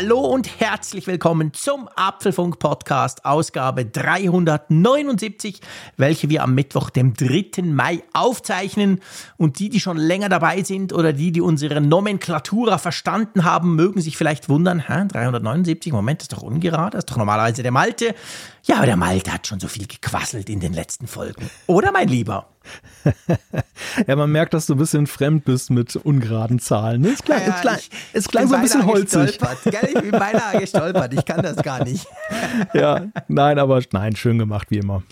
Hallo und herzlich willkommen zum Apfelfunk Podcast, Ausgabe 379, welche wir am Mittwoch, dem 3. Mai aufzeichnen. Und die, die schon länger dabei sind oder die, die unsere Nomenklatura verstanden haben, mögen sich vielleicht wundern, hä, 379, Moment, das ist doch ungerade, das ist doch normalerweise der Malte. Ja, aber der Malte hat schon so viel gequasselt in den letzten Folgen. Oder, mein Lieber? ja, man merkt, dass du ein bisschen fremd bist mit ungeraden Zahlen. Es klang, ja, ich, es klang so ein bisschen holzig. Ich bin beinahe gestolpert. Ich kann das gar nicht. ja, nein, aber nein, schön gemacht wie immer.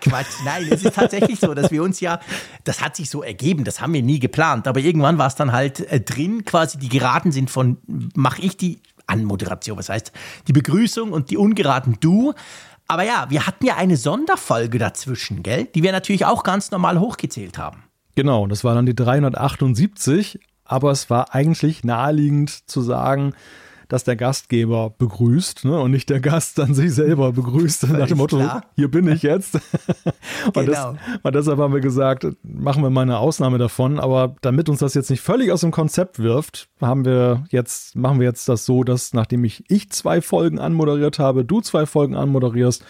Quatsch, nein, es ist tatsächlich so, dass wir uns ja, das hat sich so ergeben, das haben wir nie geplant, aber irgendwann war es dann halt äh, drin, quasi die Geraden sind von, mache ich die Anmoderation, was heißt die Begrüßung und die ungeraden Du. Aber ja, wir hatten ja eine Sonderfolge dazwischen, gell? Die wir natürlich auch ganz normal hochgezählt haben. Genau, das war dann die 378, aber es war eigentlich naheliegend zu sagen, dass der Gastgeber begrüßt ne? und nicht der Gast dann sich selber begrüßt nach dem Motto, klar. hier bin ich jetzt. und, genau. das, und deshalb haben wir gesagt, machen wir mal eine Ausnahme davon, aber damit uns das jetzt nicht völlig aus dem Konzept wirft, haben wir jetzt, machen wir jetzt das so, dass nachdem ich, ich zwei Folgen anmoderiert habe, du zwei Folgen anmoderierst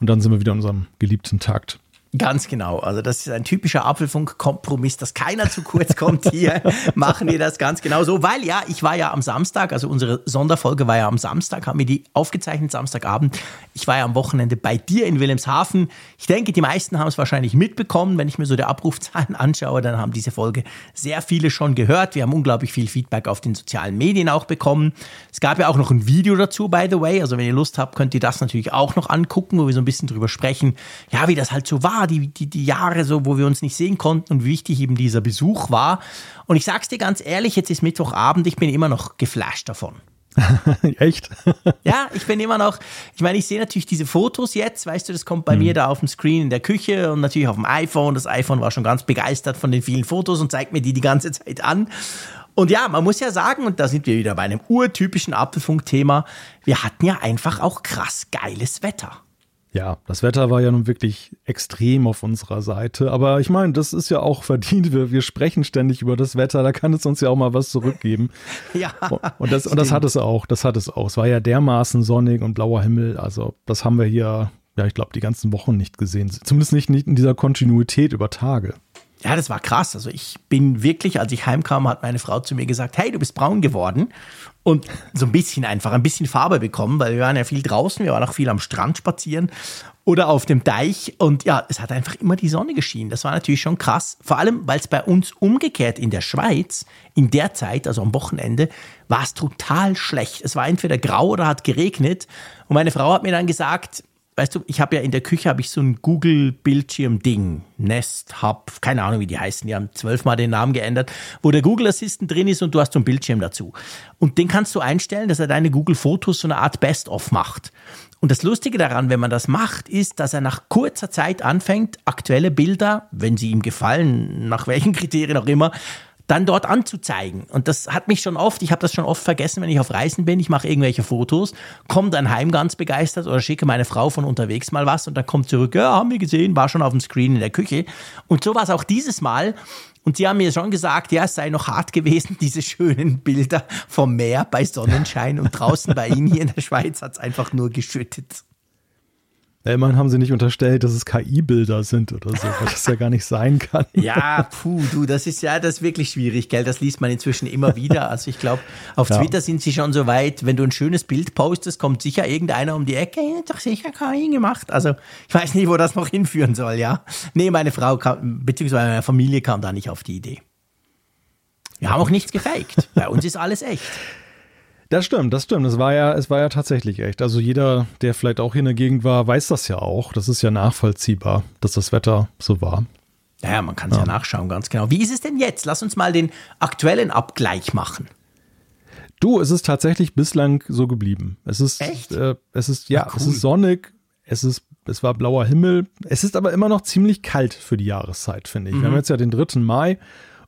und dann sind wir wieder in unserem geliebten Takt. Ganz genau. Also das ist ein typischer Apfelfunk-Kompromiss, dass keiner zu kurz kommt. Hier machen wir das ganz genau so. Weil ja, ich war ja am Samstag, also unsere Sonderfolge war ja am Samstag, haben wir die aufgezeichnet Samstagabend. Ich war ja am Wochenende bei dir in Wilhelmshaven. Ich denke, die meisten haben es wahrscheinlich mitbekommen. Wenn ich mir so die Abrufzahlen anschaue, dann haben diese Folge sehr viele schon gehört. Wir haben unglaublich viel Feedback auf den sozialen Medien auch bekommen. Es gab ja auch noch ein Video dazu, by the way. Also wenn ihr Lust habt, könnt ihr das natürlich auch noch angucken, wo wir so ein bisschen drüber sprechen. Ja, wie das halt so war die, die, die Jahre so, wo wir uns nicht sehen konnten und wie wichtig eben dieser Besuch war. Und ich sag's dir ganz ehrlich, jetzt ist Mittwochabend, ich bin immer noch geflasht davon. Echt? ja, ich bin immer noch, ich meine, ich sehe natürlich diese Fotos jetzt, weißt du, das kommt bei mhm. mir da auf dem Screen in der Küche und natürlich auf dem iPhone. Das iPhone war schon ganz begeistert von den vielen Fotos und zeigt mir die die ganze Zeit an. Und ja, man muss ja sagen, und da sind wir wieder bei einem urtypischen Apfelfunk-Thema, wir hatten ja einfach auch krass geiles Wetter. Ja, das Wetter war ja nun wirklich extrem auf unserer Seite. Aber ich meine, das ist ja auch verdient. Wir, wir sprechen ständig über das Wetter. Da kann es uns ja auch mal was zurückgeben. ja. Und das, und das hat es auch. Das hat es auch. Es war ja dermaßen sonnig und blauer Himmel. Also, das haben wir hier, ja, ich glaube, die ganzen Wochen nicht gesehen. Zumindest nicht, nicht in dieser Kontinuität über Tage. Ja, das war krass. Also ich bin wirklich, als ich heimkam, hat meine Frau zu mir gesagt, hey, du bist braun geworden. Und so ein bisschen einfach, ein bisschen Farbe bekommen, weil wir waren ja viel draußen, wir waren auch viel am Strand spazieren oder auf dem Deich. Und ja, es hat einfach immer die Sonne geschienen. Das war natürlich schon krass. Vor allem, weil es bei uns umgekehrt in der Schweiz, in der Zeit, also am Wochenende, war es total schlecht. Es war entweder grau oder hat geregnet. Und meine Frau hat mir dann gesagt, weißt du, ich habe ja in der Küche habe ich so ein Google Bildschirm Ding, Nest Hub, keine Ahnung, wie die heißen, die haben zwölfmal den Namen geändert, wo der Google Assistant drin ist und du hast so einen Bildschirm dazu. Und den kannst du einstellen, dass er deine Google Fotos so eine Art Best-of macht. Und das Lustige daran, wenn man das macht, ist, dass er nach kurzer Zeit anfängt, aktuelle Bilder, wenn sie ihm gefallen, nach welchen Kriterien auch immer, dann dort anzuzeigen. Und das hat mich schon oft, ich habe das schon oft vergessen, wenn ich auf Reisen bin, ich mache irgendwelche Fotos, komme dann heim ganz begeistert oder schicke meine Frau von unterwegs mal was und dann kommt zurück, ja, haben wir gesehen, war schon auf dem Screen in der Küche. Und so war es auch dieses Mal. Und sie haben mir schon gesagt, ja, es sei noch hart gewesen, diese schönen Bilder vom Meer bei Sonnenschein und draußen bei Ihnen hier in der Schweiz hat es einfach nur geschüttet. Ja, immerhin haben sie nicht unterstellt, dass es KI-Bilder sind oder so, was das ja gar nicht sein kann. Ja, puh, du, das ist ja das ist wirklich schwierig, gell? Das liest man inzwischen immer wieder. Also ich glaube, auf ja. Twitter sind sie schon so weit, wenn du ein schönes Bild postest, kommt sicher irgendeiner um die Ecke, ja, doch sicher KI gemacht. Also ich weiß nicht, wo das noch hinführen soll, ja. Nee, meine Frau kam, beziehungsweise meine Familie kam da nicht auf die Idee. Wir haben auch nichts gefaked. Bei uns ist alles echt. Das stimmt, das stimmt. Es war ja, es war ja tatsächlich echt. Also jeder, der vielleicht auch hier in der Gegend war, weiß das ja auch. Das ist ja nachvollziehbar, dass das Wetter so war. Naja, man kann es ja. ja nachschauen, ganz genau. Wie ist es denn jetzt? Lass uns mal den aktuellen Abgleich machen. Du, es ist tatsächlich bislang so geblieben. Es ist, Echt? Äh, es ist, ja, cool. es ist sonnig, es ist, es war blauer Himmel. Es ist aber immer noch ziemlich kalt für die Jahreszeit, finde ich. Mhm. Wir haben jetzt ja den 3. Mai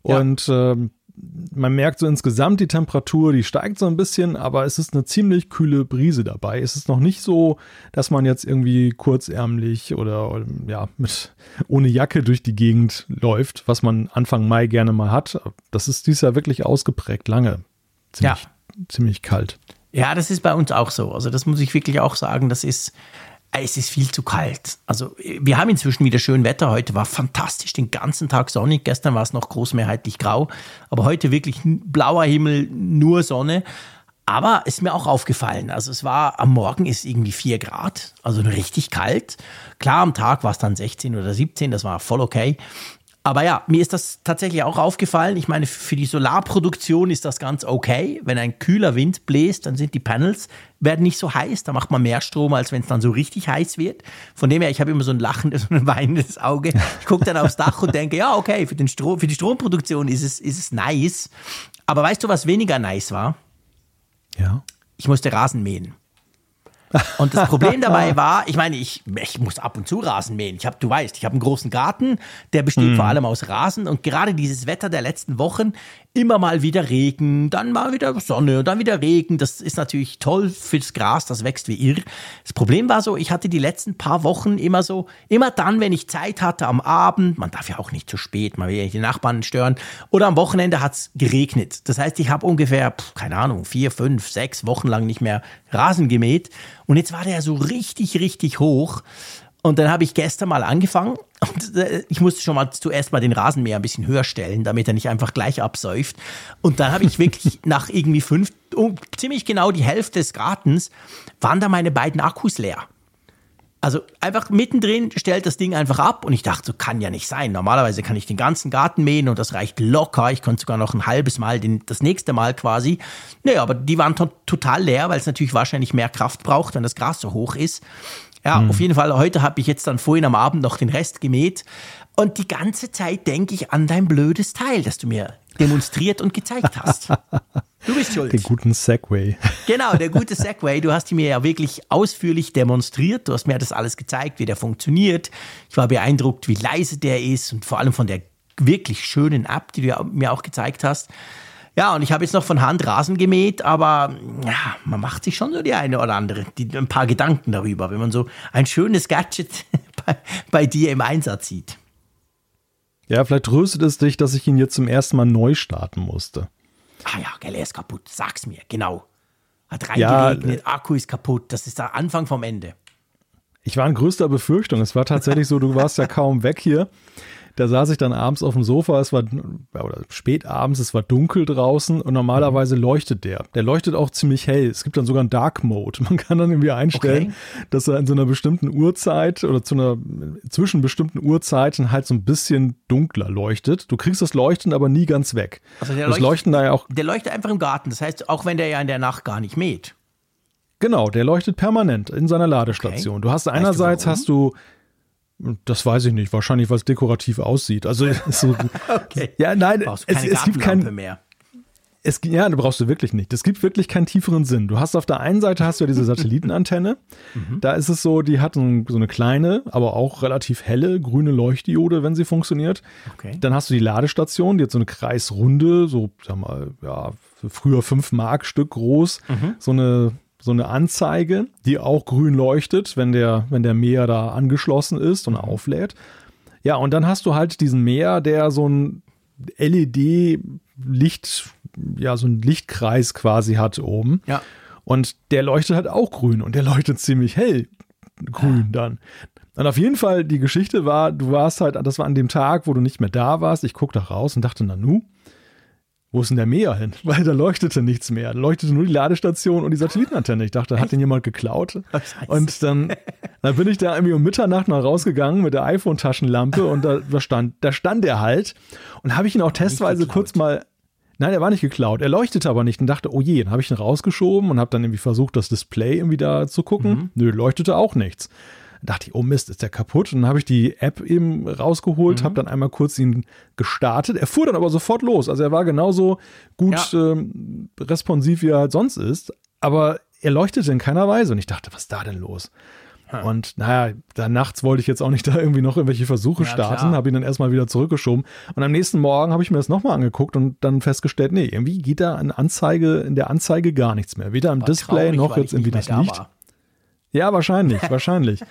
ja. und ähm, man merkt so insgesamt die Temperatur, die steigt so ein bisschen, aber es ist eine ziemlich kühle Brise dabei. Es ist noch nicht so, dass man jetzt irgendwie kurzärmlich oder ja, mit ohne Jacke durch die Gegend läuft, was man Anfang Mai gerne mal hat. Das ist dieses Jahr wirklich ausgeprägt lange. Ziemlich, ja. ziemlich kalt. Ja, das ist bei uns auch so. Also das muss ich wirklich auch sagen, das ist es ist viel zu kalt. Also wir haben inzwischen wieder schön Wetter. Heute war fantastisch, den ganzen Tag sonnig. Gestern war es noch großmehrheitlich grau, aber heute wirklich blauer Himmel, nur Sonne. Aber ist mir auch aufgefallen. Also es war am Morgen ist irgendwie 4 Grad, also richtig kalt. Klar, am Tag war es dann 16 oder 17, das war voll okay. Aber ja, mir ist das tatsächlich auch aufgefallen. Ich meine, für die Solarproduktion ist das ganz okay. Wenn ein kühler Wind bläst, dann sind die Panels werden nicht so heiß. Da macht man mehr Strom, als wenn es dann so richtig heiß wird. Von dem her, ich habe immer so ein lachendes und ein weinendes Auge. Ich gucke dann aufs Dach und denke, ja, okay, für, den Strom, für die Stromproduktion ist es, ist es nice. Aber weißt du, was weniger nice war? Ja. Ich musste Rasen mähen. Und das Problem dabei war, ich meine, ich, ich muss ab und zu Rasen mähen. Ich habe, du weißt, ich habe einen großen Garten, der besteht mhm. vor allem aus Rasen und gerade dieses Wetter der letzten Wochen, immer mal wieder Regen, dann mal wieder Sonne und dann wieder Regen. Das ist natürlich toll fürs Gras, das wächst wie irr. Das Problem war so, ich hatte die letzten paar Wochen immer so, immer dann, wenn ich Zeit hatte am Abend, man darf ja auch nicht zu spät, man will ja die Nachbarn stören, oder am Wochenende hat es geregnet. Das heißt, ich habe ungefähr, keine Ahnung, vier, fünf, sechs Wochen lang nicht mehr Rasen gemäht. Und jetzt war der so richtig, richtig hoch. Und dann habe ich gestern mal angefangen und äh, ich musste schon mal zuerst mal den Rasenmäher ein bisschen höher stellen, damit er nicht einfach gleich absäuft. Und dann habe ich wirklich nach irgendwie fünf, um, ziemlich genau die Hälfte des Gartens, waren da meine beiden Akkus leer. Also einfach mittendrin stellt das Ding einfach ab und ich dachte, so kann ja nicht sein. Normalerweise kann ich den ganzen Garten mähen und das reicht locker. Ich konnte sogar noch ein halbes Mal, den, das nächste Mal quasi. Naja, aber die waren to total leer, weil es natürlich wahrscheinlich mehr Kraft braucht, wenn das Gras so hoch ist. Ja, mhm. auf jeden Fall, heute habe ich jetzt dann vorhin am Abend noch den Rest gemäht. Und die ganze Zeit denke ich an dein blödes Teil, das du mir demonstriert und gezeigt hast. Du bist schuld. Den guten Segway. Genau, der gute Segway. Du hast ihn mir ja wirklich ausführlich demonstriert. Du hast mir das alles gezeigt, wie der funktioniert. Ich war beeindruckt, wie leise der ist und vor allem von der wirklich schönen App, die du mir auch gezeigt hast. Ja, und ich habe jetzt noch von Hand Rasen gemäht, aber ja, man macht sich schon so die eine oder andere, die, ein paar Gedanken darüber, wenn man so ein schönes Gadget bei, bei dir im Einsatz sieht. Ja, vielleicht tröstet es dich, dass ich ihn jetzt zum ersten Mal neu starten musste. Ah ja, gell, er ist kaputt. Sag's mir, genau. Hat reingeregnet, ja, Akku ist kaputt. Das ist der Anfang vom Ende. Ich war in größter Befürchtung. Es war tatsächlich so, du warst ja kaum weg hier. Da saß ich dann abends auf dem Sofa, es war, oder spät abends, es war dunkel draußen und normalerweise leuchtet der. Der leuchtet auch ziemlich hell. Es gibt dann sogar einen Dark Mode. Man kann dann irgendwie einstellen, okay. dass er in so einer bestimmten Uhrzeit oder zu einer, zwischen bestimmten Uhrzeiten halt so ein bisschen dunkler leuchtet. Du kriegst das Leuchten aber nie ganz weg. Also der, das leuchtet, Leuchten da ja auch. Der leuchtet einfach im Garten. Das heißt, auch wenn der ja in der Nacht gar nicht mäht. Genau, der leuchtet permanent in seiner Ladestation. Okay. Du hast einerseits weißt du hast du das weiß ich nicht. Wahrscheinlich, weil es dekorativ aussieht. Also so, okay. ja, nein, es, es gibt kein mehr. Es, ja, da brauchst du wirklich nicht. Es gibt wirklich keinen tieferen Sinn. Du hast auf der einen Seite hast du ja diese Satellitenantenne. mhm. Da ist es so, die hat so eine kleine, aber auch relativ helle grüne Leuchtdiode, wenn sie funktioniert. Okay. Dann hast du die Ladestation, die hat so eine kreisrunde, so, sag mal, ja, früher 5 Mark Stück groß, mhm. so eine so eine Anzeige, die auch grün leuchtet, wenn der, wenn der Mäher da angeschlossen ist und auflädt. Ja, und dann hast du halt diesen Mäher, der so ein LED-Licht, ja, so ein Lichtkreis quasi hat oben. Ja. Und der leuchtet halt auch grün und der leuchtet ziemlich hell grün dann. Und auf jeden Fall, die Geschichte war, du warst halt, das war an dem Tag, wo du nicht mehr da warst. Ich guck da raus und dachte, Nanu, wo ist denn der Meer hin? Weil da leuchtete nichts mehr. Da leuchtete nur die Ladestation und die Satellitenantenne. Ich dachte, hat den jemand geklaut? Und dann, dann bin ich da irgendwie um Mitternacht mal rausgegangen mit der iPhone-Taschenlampe und da, da, stand, da stand er halt. Und habe ich ihn auch testweise kurz mal Nein, er war nicht geklaut. Er leuchtete aber nicht und dachte, oh je, dann habe ich ihn rausgeschoben und habe dann irgendwie versucht, das Display irgendwie da zu gucken. Mhm. Nö, leuchtete auch nichts dachte ich, oh Mist, ist der kaputt? Und dann habe ich die App eben rausgeholt, mhm. habe dann einmal kurz ihn gestartet. Er fuhr dann aber sofort los. Also er war genauso gut ja. ähm, responsiv, wie er halt sonst ist. Aber er leuchtete in keiner Weise. Und ich dachte, was ist da denn los? Und naja, da nachts wollte ich jetzt auch nicht da irgendwie noch irgendwelche Versuche Ja, starten, habe ihn dann erstmal wieder zurückgeschoben. Und am nächsten Morgen habe ich mir das nochmal angeguckt und dann festgestellt, nee, irgendwie geht da in Anzeige, in der Anzeige gar nichts mehr. Weder im War Display traurig, noch jetzt irgendwie das da Licht. war. Ja, wahrscheinlich, wahrscheinlich.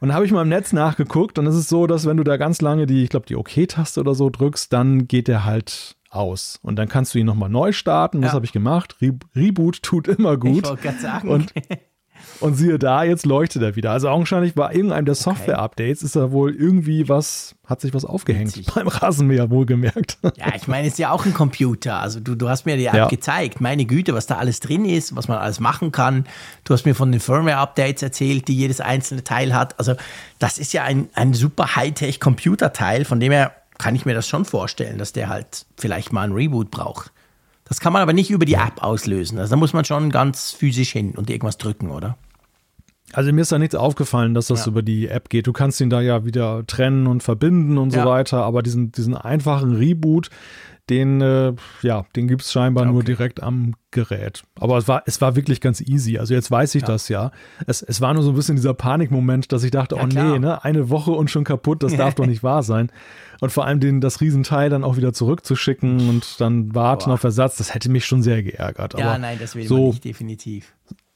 Und dann habe ich mal im Netz nachgeguckt und es ist so, dass wenn du da ganz lange die, ich glaube, die OK-Taste oder so drückst, dann geht der halt aus. Und dann kannst du ihn nochmal neu starten. Das Ja. habe ich gemacht. Re Reboot tut immer gut. Ich wollte gerade sagen. Und, und siehe da, jetzt leuchtet er wieder. Also augenscheinlich bei irgendeinem der Software-Updates ist da wohl irgendwie was, hat sich was aufgehängt. Witzig. Beim Rasenmäher wohlgemerkt. Ja, ich meine, es ist ja auch ein Computer. Also du, du hast mir die App Ja. gezeigt. Meine Güte, was da alles drin ist, was man alles machen kann. Du hast mir von den Firmware-Updates erzählt, die jedes einzelne Teil hat. Also das ist ja ein, ein super Hightech-Computerteil. Von dem her kann ich mir das schon vorstellen, dass der halt vielleicht mal ein Reboot braucht. Das kann man aber nicht über die App auslösen. Also da muss man schon ganz physisch hin und irgendwas drücken, oder? Also mir ist da nichts aufgefallen, dass das Ja. über die App geht. Du kannst ihn da ja wieder trennen und verbinden und Ja. so weiter, aber diesen, diesen einfachen Reboot, den, äh, ja, den gibt es scheinbar nur direkt am Gerät. Aber es war, es war wirklich ganz easy. Also jetzt weiß ich das ja. Es, es war nur so ein bisschen dieser Panikmoment, dass ich dachte, Ja, oh klar. nee, ne, eine Woche und schon kaputt, das darf doch nicht wahr sein. Und vor allem den, das Riesenteil dann auch wieder zurückzuschicken und dann warten Boah. auf Ersatz, das hätte mich schon sehr geärgert. Ja, aber nein, das will so, man nicht, definitiv.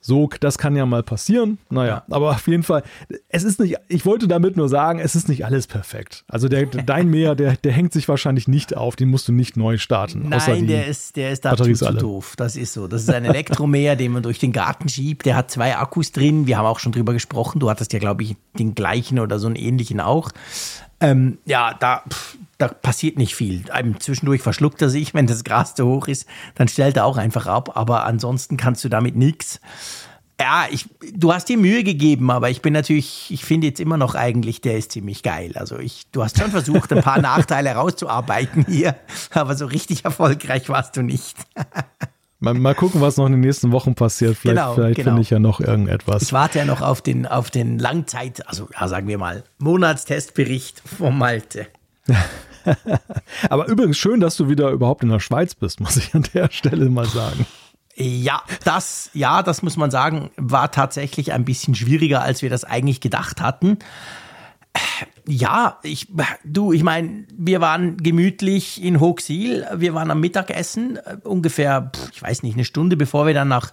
So, das kann ja mal passieren. Naja, aber auf jeden Fall, es ist nicht, ich wollte damit nur sagen, es ist nicht alles perfekt. Also der, dein Mäher, der, der hängt sich wahrscheinlich nicht auf, den musst du nicht neu starten. Nein, der ist, der ist dazu zu doof. Das ist so. Das ist ein Elektromäher, den man durch den Garten schiebt. Der hat zwei Akkus drin. Wir haben auch schon drüber gesprochen. Du hattest ja, glaube ich, den gleichen oder so einen ähnlichen auch. Ähm, ja, da, pff, da passiert nicht viel. Ähm, zwischendurch verschluckt er sich, wenn das Gras zu hoch ist, dann stellt er auch einfach ab. Aber ansonsten kannst du damit nichts. Ja, ich, du hast dir Mühe gegeben, aber ich bin natürlich, ich finde jetzt immer noch eigentlich, der ist ziemlich geil. Also ich, du hast schon versucht, ein paar Nachteile rauszuarbeiten hier, aber so richtig erfolgreich warst du nicht. mal, mal gucken, was noch in den nächsten Wochen passiert. Vielleicht, Genau, vielleicht genau. finde ich ja noch irgendetwas. Ich warte ja noch auf den, auf den Langzeit, also ja, sagen wir mal, Monatstestbericht von Malte. Aber übrigens schön, dass du wieder überhaupt in der Schweiz bist, muss ich an der Stelle mal sagen. Ja, das, ja, das muss man sagen, war tatsächlich ein bisschen schwieriger, als wir das eigentlich gedacht hatten. Ja, ich, du, ich meine, wir waren gemütlich in Hochsiel, wir waren am Mittagessen, äh, ungefähr, ich weiß nicht, eine Stunde bevor wir dann nach,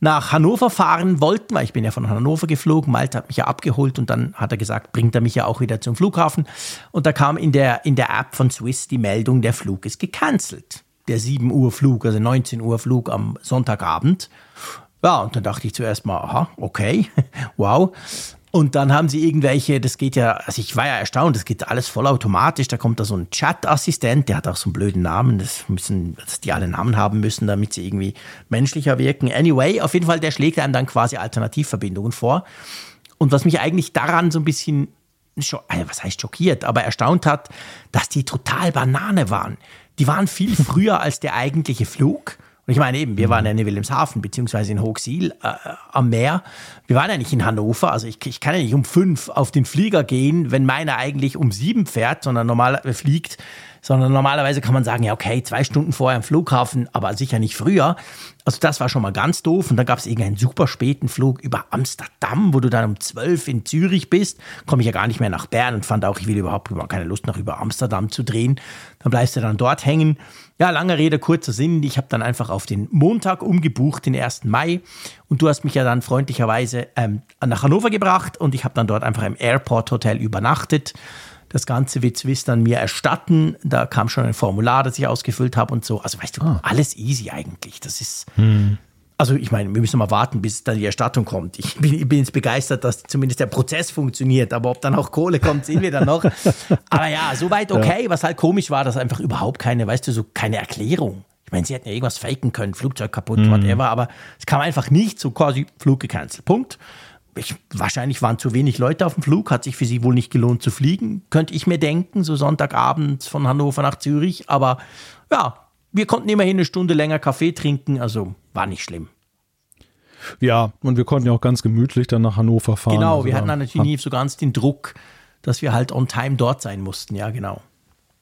nach Hannover fahren wollten, weil ich bin ja von Hannover geflogen, Malte hat mich ja abgeholt und dann hat er gesagt, bringt er mich ja auch wieder zum Flughafen. Und da kam in der, in der App von Swiss die Meldung, der Flug ist gecancelt. Der 7 Uhr Flug, also 19 Uhr Flug am Sonntagabend. Ja, und dann dachte ich zuerst mal, aha, okay, wow. Und dann haben sie irgendwelche, das geht ja, also ich war ja erstaunt, das geht alles vollautomatisch. Da kommt da so ein Chat-Assistent, der hat auch so einen blöden Namen, das müssen, dass die alle Namen haben müssen, damit sie irgendwie menschlicher wirken. Anyway, auf jeden Fall, der schlägt einem dann quasi Alternativverbindungen vor. Und was mich eigentlich daran so ein bisschen, äh, was heißt schockiert, aber erstaunt hat, dass die total Banane waren. Die waren viel früher als der eigentliche Flug. Ich meine eben, wir waren ja in Wilhelmshaven beziehungsweise in Hochsiel äh, am Meer. Wir waren ja nicht in Hannover. Also ich, ich kann ja nicht um fünf auf den Flieger gehen, wenn meiner eigentlich um sieben fährt, sondern normal äh, fliegt. Sondern normalerweise kann man sagen, ja okay, zwei Stunden vorher am Flughafen, aber sicher nicht früher. Also das war schon mal ganz doof. Und dann gab es irgendeinen super späten Flug über Amsterdam, wo du dann um zwölf in Zürich bist. Komme ich ja gar nicht mehr nach Bern und fand auch, ich will überhaupt überhaupt keine Lust noch über Amsterdam zu drehen. Dann bleibst du dann dort hängen. Ja, lange Rede, kurzer Sinn. Ich habe dann einfach auf den Montag umgebucht, den 1. Mai. Und du hast mich ja dann freundlicherweise ähm, nach Hannover gebracht und ich habe dann dort einfach im Airport Hotel übernachtet. Das Ganze wird Swiss dann mir erstatten. Da kam schon ein Formular, das ich ausgefüllt habe und so. Also weißt du, alles easy eigentlich. Das ist. Also ich meine, wir müssen mal warten, bis dann die Erstattung kommt. Ich bin, ich bin jetzt begeistert, dass zumindest der Prozess funktioniert, aber ob dann auch Kohle kommt, sehen wir dann noch. Aber ja, soweit okay. Was halt komisch war, dass einfach überhaupt keine, weißt du, so keine Erklärung. Ich meine, sie hätten ja irgendwas faken können, Flugzeug kaputt, whatever, aber es kam einfach nicht, so quasi Flug gecancelt. Punkt. Ich, wahrscheinlich waren zu wenig Leute auf dem Flug, hat sich für sie wohl nicht gelohnt zu fliegen, könnte ich mir denken, so Sonntagabend von Hannover nach Zürich. Aber ja, wir konnten immerhin eine Stunde länger Kaffee trinken, also war nicht schlimm. Ja, und wir konnten ja auch ganz gemütlich dann nach Hannover fahren. Genau, Also wir hatten dann natürlich nie so ganz den Druck, dass wir halt on time dort sein mussten, ja, genau.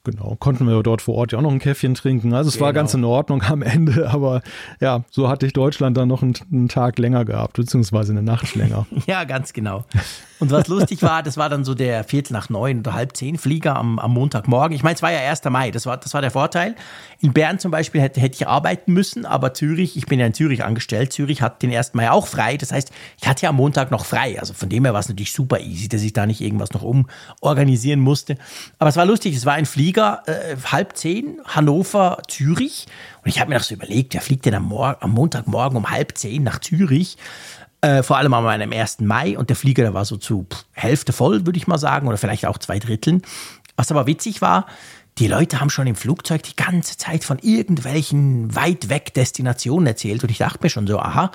Genau, konnten wir dort vor Ort ja auch noch ein Käffchen trinken. Also es genau. war ganz in Ordnung am Ende, aber ja, so hatte ich Deutschland dann noch einen, einen Tag länger gehabt, beziehungsweise eine Nacht länger. ja, ganz genau. Und was lustig war, das war dann so der Viertel nach neun oder halb zehn Flieger am, am Montagmorgen. Ich meine, es war ja 1. Mai, das war, das war der Vorteil. In Bern zum Beispiel hätte, hätte ich arbeiten müssen, aber Zürich, ich bin ja in Zürich angestellt, Zürich hat den 1. Mai auch frei. Das heißt, ich hatte ja am Montag noch frei. Also von dem her war es natürlich super easy, dass ich da nicht irgendwas noch umorganisieren musste. Aber es war lustig, es war ein Flieger, äh, halb zehn, Hannover, Zürich. Und ich habe mir noch so überlegt, wer fliegt denn am, am Montagmorgen um halb zehn nach Zürich? Äh, vor allem an meinem 1. Mai und der Flieger, der war so zu Hälfte voll, würde ich mal sagen, oder vielleicht auch zwei Dritteln. Was aber witzig war, die Leute haben schon im Flugzeug die ganze Zeit von irgendwelchen weit weg Destinationen erzählt und ich dachte mir schon so, aha.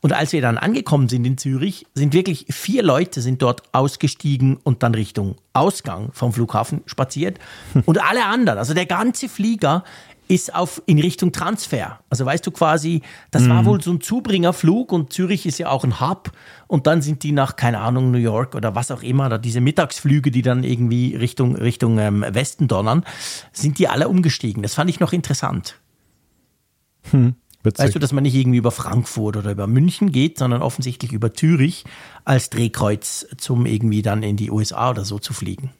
Und als wir dann angekommen sind in Zürich, sind wirklich vier Leute sind dort ausgestiegen und dann Richtung Ausgang vom Flughafen spaziert und alle anderen, also der ganze Flieger ist auf, in Richtung Transfer. Also weißt du quasi, das mhm. war wohl so ein Zubringerflug und Zürich ist ja auch ein Hub und dann sind die nach, keine Ahnung, New York oder was auch immer, oder diese Mittagsflüge, die dann irgendwie Richtung, Richtung ähm, Westen donnern, sind die alle umgestiegen. Das fand ich noch interessant. Hm. Witzig. Weißt du, dass man nicht irgendwie über Frankfurt oder über München geht, sondern offensichtlich über Zürich als Drehkreuz, zum irgendwie dann in die USA oder so zu fliegen.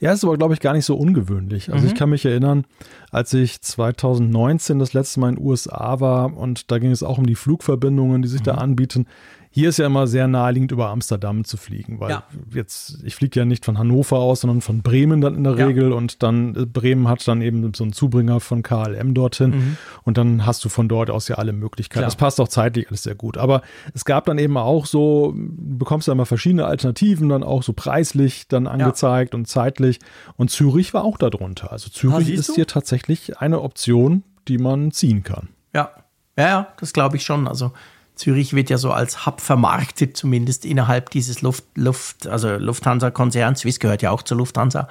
Ja, ist aber, glaube ich, gar nicht so ungewöhnlich. Also mhm. ich kann mich erinnern, als ich 2019 das letzte Mal in den USA war und da ging es auch um die Flugverbindungen, die sich mhm. da anbieten. Hier ist ja immer sehr naheliegend, über Amsterdam zu fliegen, weil ja. jetzt, ich fliege ja nicht von Hannover aus, sondern von Bremen dann in der ja. Regel und dann, äh, Bremen hat dann eben so einen Zubringer von KLM dorthin mhm. und dann hast du von dort aus ja alle Möglichkeiten. Klar. Das passt auch zeitlich alles sehr gut. Aber es gab dann eben auch so, du bekommst ja immer verschiedene Alternativen, dann auch so preislich dann angezeigt ja. und zeitlich und Zürich war auch darunter. Also Zürich ah, ist hier tatsächlich eine Option, die man ziehen kann. Ja, ja, das glaube ich schon. Also Zürich wird ja so als Hub vermarktet, zumindest innerhalb dieses Luft, Luft also Lufthansa-Konzerns. Swiss gehört ja auch zur Lufthansa.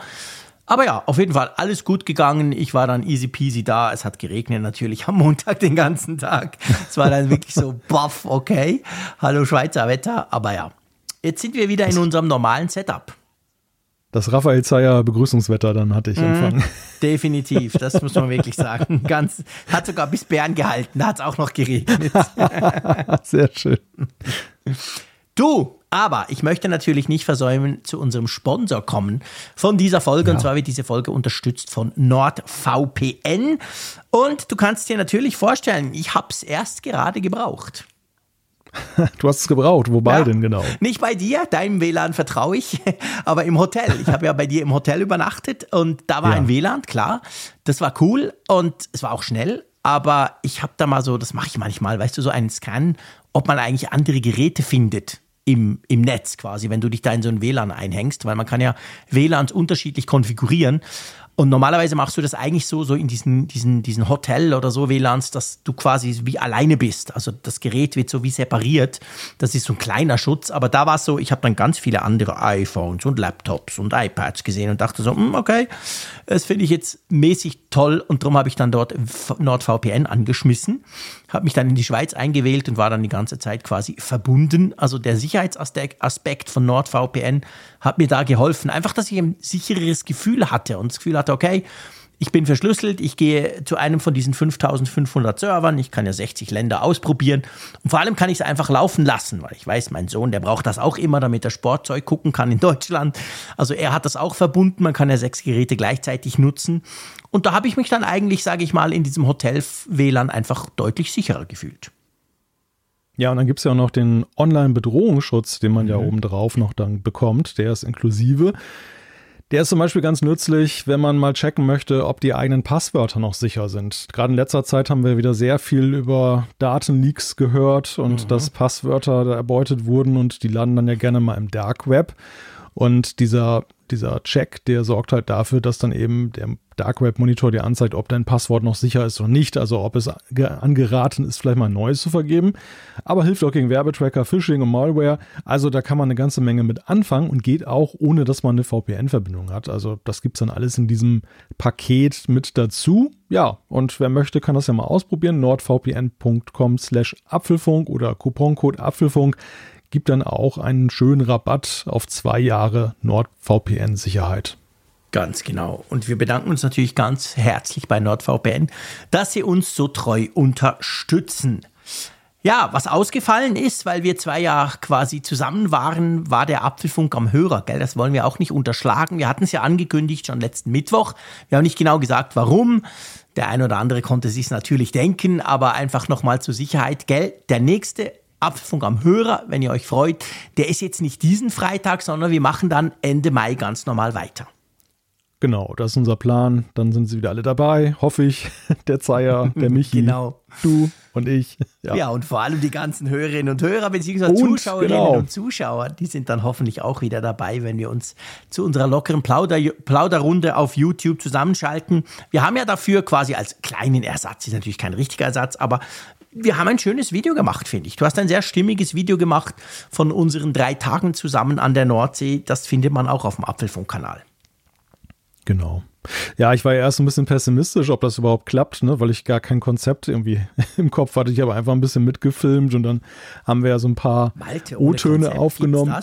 Aber ja, auf jeden Fall alles gut gegangen. Ich war dann easy peasy da. Es hat geregnet natürlich am Montag den ganzen Tag. Es war dann wirklich so, baff, okay. Hallo Schweizer Wetter. Aber ja, jetzt sind wir wieder in unserem normalen Setup. Das Raphael Zeyer Begrüßungswetter dann hatte ich mhm, empfangen. Definitiv, das muss man wirklich sagen. Ganz, hat sogar bis Bern gehalten, da hat es auch noch geregnet. Sehr schön. Du, aber ich möchte natürlich nicht versäumen, zu unserem Sponsor kommen von dieser Folge. Ja. Und zwar wird diese Folge unterstützt von NordVPN. Und du kannst dir natürlich vorstellen, ich habe es erst gerade gebraucht. Du hast es gebraucht. Wobei ja, denn genau? Nicht bei dir, deinem WLAN vertraue ich, aber im Hotel. Ich habe ja bei dir im Hotel übernachtet und da war ja. ein WLAN, klar. Das war cool und es war auch schnell. Aber ich habe da mal so, das mache ich manchmal, weißt du, so einen Scan, ob man eigentlich andere Geräte findet im, im Netz quasi, wenn du dich da in so ein WLAN einhängst, weil man kann ja WLANs unterschiedlich konfigurieren. Und normalerweise machst du das eigentlich so, so in diesen, diesen, diesen Hotel oder so WLANs, dass du quasi wie alleine bist. Also das Gerät wird so wie separiert. Das ist so ein kleiner Schutz. Aber da war es so, ich habe dann ganz viele andere iPhones und Laptops und iPads gesehen und dachte so, hm, okay, das finde ich jetzt mäßig toll. Und darum habe ich dann dort NordVPN angeschmissen, habe mich dann in die Schweiz eingewählt und war dann die ganze Zeit quasi verbunden. Also der Sicherheitsaspekt von NordVPN hat mir da geholfen. Einfach, dass ich ein sichereres Gefühl hatte und das Gefühl hatte, okay, ich bin verschlüsselt, ich gehe zu einem von diesen 5500 Servern, ich kann ja 60 Länder ausprobieren und vor allem kann ich es einfach laufen lassen, weil ich weiß, mein Sohn, der braucht das auch immer, damit er Sportzeug gucken kann in Deutschland. Also er hat das auch verbunden, man kann ja sechs Geräte gleichzeitig nutzen und da habe ich mich dann eigentlich, sage ich mal, in diesem Hotel-WLAN einfach deutlich sicherer gefühlt. Ja, und dann gibt es ja auch noch den Online-Bedrohungsschutz, den man mhm. ja obendrauf noch dann bekommt. Der ist inklusive. Der ist zum Beispiel ganz nützlich, wenn man mal checken möchte, ob die eigenen Passwörter noch sicher sind. Gerade in letzter Zeit haben wir wieder sehr viel über Datenleaks gehört und mhm. dass Passwörter da erbeutet wurden und die landen dann ja gerne mal im Dark Web. Und dieser, dieser Check, der sorgt halt dafür, dass dann eben der Dark Web Monitor dir anzeigt, ob dein Passwort noch sicher ist oder nicht. Also ob es angeraten ist, vielleicht mal ein neues zu vergeben. Aber hilft auch gegen Werbetracker, Phishing und Malware. Also da kann man eine ganze Menge mit anfangen und geht auch, ohne dass man eine VPN-Verbindung hat. Also das gibt es dann alles in diesem Paket mit dazu. Ja, und wer möchte, kann das ja mal ausprobieren. nordvpn.com slash Apfelfunk oder Couponcode Apfelfunk gibt dann auch einen schönen Rabatt auf zwei Jahre NordVPN-Sicherheit. Ganz genau. Und wir bedanken uns natürlich ganz herzlich bei NordVPN, dass sie uns so treu unterstützen. Ja, was ausgefallen ist, weil wir zwei ja quasi zusammen waren, war der Apfelfunk am Hörer, gell? Das wollen wir auch nicht unterschlagen. Wir hatten es ja angekündigt schon letzten Mittwoch. Wir haben nicht genau gesagt, warum. Der ein oder andere konnte sich natürlich denken, aber einfach nochmal zur Sicherheit, gell? Der nächste Apfelfunk am Hörer, wenn ihr euch freut, der ist jetzt nicht diesen Freitag, sondern wir machen dann Ende Mai ganz normal weiter. Genau, das ist unser Plan. Dann sind sie wieder alle dabei, hoffe ich. Der Zeier, der Michi, genau. du und ich. Ja. ja. und vor allem die ganzen Hörerinnen und Hörer bzw. Zuschauerinnen genau. und Zuschauer, die sind dann hoffentlich auch wieder dabei, wenn wir uns zu unserer lockeren Plauder Plauderrunde auf YouTube zusammenschalten. Wir haben ja dafür quasi als kleinen Ersatz, ist natürlich kein richtiger Ersatz, aber wir haben ein schönes Video gemacht, finde ich. Du hast ein sehr stimmiges Video gemacht von unseren drei Tagen zusammen an der Nordsee. Das findet man auch auf dem Apfelfunk-Kanal. Genau. Ja, ich war ja erst ein bisschen pessimistisch, ob das überhaupt klappt, ne, weil ich gar kein Konzept irgendwie im Kopf hatte. Ich habe einfach ein bisschen mitgefilmt und dann haben wir ja so ein paar O-Töne aufgenommen.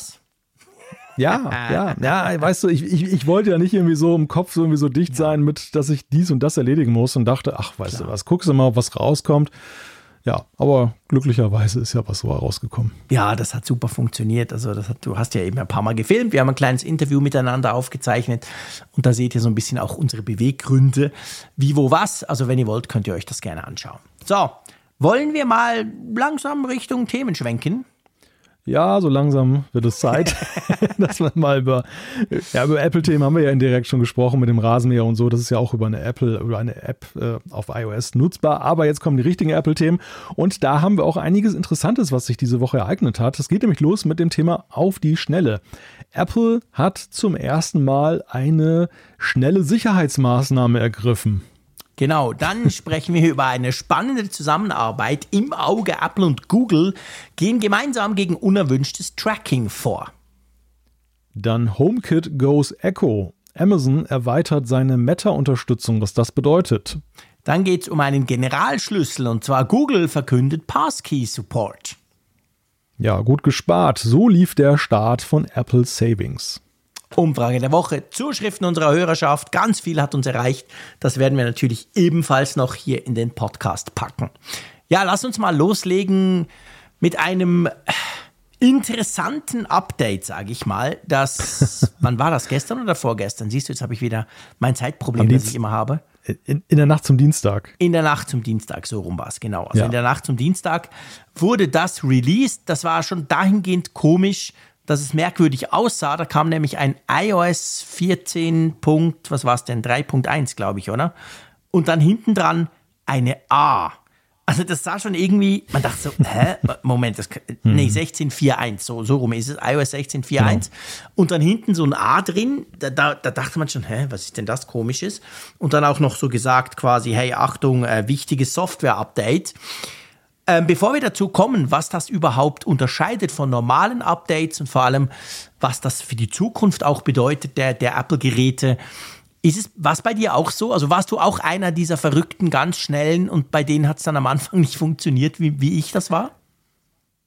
Ja, ja, ja, weißt du, ich, ich, ich wollte ja nicht irgendwie so im Kopf so irgendwie so dicht sein mit, dass ich dies und das erledigen muss und dachte, ach, weißt Klar. du was, guckst du mal, was rauskommt. Ja, aber glücklicherweise ist ja was so herausgekommen. Ja, das hat super funktioniert. Also das hat, du hast ja eben ein paar Mal gefilmt. Wir haben ein kleines Interview miteinander aufgezeichnet und da seht ihr so ein bisschen auch unsere Beweggründe. Wie, wo, was. Also wenn ihr wollt, könnt ihr euch das gerne anschauen. So, wollen wir mal langsam Richtung Themen schwenken? Ja, so langsam wird es Zeit, dass wir mal über, ja, über Apple-Themen haben wir ja indirekt schon gesprochen mit dem Rasenmäher und so. Das ist ja auch über eine Apple, über eine App äh, auf iOS nutzbar. Aber jetzt kommen die richtigen Apple-Themen und da haben wir auch einiges Interessantes, was sich diese Woche ereignet hat. Es geht nämlich los mit dem Thema auf die Schnelle. Apple hat zum ersten Mal eine schnelle Sicherheitsmaßnahme ergriffen. Genau, dann sprechen wir über eine spannende Zusammenarbeit im Auge. Apple und Google gehen gemeinsam gegen unerwünschtes Tracking vor. Dann HomeKit Goes Echo. Amazon erweitert seine Meta-Unterstützung, was das bedeutet. Dann geht es um einen Generalschlüssel und zwar Google verkündet Passkey-Support. Ja, gut gespart. So lief der Start von Apple Savings. Umfrage der Woche, Zuschriften unserer Hörerschaft, ganz viel hat uns erreicht. Das werden wir natürlich ebenfalls noch hier in den Podcast packen. Ja, lass uns mal loslegen mit einem interessanten Update, sage ich mal. Das, wann war das? Gestern oder vorgestern? Siehst du, jetzt habe ich wieder mein Zeitproblem, das ich immer habe. In, in, der Nacht zum Dienstag. In der Nacht zum Dienstag, so rum war es, genau. Also ja. in der Nacht zum Dienstag wurde das released. Das war schon dahingehend komisch, dass es merkwürdig aussah. Da kam nämlich ein iOS 14. Punkt, was war es denn? 3.1, glaube ich, oder? Und dann hinten dran eine A. Also das sah schon irgendwie, man dachte so, hä? Moment, das, nee, 16.4.1, hm. so, so rum ist es, iOS 16.4.1. Genau. Und dann hinten so ein A drin, da, da, da, dachte man schon, hä, was ist denn das komisches? Und dann auch noch so gesagt quasi, hey, Achtung, äh, wichtiges Software-Update. Ähm, bevor wir dazu kommen, was das überhaupt unterscheidet von normalen Updates und vor allem, was das für die Zukunft auch bedeutet, der, der Apple-Geräte, ist es was bei dir auch so? Also warst du auch einer dieser verrückten, ganz schnellen und bei denen hat es dann am Anfang nicht funktioniert, wie, wie ich das war?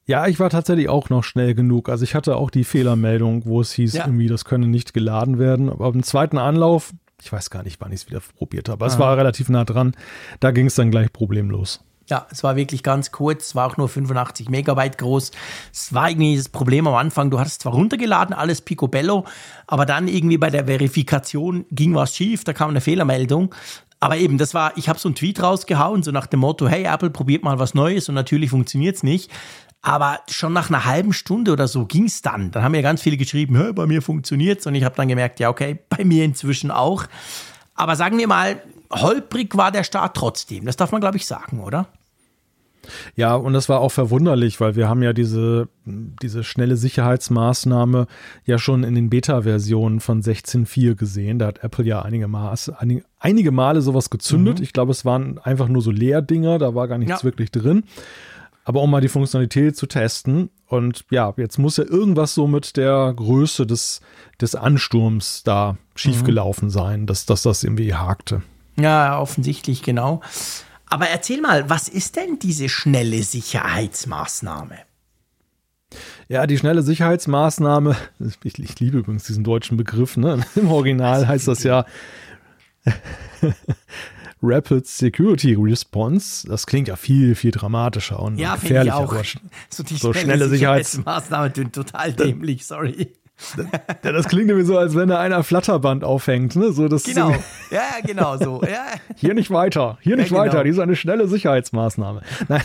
Ja, ich war tatsächlich auch noch schnell genug. Also ich hatte auch die Fehlermeldung, wo es hieß, ja. irgendwie, das könne nicht geladen werden. Aber im zweiten Anlauf, ich weiß gar nicht, wann ich es wieder probiert habe, aber es war relativ nah dran, da ging es dann gleich problemlos. Ja, es war wirklich ganz kurz, es war auch nur 85 Megabyte groß. Es war irgendwie das Problem am Anfang, du hattest zwar runtergeladen, alles picobello, aber dann irgendwie bei der Verifikation ging was schief, da kam eine Fehlermeldung. Aber eben, das war, ich habe so einen Tweet rausgehauen, so nach dem Motto, hey Apple, probiert mal was Neues und natürlich funktioniert's nicht. Aber schon nach einer halben Stunde oder so ging's dann. Dann haben mir ganz viele geschrieben, bei mir funktioniert's und ich habe dann gemerkt, ja okay, bei mir inzwischen auch. Aber sagen wir mal, holprig war der Start trotzdem. Das darf man, glaube ich, sagen, oder? Ja, und das war auch verwunderlich, weil wir haben ja diese, diese schnelle Sicherheitsmaßnahme ja schon in den Beta-Versionen von 16.4 gesehen. Da hat Apple ja einige, Maß, einige, einige Male sowas gezündet. Mhm. Ich glaube, es waren einfach nur so Leerdinger, da war gar nichts ja. wirklich drin. Aber um mal die Funktionalität zu testen. Und ja, jetzt muss ja irgendwas so mit der Größe des, des Ansturms da schiefgelaufen mhm. sein, dass, dass das irgendwie hakte. Ja, offensichtlich, genau. Aber erzähl mal, was ist denn diese schnelle Sicherheitsmaßnahme? Ja, die schnelle Sicherheitsmaßnahme, ich, ich liebe übrigens diesen deutschen Begriff, ne? Im Original heißt das ja Rapid Security Response. Das klingt ja viel, viel dramatischer und ja, gefährlicher. Auch. So, die so schnelle, schnelle Sicherheitsmaßnahme total dämlich, sorry. Ja, das klingt nämlich so, als wenn da einer Flatterband aufhängt. Ne? So, das genau, ja, genau so. Ja. Hier nicht weiter, hier ja, nicht genau. weiter. Die ist eine schnelle Sicherheitsmaßnahme. Nein.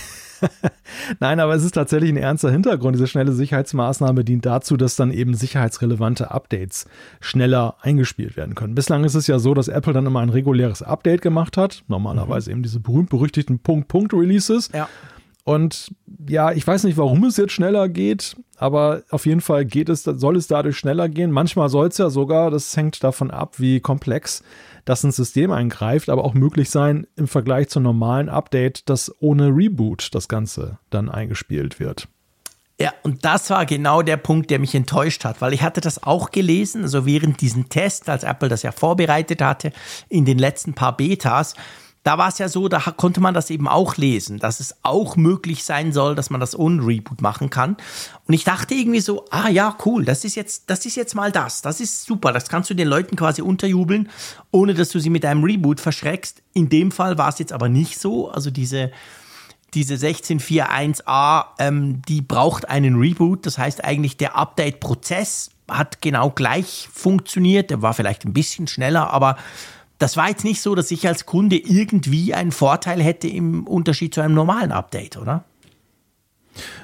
Nein, aber es ist tatsächlich ein ernster Hintergrund. Diese schnelle Sicherheitsmaßnahme dient dazu, dass dann eben sicherheitsrelevante Updates schneller eingespielt werden können. Bislang ist es ja so, dass Apple dann immer ein reguläres Update gemacht hat. Normalerweise mhm. eben diese berühmt-berüchtigten Punkt-Punkt-Releases. Ja. Und ja, ich weiß nicht, warum es jetzt schneller geht, aber auf jeden Fall geht es, soll es dadurch schneller gehen. Manchmal soll es ja sogar, das hängt davon ab, wie komplex das ein System eingreift, aber auch möglich sein im Vergleich zum normalen Update, dass ohne Reboot das Ganze dann eingespielt wird. Ja, und das war genau der Punkt, der mich enttäuscht hat, weil ich hatte das auch gelesen, also während diesen Test, als Apple das ja vorbereitet hatte, in den letzten paar Betas, da war es ja so, da konnte man das eben auch lesen, dass es auch möglich sein soll, dass man das ohne Reboot machen kann. Und ich dachte irgendwie so, ah ja, cool, das ist jetzt, das ist jetzt mal das, das ist super, das kannst du den Leuten quasi unterjubeln, ohne dass du sie mit einem Reboot verschreckst. In dem Fall war es jetzt aber nicht so, also diese diese 16.4.1a, ähm, die braucht einen Reboot. Das heißt eigentlich, der Update-Prozess hat genau gleich funktioniert. Der war vielleicht ein bisschen schneller, aber das war jetzt nicht so, dass ich als Kunde irgendwie einen Vorteil hätte im Unterschied zu einem normalen Update, oder?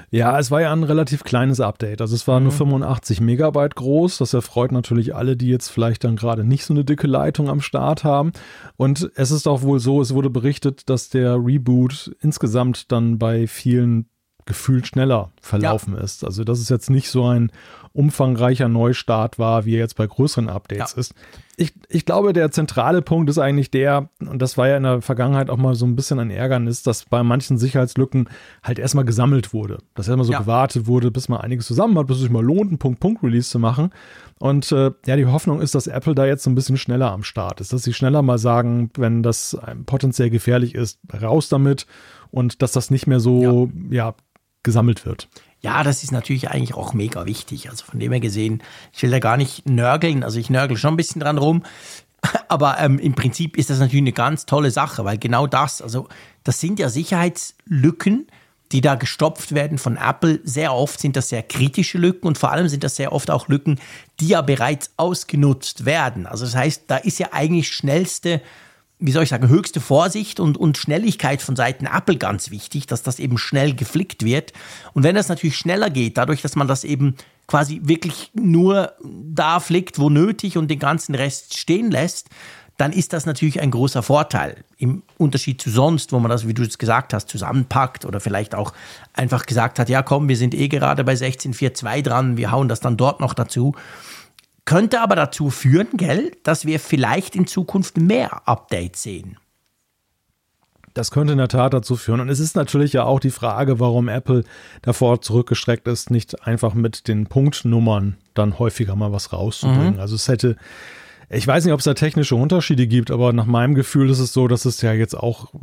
Ja, es war ja ein relativ kleines Update. Also es war mhm. nur 85 Megabyte groß. Das erfreut natürlich alle, die jetzt vielleicht dann gerade nicht so eine dicke Leitung am Start haben. Und es ist auch wohl so, es wurde berichtet, dass der Reboot insgesamt dann bei vielen gefühlt schneller verlaufen ja. ist. Also dass es jetzt nicht so ein umfangreicher Neustart war, wie er jetzt bei größeren Updates ja. ist. Ich, ich glaube, der zentrale Punkt ist eigentlich der, und das war ja in der Vergangenheit auch mal so ein bisschen ein Ärgernis, dass bei manchen Sicherheitslücken halt erstmal gesammelt wurde. Dass erstmal so ja. gewartet wurde, bis man einiges zusammen hat, bis es sich mal lohnt, einen Punkt-Punkt-Release zu machen. Und äh, ja, die Hoffnung ist, dass Apple da jetzt so ein bisschen schneller am Start ist, dass sie schneller mal sagen, wenn das potenziell gefährlich ist, raus damit und dass das nicht mehr so ja, ja gesammelt wird. Ja, das ist natürlich eigentlich auch mega wichtig. Also von dem her gesehen, ich will da gar nicht nörgeln. Also ich nörgel schon ein bisschen dran rum. Aber ähm, im Prinzip ist das natürlich eine ganz tolle Sache, weil genau das, also das sind ja Sicherheitslücken, die da gestopft werden von Apple. Sehr oft sind das sehr kritische Lücken und vor allem sind das sehr oft auch Lücken, die ja bereits ausgenutzt werden. Also das heißt, da ist ja eigentlich schnellste wie soll ich sagen, höchste Vorsicht und, und Schnelligkeit von Seiten Apple ganz wichtig, dass das eben schnell geflickt wird. Und wenn das natürlich schneller geht, dadurch, dass man das eben quasi wirklich nur da flickt, wo nötig und den ganzen Rest stehen lässt, dann ist das natürlich ein großer Vorteil. Im Unterschied zu sonst, wo man das, wie du es gesagt hast, zusammenpackt oder vielleicht auch einfach gesagt hat, ja komm, wir sind eh gerade bei 16.4.2 dran, wir hauen das dann dort noch dazu. Könnte aber dazu führen, gell, dass wir vielleicht in Zukunft mehr Updates sehen. Das könnte in der Tat dazu führen. Und es ist natürlich ja auch die Frage, warum Apple davor zurückgestreckt ist, nicht einfach mit den Punktnummern dann häufiger mal was rauszubringen. Mhm. Also es hätte, ich weiß nicht, ob es da technische Unterschiede gibt, aber nach meinem Gefühl ist es so, dass es ja jetzt auch,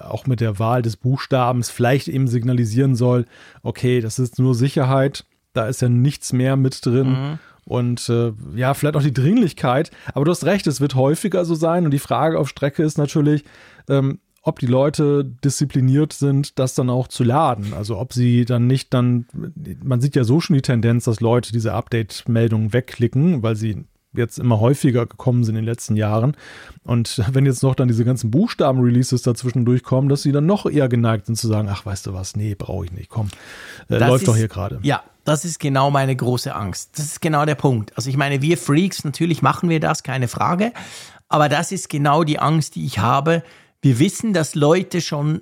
auch mit der Wahl des Buchstabens vielleicht eben signalisieren soll, okay, das ist nur Sicherheit, da ist ja nichts mehr mit drin. Mhm und äh, ja, vielleicht auch die Dringlichkeit. Aber du hast recht, es wird häufiger so sein. Und die Frage auf Strecke ist natürlich, ähm, ob die Leute diszipliniert sind, das dann auch zu laden. Also ob sie dann nicht dann, man sieht ja so schon die Tendenz, dass Leute diese Update-Meldungen wegklicken, weil sie jetzt immer häufiger gekommen sind in den letzten Jahren. Und wenn jetzt noch dann diese ganzen Buchstaben-Releases dazwischen durchkommen, dass sie dann noch eher geneigt sind zu sagen, ach, weißt du was, nee, brauche ich nicht, komm, äh, läuft ist, doch hier gerade. Ja, das ist genau meine große Angst. Das ist genau der Punkt. Also ich meine, wir Freaks, natürlich machen wir das, keine Frage. Aber das ist genau die Angst, die ich habe. Wir wissen, dass Leute schon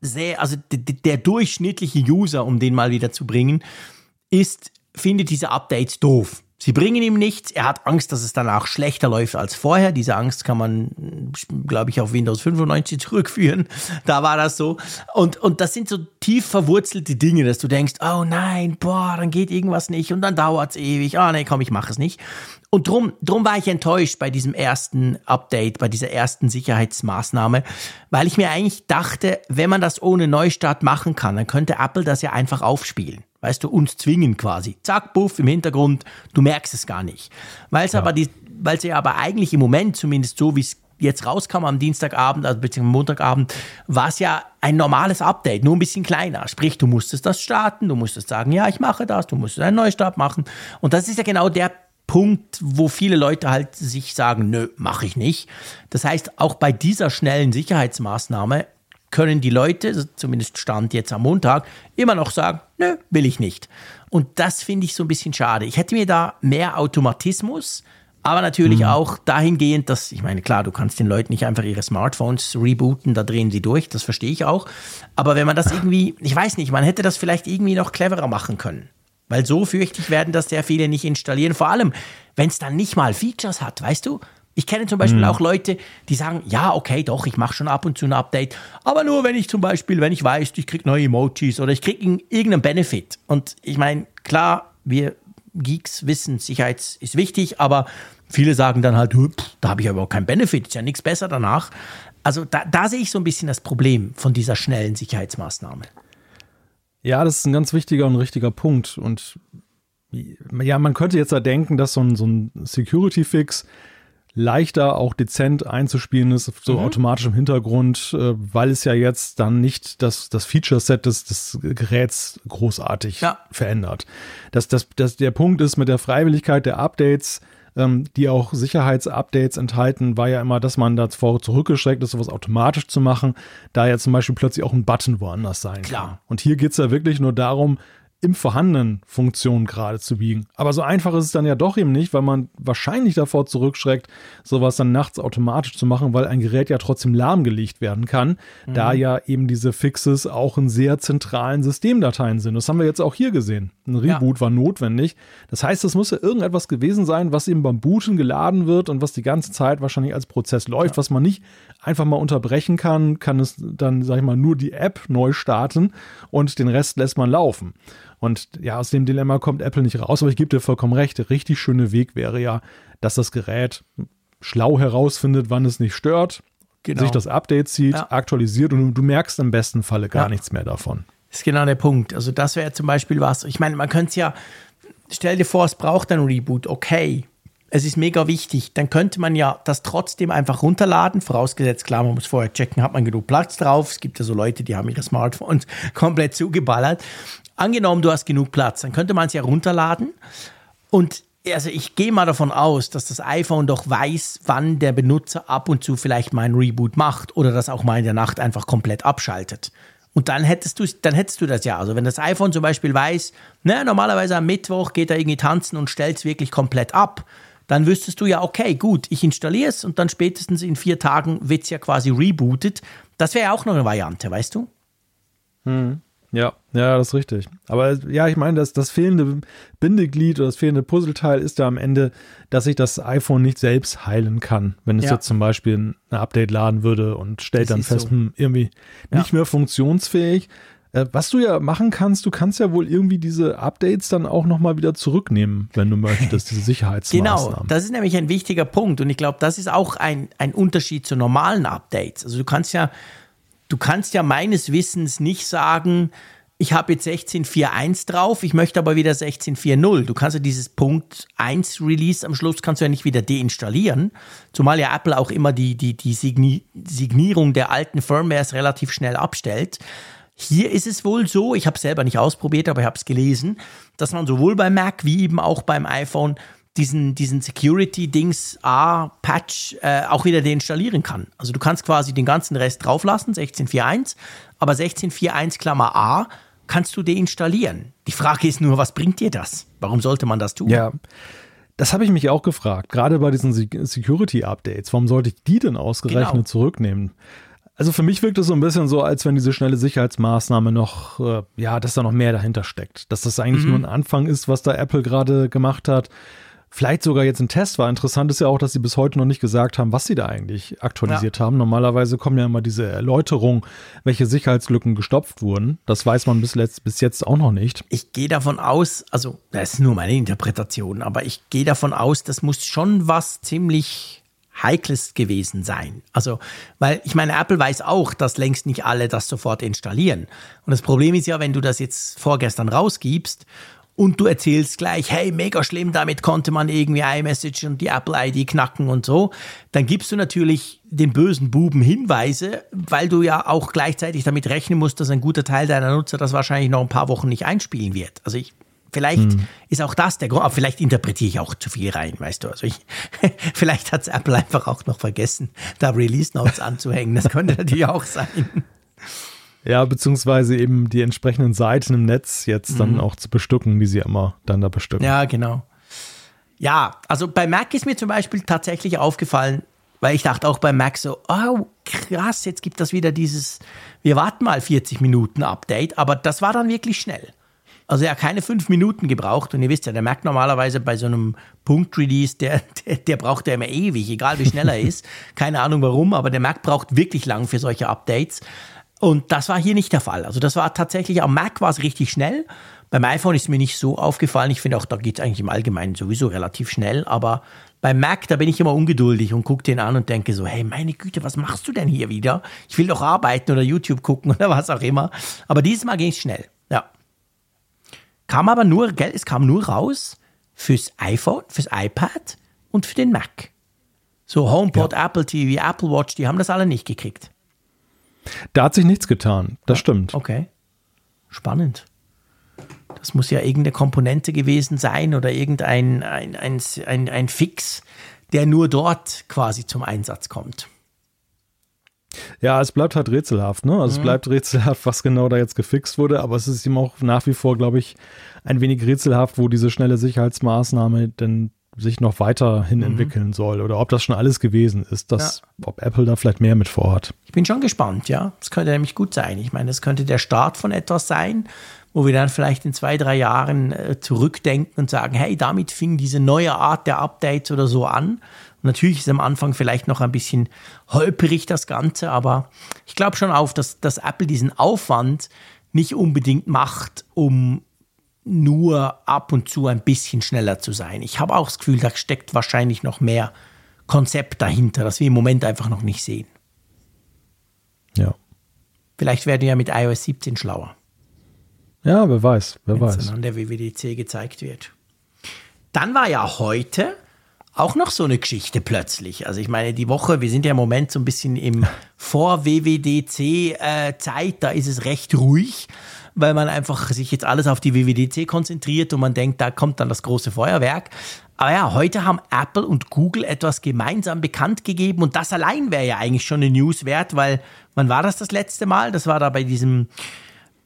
sehr, also der durchschnittliche User, um den mal wieder zu bringen, ist, findet diese Updates doof. Sie bringen ihm nichts. Er hat Angst, dass es danach schlechter läuft als vorher. Diese Angst kann man, glaube ich, auf Windows 95 zurückführen. Da war das so. Und, und das sind so tief verwurzelte Dinge, dass du denkst, oh nein, boah, dann geht irgendwas nicht und dann dauert's ewig. Ah, oh, nee, komm, ich mache es nicht. Und drum, drum war ich enttäuscht bei diesem ersten Update, bei dieser ersten Sicherheitsmaßnahme, weil ich mir eigentlich dachte, wenn man das ohne Neustart machen kann, dann könnte Apple das ja einfach aufspielen. Weißt du, uns zwingen quasi. Zack, buff, im Hintergrund, du merkst es gar nicht. Weil es ja. aber die, weil es ja aber eigentlich im Moment, zumindest so wie es jetzt rauskam am Dienstagabend, also beziehungsweise Montagabend, war es ja ein normales Update, nur ein bisschen kleiner. Sprich, du musstest das starten, du musstest sagen, ja, ich mache das, du musstest einen Neustart machen. Und das ist ja genau der Punkt, wo viele Leute halt sich sagen, nö, mache ich nicht. Das heißt, auch bei dieser schnellen Sicherheitsmaßnahme können die Leute, zumindest Stand jetzt am Montag, immer noch sagen, nö, will ich nicht. Und das finde ich so ein bisschen schade. Ich hätte mir da mehr Automatismus, aber natürlich mhm. auch dahingehend, dass, ich meine, klar, du kannst den Leuten nicht einfach ihre Smartphones rebooten, da drehen sie durch, das verstehe ich auch. Aber wenn man das irgendwie, ich weiß nicht, man hätte das vielleicht irgendwie noch cleverer machen können. Weil so fürchte ich, werden das sehr viele nicht installieren. Vor allem, wenn es dann nicht mal Features hat, weißt du? Ich kenne zum Beispiel mhm. auch Leute, die sagen, ja, okay, doch, ich mache schon ab und zu ein Update, aber nur wenn ich zum Beispiel, wenn ich weiß, ich kriege neue Emojis oder ich kriege irgendeinen Benefit. Und ich meine, klar, wir Geeks wissen, Sicherheit ist wichtig, aber viele sagen dann halt, pff, da habe ich aber auch keinen Benefit, ist ja nichts besser danach. Also da, da sehe ich so ein bisschen das Problem von dieser schnellen Sicherheitsmaßnahme. Ja, das ist ein ganz wichtiger und richtiger Punkt. Und ja, man könnte jetzt ja denken, dass so ein, so ein Security-Fix leichter auch dezent einzuspielen ist, so mhm. automatisch im Hintergrund, äh, weil es ja jetzt dann nicht das, das Feature-Set des, des Geräts großartig ja. verändert. Das, das, das, der Punkt ist mit der Freiwilligkeit der Updates, ähm, die auch Sicherheitsupdates enthalten, war ja immer, dass man davor zurückgeschreckt ist, sowas automatisch zu machen, da ja zum Beispiel plötzlich auch ein Button woanders sein Klar. kann. Und hier geht es ja wirklich nur darum, im vorhandenen Funktionen gerade zu biegen. Aber so einfach ist es dann ja doch eben nicht, weil man wahrscheinlich davor zurückschreckt, sowas dann nachts automatisch zu machen, weil ein Gerät ja trotzdem lahmgelegt werden kann, mhm. da ja eben diese Fixes auch in sehr zentralen Systemdateien sind. Das haben wir jetzt auch hier gesehen. Ein Reboot ja. war notwendig. Das heißt, es muss ja irgendetwas gewesen sein, was eben beim Booten geladen wird und was die ganze Zeit wahrscheinlich als Prozess läuft, ja. was man nicht einfach mal unterbrechen kann, kann es dann, sag ich mal, nur die App neu starten und den Rest lässt man laufen. Und ja, aus dem Dilemma kommt Apple nicht raus, aber ich gebe dir vollkommen recht. Der richtig schöne Weg wäre ja, dass das Gerät schlau herausfindet, wann es nicht stört, genau. sich das Update zieht, ja. aktualisiert und du merkst im besten Falle gar ja. nichts mehr davon. Das ist genau der Punkt. Also das wäre zum Beispiel was. Ich meine, man könnte es ja, stell dir vor, es braucht ein Reboot, okay. Es ist mega wichtig. Dann könnte man ja das trotzdem einfach runterladen. Vorausgesetzt, klar, man muss vorher checken, hat man genug Platz drauf. Es gibt ja so Leute, die haben ihre Smartphones komplett zugeballert angenommen, du hast genug Platz, dann könnte man es ja runterladen. Und also ich gehe mal davon aus, dass das iPhone doch weiß, wann der Benutzer ab und zu vielleicht mal ein Reboot macht oder das auch mal in der Nacht einfach komplett abschaltet. Und dann hättest du, dann hättest du das ja. Also wenn das iPhone zum Beispiel weiß, ne, normalerweise am Mittwoch geht er irgendwie tanzen und stellt es wirklich komplett ab, dann wüsstest du ja, okay, gut, ich installiere es und dann spätestens in vier Tagen wird es ja quasi rebootet. Das wäre ja auch noch eine Variante, weißt du? Hm. Ja, ja, das ist richtig. Aber ja, ich meine, das, das fehlende Bindeglied oder das fehlende Puzzleteil ist da am Ende, dass ich das iPhone nicht selbst heilen kann. Wenn es ja. jetzt zum Beispiel ein Update laden würde und stellt das dann fest, so. hm, irgendwie ja. nicht mehr funktionsfähig. Äh, was du ja machen kannst, du kannst ja wohl irgendwie diese Updates dann auch nochmal wieder zurücknehmen, wenn du möchtest, diese Sicherheitsmaßnahmen. Genau, das ist nämlich ein wichtiger Punkt und ich glaube, das ist auch ein, ein Unterschied zu normalen Updates. Also du kannst ja du kannst ja meines Wissens nicht sagen, ich habe jetzt 16.4.1 drauf, ich möchte aber wieder 16.4.0. Du kannst ja dieses Punkt 1 Release am Schluss kannst du ja nicht wieder deinstallieren, zumal ja Apple auch immer die, die, die Signi Signierung der alten Firmwares relativ schnell abstellt. Hier ist es wohl so, ich habe es selber nicht ausprobiert, aber ich habe es gelesen, dass man sowohl beim Mac wie eben auch beim iPhone diesen, diesen Security-Dings A-Patch äh, auch wieder deinstallieren kann. Also du kannst quasi den ganzen Rest drauflassen, 16.4.1, aber 16.4.1 Klammer A kannst du deinstallieren. Die Frage ist nur, was bringt dir das? Warum sollte man das tun? Ja. Das habe ich mich auch gefragt, gerade bei diesen Security-Updates. Warum sollte ich die denn ausgerechnet genau. zurücknehmen? Also für mich wirkt es so ein bisschen so, als wenn diese schnelle Sicherheitsmaßnahme noch, äh, ja, dass da noch mehr dahinter steckt. Dass das eigentlich mhm. nur ein Anfang ist, was da Apple gerade gemacht hat vielleicht sogar jetzt ein Test war. Interessant ist ja auch, dass sie bis heute noch nicht gesagt haben, was sie da eigentlich aktualisiert ja. haben. Normalerweise kommen ja immer diese Erläuterungen, welche Sicherheitslücken gestopft wurden. Das weiß man bis, letzt, bis jetzt auch noch nicht. Ich gehe davon aus, also das ist nur meine Interpretation, aber ich gehe davon aus, das muss schon was ziemlich heikles gewesen sein. Also, weil ich meine, Apple weiß auch, dass längst nicht alle das sofort installieren. Und das Problem ist ja, wenn du das jetzt vorgestern rausgibst und du erzählst gleich, hey, mega schlimm, damit konnte man irgendwie iMessage und die Apple ID knacken und so, dann gibst du natürlich den bösen Buben Hinweise, weil du ja auch gleichzeitig damit rechnen musst, dass ein guter Teil deiner Nutzer das wahrscheinlich noch ein paar Wochen nicht einspielen wird. Also ich Vielleicht hm. ist auch das der Grund, aber vielleicht interpretiere ich auch zu viel rein, weißt du. Also ich, vielleicht hat Apple einfach auch noch vergessen, da Release Notes anzuhängen. Das könnte natürlich auch sein. Ja, beziehungsweise eben die entsprechenden Seiten im Netz jetzt dann mhm. auch zu bestücken, die sie immer dann da bestücken. Ja, genau. Ja, also bei Mac ist mir zum Beispiel tatsächlich aufgefallen, weil ich dachte auch bei Mac so, oh krass, jetzt gibt das wieder dieses, wir warten mal 40 Minuten Update, aber das war dann wirklich schnell. Also er hat keine fünf Minuten gebraucht und ihr wisst ja, der Mac normalerweise bei so einem Punkt-Release, der, der, der braucht ja immer ewig, egal wie schnell er ist. Keine Ahnung warum, aber der Mac braucht wirklich lang für solche Updates. Und das war hier nicht der Fall. Also das war tatsächlich, am Mac war es richtig schnell. Beim iPhone ist mir nicht so aufgefallen. Ich finde auch, da geht es eigentlich im Allgemeinen sowieso relativ schnell. Aber beim Mac, da bin ich immer ungeduldig und gucke den an und denke so, hey, meine Güte, was machst du denn hier wieder? Ich will doch arbeiten oder YouTube gucken oder was auch immer. Aber dieses Mal ging es schnell. Ja. Kam aber nur, gell, es kam nur raus fürs iPhone, fürs iPad und für den Mac. So HomePod, ja. Apple TV, Apple Watch, die haben das alle nicht gekriegt. Da hat sich nichts getan, das ja, stimmt. Okay. Spannend. Das muss ja irgendeine Komponente gewesen sein oder irgendein ein, ein, ein, ein Fix, der nur dort quasi zum Einsatz kommt. Ja, es bleibt halt rätselhaft, ne? Also mhm. es bleibt rätselhaft, was genau da jetzt gefixt wurde, aber es ist ihm auch nach wie vor, glaube ich, ein wenig rätselhaft, wo diese schnelle Sicherheitsmaßnahme denn sich noch weiterhin mhm. entwickeln soll oder ob das schon alles gewesen ist, dass, ja. ob Apple da vielleicht mehr mit vorhat. Ich bin schon gespannt, ja. Das könnte nämlich gut sein. Ich meine, das könnte der Start von etwas sein, wo wir dann vielleicht in zwei, drei Jahren äh, zurückdenken und sagen, hey, damit fing diese neue Art der Updates oder so an Natürlich ist am Anfang vielleicht noch ein bisschen holperig das Ganze, aber ich glaube schon auf, dass, dass Apple diesen Aufwand nicht unbedingt macht, um nur ab und zu ein bisschen schneller zu sein. Ich habe auch das Gefühl, da steckt wahrscheinlich noch mehr Konzept dahinter, das wir im Moment einfach noch nicht sehen. Ja. Vielleicht werden wir ja mit iOS 17 schlauer. Ja, wer weiß, wer Wenn's weiß. Dann an der WWDC gezeigt wird. Dann war ja heute auch noch so eine Geschichte plötzlich. Also ich meine, die Woche, wir sind ja im Moment so ein bisschen im Vor-WWDC-Zeit, äh, da ist es recht ruhig, weil man einfach sich jetzt alles auf die WWDC konzentriert und man denkt, da kommt dann das große Feuerwerk. Aber ja, heute haben Apple und Google etwas gemeinsam bekannt gegeben und das allein wäre ja eigentlich schon eine News wert, weil wann war das das letzte Mal? Das war da bei diesem,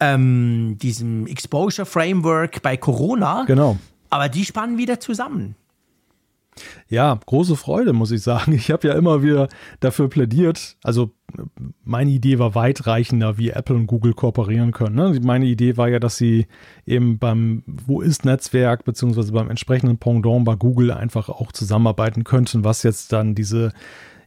ähm, diesem Exposure Framework bei Corona. Genau. Aber die spannen wieder zusammen. Ja, große Freude, muss ich sagen. Ich habe ja immer wieder dafür plädiert. Also meine Idee war weitreichender, wie Apple und Google kooperieren können. Ne? Meine Idee war ja, dass sie eben beim Wo ist Netzwerk beziehungsweise beim entsprechenden Pendant bei Google einfach auch zusammenarbeiten könnten, was jetzt dann diese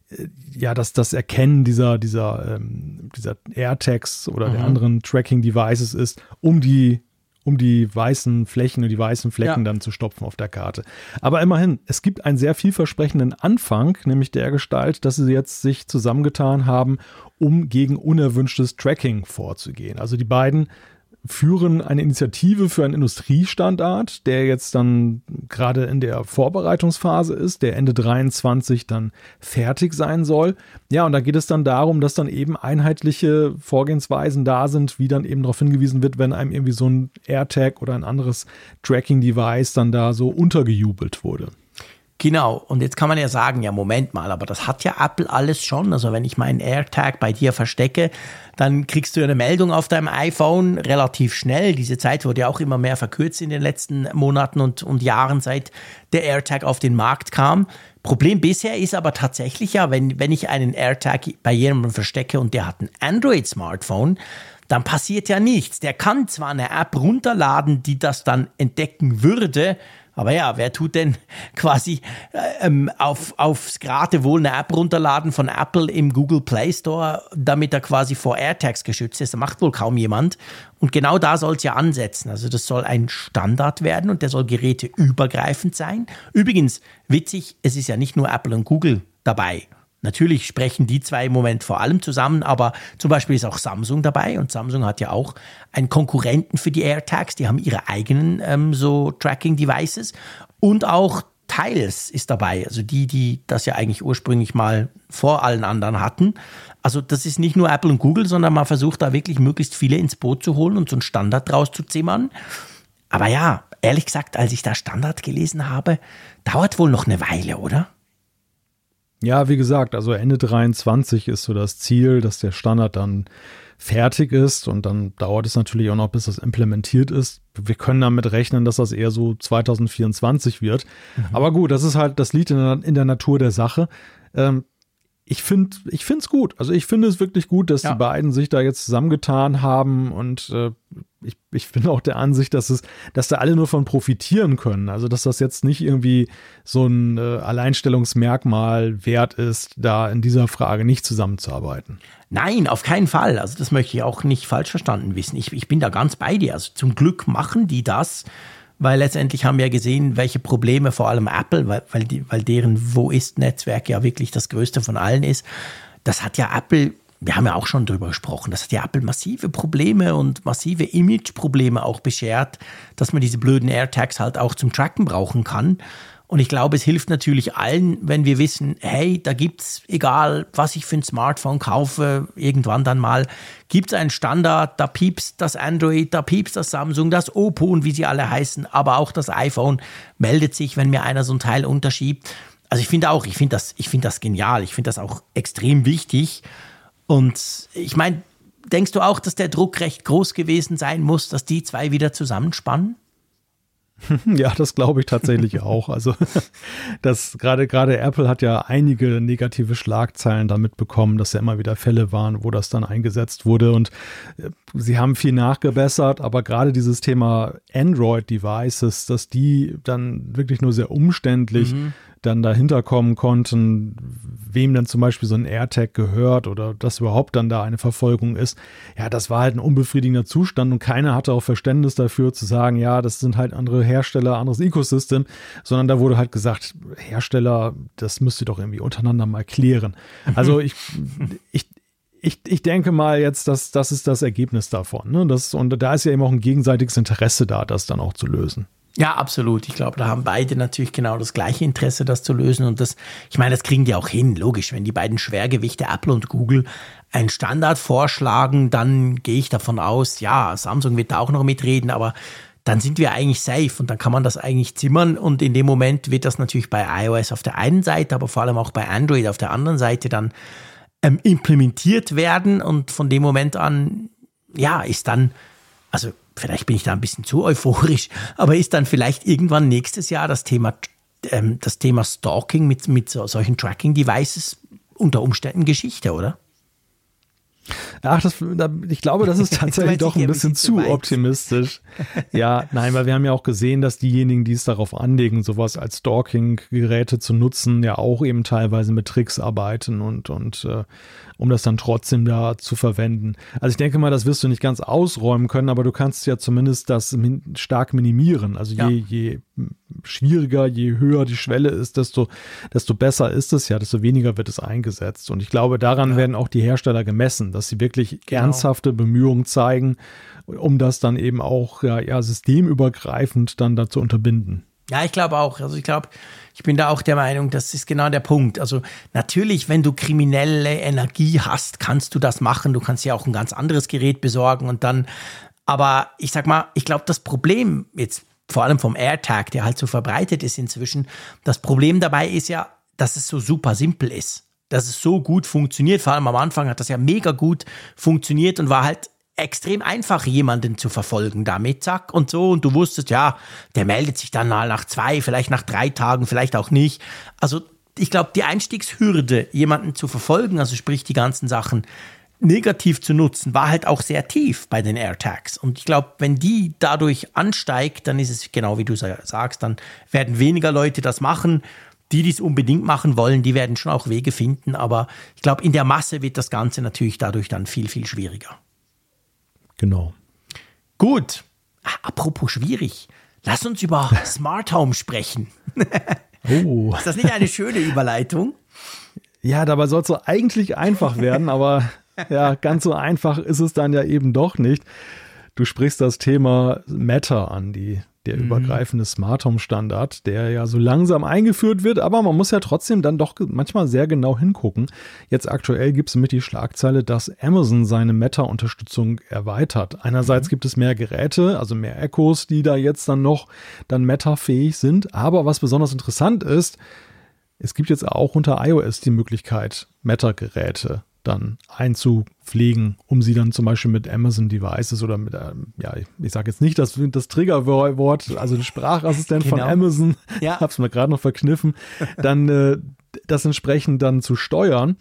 äh, ja, das, das Erkennen dieser, dieser, ähm, dieser AirTags oder mhm. der anderen Tracking-Devices ist, um die um die weißen Flächen und die weißen Flecken ja. dann zu stopfen auf der Karte. Aber immerhin, es gibt einen sehr vielversprechenden Anfang, nämlich der Gestalt, dass sie jetzt sich zusammengetan haben, um gegen unerwünschtes Tracking vorzugehen. Also die beiden führen eine Initiative für einen Industriestandard, der jetzt dann gerade in der Vorbereitungsphase ist, der Ende 23 dann fertig sein soll. Ja, und da geht es dann darum, dass dann eben einheitliche Vorgehensweisen da sind, wie dann eben darauf hingewiesen wird, wenn einem irgendwie so ein AirTag oder ein anderes Tracking-Device dann da so untergejubelt wurde. Genau, und jetzt kann man ja sagen, ja, Moment mal, aber das hat ja Apple alles schon. Also wenn ich meinen AirTag bei dir verstecke, dann kriegst du eine Meldung auf deinem iPhone relativ schnell. Diese Zeit wurde ja auch immer mehr verkürzt in den letzten Monaten und, und Jahren, seit der AirTag auf den Markt kam. Problem bisher ist aber tatsächlich ja, wenn, wenn ich einen AirTag bei jemandem verstecke und der hat ein Android-Smartphone, dann passiert ja nichts. Der kann zwar eine App runterladen, die das dann entdecken würde, aber ja, wer tut denn quasi äh, ähm, auf, aufs Geratewohl eine App runterladen von Apple im Google Play Store, damit er quasi vor AirTags geschützt ist? Das macht wohl kaum jemand. Und genau da soll es ja ansetzen. Also das soll ein Standard werden und der soll geräteübergreifend sein. Übrigens, witzig, es ist ja nicht nur Apple und Google dabei. Natürlich sprechen die zwei im Moment vor allem zusammen, aber zum Beispiel ist auch Samsung dabei und Samsung hat ja auch einen Konkurrenten für die AirTags. Die haben ihre eigenen ähm, so Tracking-Devices und auch Tiles ist dabei, also die, die das ja eigentlich ursprünglich mal vor allen anderen hatten. Also das ist nicht nur Apple und Google, sondern man versucht da wirklich möglichst viele ins Boot zu holen und so einen Standard draus zu zimmern. Aber ja, ehrlich gesagt, als ich da Standard gelesen habe, dauert wohl noch eine Weile, oder? Ja, wie gesagt, also Ende 23 ist so das Ziel, dass der Standard dann fertig ist und dann dauert es natürlich auch noch, bis das implementiert ist. Wir können damit rechnen, dass das eher so 2024 wird. Mhm. Aber gut, das ist halt, das liegt in der, in der Natur der Sache. Ähm, ich finde ich finde es gut. Also ich finde es wirklich gut, dass ja. die beiden sich da jetzt zusammengetan haben und äh, ich, ich bin auch der Ansicht, dass es, dass da alle nur von profitieren können. Also dass das jetzt nicht irgendwie so ein äh, Alleinstellungsmerkmal wert ist, da in dieser Frage nicht zusammenzuarbeiten. Nein, auf keinen Fall. Also das möchte ich auch nicht falsch verstanden wissen. Ich, ich bin da ganz bei dir. Also zum Glück machen die das weil letztendlich haben wir gesehen, welche Probleme vor allem Apple, weil, weil, die, weil deren Wo ist-Netzwerk ja wirklich das größte von allen ist. Das hat ja Apple, wir haben ja auch schon drüber gesprochen, das hat ja Apple massive Probleme und massive Image-Probleme auch beschert, dass man diese blöden AirTags halt auch zum Tracken brauchen kann. Und ich glaube, es hilft natürlich allen, wenn wir wissen, hey, da gibt's, egal was ich für ein Smartphone kaufe, irgendwann dann mal, gibt's einen Standard, da piepst das Android, da piepst das Samsung, das Oppo und wie sie alle heißen, aber auch das iPhone meldet sich, wenn mir einer so ein Teil unterschiebt. Also ich finde auch, ich finde das, ich finde das genial, ich finde das auch extrem wichtig. Und ich meine, denkst du auch, dass der Druck recht groß gewesen sein muss, dass die zwei wieder zusammenspannen? Ja, das glaube ich tatsächlich auch. Also das gerade gerade Apple hat ja einige negative Schlagzeilen damit bekommen, dass ja immer wieder Fälle waren, wo das dann eingesetzt wurde und äh, sie haben viel nachgebessert, aber gerade dieses Thema Android Devices, dass die dann wirklich nur sehr umständlich mhm dann dahinter kommen konnten, wem dann zum Beispiel so ein AirTag gehört oder dass überhaupt dann da eine Verfolgung ist. Ja, das war halt ein unbefriedigender Zustand und keiner hatte auch Verständnis dafür zu sagen, ja, das sind halt andere Hersteller, anderes Ecosystem, sondern da wurde halt gesagt, Hersteller, das müsst ihr doch irgendwie untereinander mal klären. Also ich, ich, ich, ich denke mal jetzt, dass das ist das Ergebnis davon. Ne? Das, und da ist ja eben auch ein gegenseitiges Interesse da, das dann auch zu lösen. Ja, absolut. Ich glaube, da haben beide natürlich genau das gleiche Interesse, das zu lösen. Und das, ich meine, das kriegen die auch hin, logisch. Wenn die beiden Schwergewichte Apple und Google einen Standard vorschlagen, dann gehe ich davon aus, ja, Samsung wird da auch noch mitreden, aber dann sind wir eigentlich safe und dann kann man das eigentlich zimmern und in dem Moment wird das natürlich bei iOS auf der einen Seite, aber vor allem auch bei Android auf der anderen Seite dann ähm, implementiert werden und von dem Moment an, ja, ist dann, also vielleicht bin ich da ein bisschen zu euphorisch, aber ist dann vielleicht irgendwann nächstes Jahr das Thema, ähm, das Thema Stalking mit, mit so, solchen Tracking-Devices unter Umständen Geschichte, oder? Ach, das, ich glaube, das ist tatsächlich doch ein bisschen zu optimistisch. ja, nein, weil wir haben ja auch gesehen, dass diejenigen, die es darauf anlegen, sowas als Stalking-Geräte zu nutzen, ja auch eben teilweise mit Tricks arbeiten und, und äh, um das dann trotzdem da zu verwenden. Also ich denke mal, das wirst du nicht ganz ausräumen können, aber du kannst ja zumindest das min stark minimieren. Also je, ja. je schwieriger, je höher die Schwelle ist, desto, desto besser ist es ja, desto weniger wird es eingesetzt. Und ich glaube, daran ja. werden auch die Hersteller gemessen, dass sie wirklich genau. ernsthafte Bemühungen zeigen, um das dann eben auch ja, ja systemübergreifend dann dazu unterbinden. Ja, ich glaube auch. Also ich glaube, ich bin da auch der Meinung, das ist genau der Punkt. Also natürlich, wenn du kriminelle Energie hast, kannst du das machen. Du kannst ja auch ein ganz anderes Gerät besorgen und dann. Aber ich sag mal, ich glaube, das Problem jetzt vor allem vom AirTag, der halt so verbreitet ist inzwischen, das Problem dabei ist ja, dass es so super simpel ist. Dass es so gut funktioniert. Vor allem am Anfang hat das ja mega gut funktioniert und war halt extrem einfach, jemanden zu verfolgen damit, zack und so. Und du wusstest, ja, der meldet sich dann mal nach zwei, vielleicht nach drei Tagen, vielleicht auch nicht. Also ich glaube, die Einstiegshürde, jemanden zu verfolgen, also sprich die ganzen Sachen negativ zu nutzen, war halt auch sehr tief bei den AirTags. Und ich glaube, wenn die dadurch ansteigt, dann ist es genau wie du sagst, dann werden weniger Leute das machen. Die, die es unbedingt machen wollen, die werden schon auch Wege finden. Aber ich glaube, in der Masse wird das Ganze natürlich dadurch dann viel, viel schwieriger. Genau. Gut. Apropos schwierig. Lass uns über Smart Home sprechen. oh. Ist das nicht eine schöne Überleitung? Ja, dabei soll es so eigentlich einfach werden, aber ja, ganz so einfach ist es dann ja eben doch nicht. Du sprichst das Thema Matter an, die, der mhm. übergreifende Smart Home Standard, der ja so langsam eingeführt wird, aber man muss ja trotzdem dann doch manchmal sehr genau hingucken. Jetzt aktuell gibt es mit die Schlagzeile, dass Amazon seine Meta-Unterstützung erweitert. Einerseits mhm. gibt es mehr Geräte, also mehr Echos, die da jetzt dann noch dann Meta-fähig sind, aber was besonders interessant ist, es gibt jetzt auch unter iOS die Möglichkeit, Meta-Geräte dann einzupflegen, um sie dann zum Beispiel mit Amazon Devices oder mit, ähm, ja, ich sage jetzt nicht das, das Triggerwort, also der Sprachassistent genau. von Amazon, ja. hab's mir gerade noch verkniffen, dann äh, das entsprechend dann zu steuern.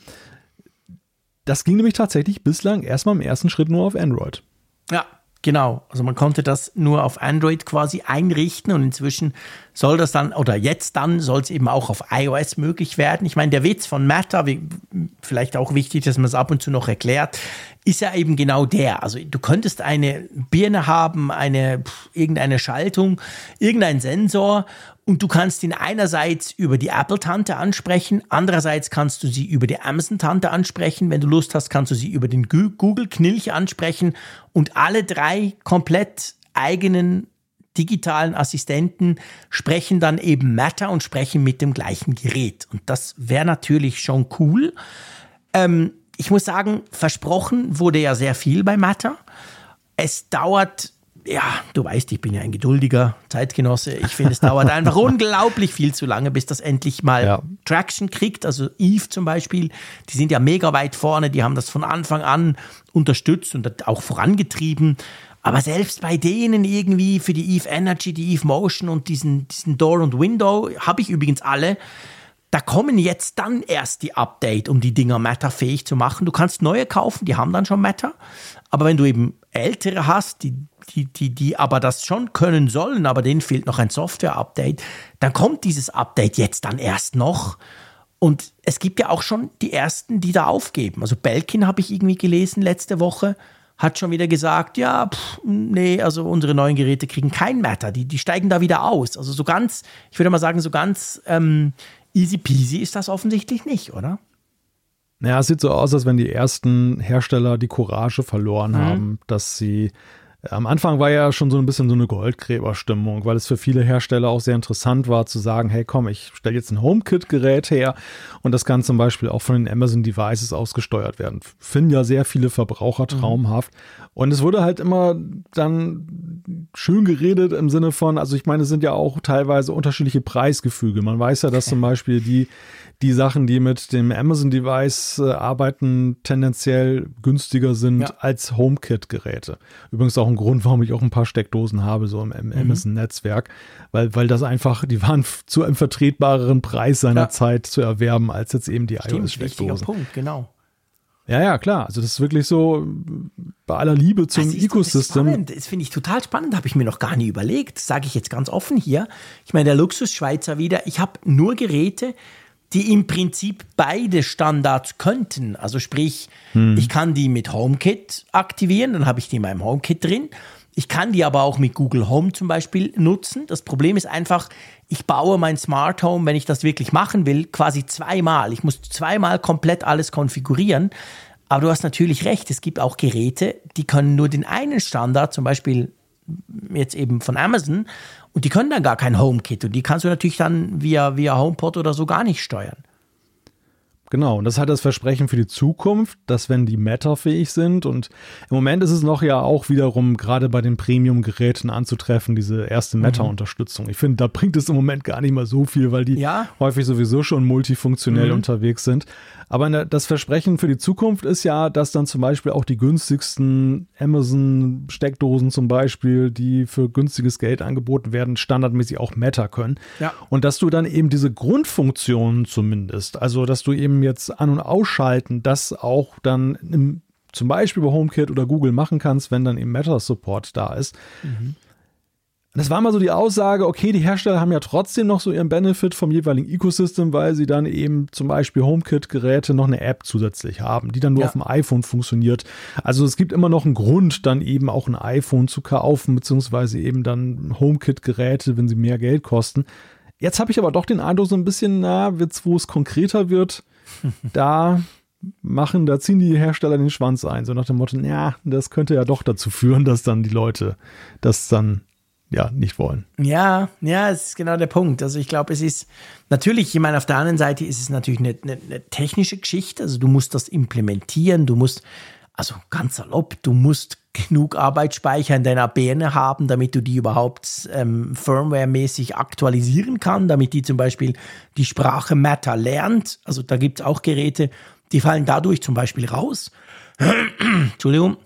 Das ging nämlich tatsächlich bislang erstmal im ersten Schritt nur auf Android. Ja, Genau, also man konnte das nur auf Android quasi einrichten und inzwischen soll das dann, oder jetzt dann soll es eben auch auf iOS möglich werden. Ich meine, der Witz von Meta, wie, vielleicht auch wichtig, dass man es ab und zu noch erklärt, ist ja eben genau der. Also du könntest eine Birne haben, eine irgendeine Schaltung, irgendein Sensor und du kannst ihn einerseits über die Apple-Tante ansprechen, andererseits kannst du sie über die Amazon-Tante ansprechen. Wenn du Lust hast, kannst du sie über den Google-Knilch ansprechen und alle drei komplett eigenen digitalen Assistenten sprechen dann eben Matter und sprechen mit dem gleichen Gerät. Und das wäre natürlich schon cool. Ähm, ich muss sagen, versprochen wurde ja sehr viel bei Matter. Es dauert, ja, du weißt, ich bin ja ein geduldiger Zeitgenosse. Ich finde, es dauert einfach unglaublich viel zu lange, bis das endlich mal ja. Traction kriegt. Also Eve zum Beispiel, die sind ja mega weit vorne, die haben das von Anfang an unterstützt und auch vorangetrieben. Aber selbst bei denen irgendwie für die Eve Energy, die Eve Motion und diesen, diesen Door und Window, habe ich übrigens alle, da kommen jetzt dann erst die Update, um die Dinger Matter-fähig zu machen. Du kannst neue kaufen, die haben dann schon Matter. Aber wenn du eben ältere hast, die, die, die, die aber das schon können sollen, aber denen fehlt noch ein Software-Update, dann kommt dieses Update jetzt dann erst noch. Und es gibt ja auch schon die ersten, die da aufgeben. Also Belkin habe ich irgendwie gelesen letzte Woche, hat schon wieder gesagt, ja, pff, nee, also unsere neuen Geräte kriegen kein Matter, die, die steigen da wieder aus. Also so ganz, ich würde mal sagen, so ganz ähm, easy peasy ist das offensichtlich nicht, oder? Naja, es sieht so aus, als wenn die ersten Hersteller die Courage verloren mhm. haben, dass sie am Anfang war ja schon so ein bisschen so eine Goldgräberstimmung, weil es für viele Hersteller auch sehr interessant war zu sagen, hey komm, ich stelle jetzt ein HomeKit-Gerät her und das kann zum Beispiel auch von den Amazon Devices ausgesteuert werden. Finden ja sehr viele Verbraucher mhm. traumhaft. Mhm. Und es wurde halt immer dann schön geredet im Sinne von, also ich meine, es sind ja auch teilweise unterschiedliche Preisgefüge. Man weiß ja, dass zum Beispiel die die Sachen, die mit dem Amazon-Device äh, arbeiten, tendenziell günstiger sind ja. als HomeKit-Geräte. Übrigens auch ein Grund, warum ich auch ein paar Steckdosen habe, so im, im mhm. Amazon-Netzwerk, weil, weil das einfach, die waren zu einem vertretbareren Preis seiner ja. Zeit zu erwerben, als jetzt eben die iOS-Steckdosen. Punkt, genau. Ja, ja, klar. Also das ist wirklich so bei aller Liebe zum also Ecosystem. Das, das finde ich total spannend, habe ich mir noch gar nie überlegt. Sage ich jetzt ganz offen hier. Ich meine, der Luxus-Schweizer wieder, ich habe nur Geräte, die im Prinzip beide Standards könnten. Also sprich, hm. ich kann die mit HomeKit aktivieren, dann habe ich die in meinem HomeKit drin. Ich kann die aber auch mit Google Home zum Beispiel nutzen. Das Problem ist einfach, ich baue mein Smart Home, wenn ich das wirklich machen will, quasi zweimal. Ich muss zweimal komplett alles konfigurieren. Aber du hast natürlich recht, es gibt auch Geräte, die können nur den einen Standard, zum Beispiel jetzt eben von Amazon, und die können dann gar kein HomeKit und die kannst du natürlich dann via, via HomePod oder so gar nicht steuern. Genau, und das hat das Versprechen für die Zukunft, dass wenn die Meta-fähig sind und im Moment ist es noch ja auch wiederum gerade bei den Premium-Geräten anzutreffen, diese erste Meta-Unterstützung. Ich finde, da bringt es im Moment gar nicht mal so viel, weil die ja. häufig sowieso schon multifunktionell mhm. unterwegs sind. Aber das Versprechen für die Zukunft ist ja, dass dann zum Beispiel auch die günstigsten Amazon-Steckdosen zum Beispiel, die für günstiges Geld angeboten werden, standardmäßig auch Meta können. Ja. Und dass du dann eben diese Grundfunktionen zumindest, also dass du eben jetzt an- und ausschalten, das auch dann im, zum Beispiel bei HomeKit oder Google machen kannst, wenn dann eben Meta-Support da ist. Mhm das war mal so die Aussage, okay, die Hersteller haben ja trotzdem noch so ihren Benefit vom jeweiligen Ecosystem, weil sie dann eben zum Beispiel HomeKit-Geräte noch eine App zusätzlich haben, die dann nur ja. auf dem iPhone funktioniert. Also es gibt immer noch einen Grund, dann eben auch ein iPhone zu kaufen, beziehungsweise eben dann HomeKit-Geräte, wenn sie mehr Geld kosten. Jetzt habe ich aber doch den Eindruck, so ein bisschen, na, jetzt, wo es konkreter wird, da machen, da ziehen die Hersteller den Schwanz ein, so nach dem Motto, ja, das könnte ja doch dazu führen, dass dann die Leute das dann ja nicht wollen. Ja, ja, das ist genau der Punkt. Also ich glaube, es ist natürlich, ich meine, auf der anderen Seite ist es natürlich eine, eine, eine technische Geschichte. Also du musst das implementieren, du musst, also ganz salopp, du musst genug Arbeitsspeicher in deiner Birne haben, damit du die überhaupt ähm, firmware-mäßig aktualisieren kann, damit die zum Beispiel die Sprache Matter lernt. Also da gibt es auch Geräte, die fallen dadurch zum Beispiel raus. Entschuldigung.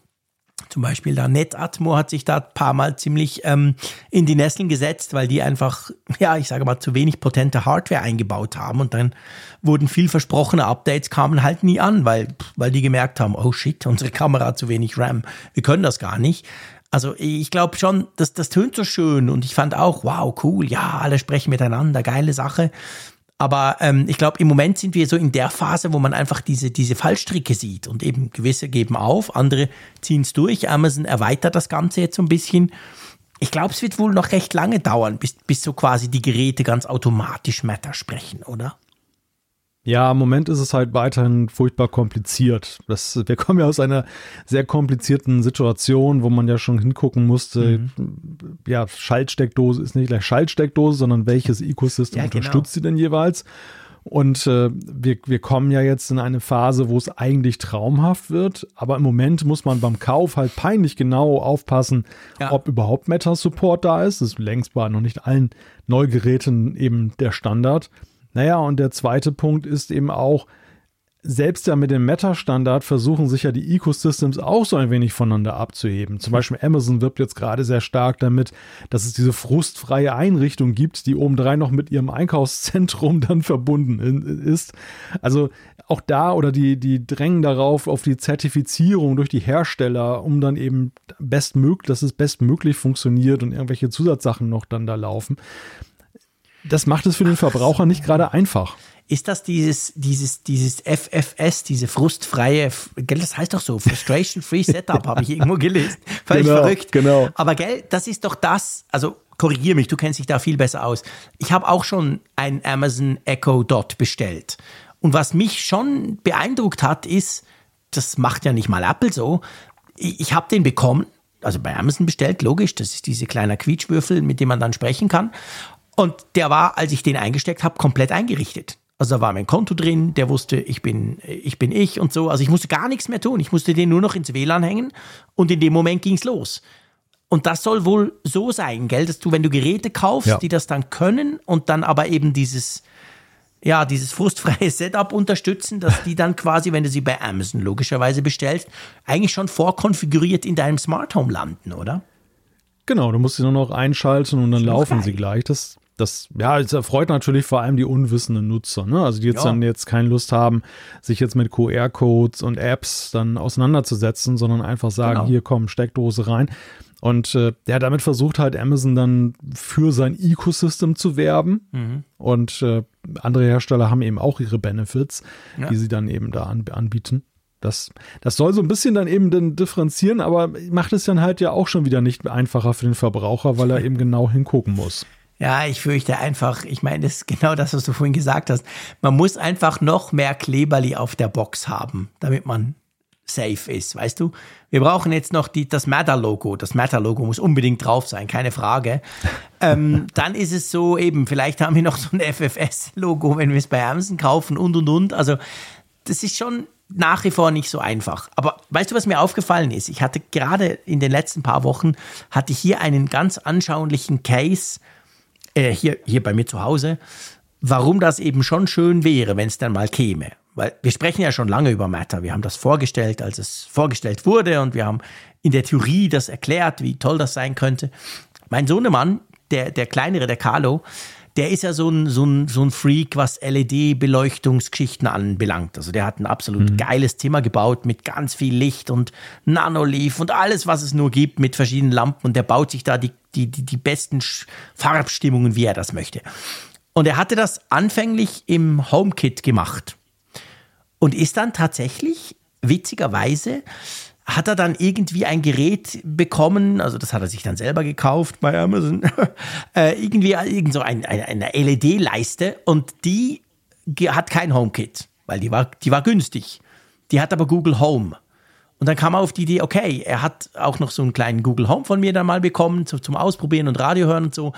Zum Beispiel da Netatmo hat sich da ein paar Mal ziemlich ähm, in die Nesseln gesetzt, weil die einfach, ja, ich sage mal, zu wenig potente Hardware eingebaut haben und dann wurden viel versprochene Updates, kamen halt nie an, weil, weil die gemerkt haben, oh shit, unsere Kamera hat zu wenig RAM, wir können das gar nicht. Also ich glaube schon, das, das tönt so schön und ich fand auch, wow, cool, ja, alle sprechen miteinander, geile Sache. Aber ähm, ich glaube, im Moment sind wir so in der Phase, wo man einfach diese, diese Fallstricke sieht und eben gewisse geben auf, andere ziehen es durch. Amazon erweitert das Ganze jetzt so ein bisschen. Ich glaube, es wird wohl noch recht lange dauern, bis, bis so quasi die Geräte ganz automatisch Matter sprechen, oder? Ja, im Moment ist es halt weiterhin furchtbar kompliziert. Das, wir kommen ja aus einer sehr komplizierten Situation, wo man ja schon hingucken musste. Mhm. Ja, Schaltsteckdose ist nicht gleich Schaltsteckdose, sondern welches Ecosystem ja, genau. unterstützt sie denn jeweils? Und äh, wir, wir kommen ja jetzt in eine Phase, wo es eigentlich traumhaft wird, aber im Moment muss man beim Kauf halt peinlich genau aufpassen, ja. ob überhaupt Meta-Support da ist. Das ist längst bei noch nicht allen Neugeräten eben der Standard. Naja, und der zweite Punkt ist eben auch, selbst ja mit dem Meta-Standard versuchen sich ja die Ecosystems auch so ein wenig voneinander abzuheben. Zum Beispiel Amazon wirbt jetzt gerade sehr stark damit, dass es diese frustfreie Einrichtung gibt, die obendrein noch mit ihrem Einkaufszentrum dann verbunden ist. Also auch da oder die, die drängen darauf auf die Zertifizierung durch die Hersteller, um dann eben bestmöglich, dass es bestmöglich funktioniert und irgendwelche Zusatzsachen noch dann da laufen. Das macht es für den Verbraucher nicht gerade einfach. Ist das dieses, dieses, dieses FFS, diese frustfreie, gell, das heißt doch so, Frustration Free Setup, habe ich irgendwo gelesen. Völlig genau, verrückt. Genau. Aber gell, das ist doch das, also korrigier mich, du kennst dich da viel besser aus. Ich habe auch schon ein Amazon Echo Dot bestellt. Und was mich schon beeindruckt hat, ist, das macht ja nicht mal Apple so. Ich, ich habe den bekommen, also bei Amazon bestellt, logisch, das ist diese kleine Quietschwürfel, mit dem man dann sprechen kann. Und der war, als ich den eingesteckt habe, komplett eingerichtet. Also da war mein Konto drin, der wusste, ich bin, ich bin ich und so. Also ich musste gar nichts mehr tun. Ich musste den nur noch ins WLAN hängen und in dem Moment ging es los. Und das soll wohl so sein, gell, dass du, wenn du Geräte kaufst, ja. die das dann können und dann aber eben dieses, ja, dieses frustfreie Setup unterstützen, dass die dann quasi, wenn du sie bei Amazon logischerweise bestellst, eigentlich schon vorkonfiguriert in deinem Smart Home landen, oder? Genau, du musst sie nur noch einschalten und dann laufen geil. sie gleich. Das, das, ja, es erfreut natürlich vor allem die unwissenden Nutzer, ne? Also die jetzt ja. dann jetzt keine Lust haben, sich jetzt mit QR-Codes und Apps dann auseinanderzusetzen, sondern einfach sagen, genau. hier komm, Steckdose rein. Und äh, ja, damit versucht halt Amazon dann für sein Ecosystem zu werben. Mhm. Und äh, andere Hersteller haben eben auch ihre Benefits, ja. die sie dann eben da an, anbieten. Das, das soll so ein bisschen dann eben dann differenzieren, aber macht es dann halt ja auch schon wieder nicht einfacher für den Verbraucher, weil er eben genau hingucken muss. Ja, ich fürchte einfach, ich meine, das ist genau das, was du vorhin gesagt hast. Man muss einfach noch mehr Kleberli auf der Box haben, damit man safe ist, weißt du? Wir brauchen jetzt noch die, das Matter-Logo. Das Matter-Logo muss unbedingt drauf sein, keine Frage. ähm, dann ist es so eben, vielleicht haben wir noch so ein FFS-Logo, wenn wir es bei Amazon kaufen und und und. Also das ist schon nach wie vor nicht so einfach. Aber weißt du, was mir aufgefallen ist? Ich hatte gerade in den letzten paar Wochen, hatte ich hier einen ganz anschaulichen Case, äh, hier, hier bei mir zu Hause, warum das eben schon schön wäre, wenn es dann mal käme. Weil wir sprechen ja schon lange über Matter. Wir haben das vorgestellt, als es vorgestellt wurde und wir haben in der Theorie das erklärt, wie toll das sein könnte. Mein Sohnemann, der, der kleinere, der Carlo, der ist ja so ein, so ein, so ein Freak, was LED-Beleuchtungsgeschichten anbelangt. Also der hat ein absolut mhm. geiles Zimmer gebaut mit ganz viel Licht und Nanoleaf und alles, was es nur gibt mit verschiedenen Lampen. Und der baut sich da die, die, die, die besten Farbstimmungen, wie er das möchte. Und er hatte das anfänglich im HomeKit gemacht und ist dann tatsächlich witzigerweise hat er dann irgendwie ein Gerät bekommen, also das hat er sich dann selber gekauft bei Amazon, äh, irgendwie irgend so ein, eine, eine LED-Leiste und die hat kein HomeKit, weil die war, die war günstig. Die hat aber Google Home. Und dann kam er auf die Idee, okay, er hat auch noch so einen kleinen Google Home von mir dann mal bekommen zu, zum Ausprobieren und Radio hören und so.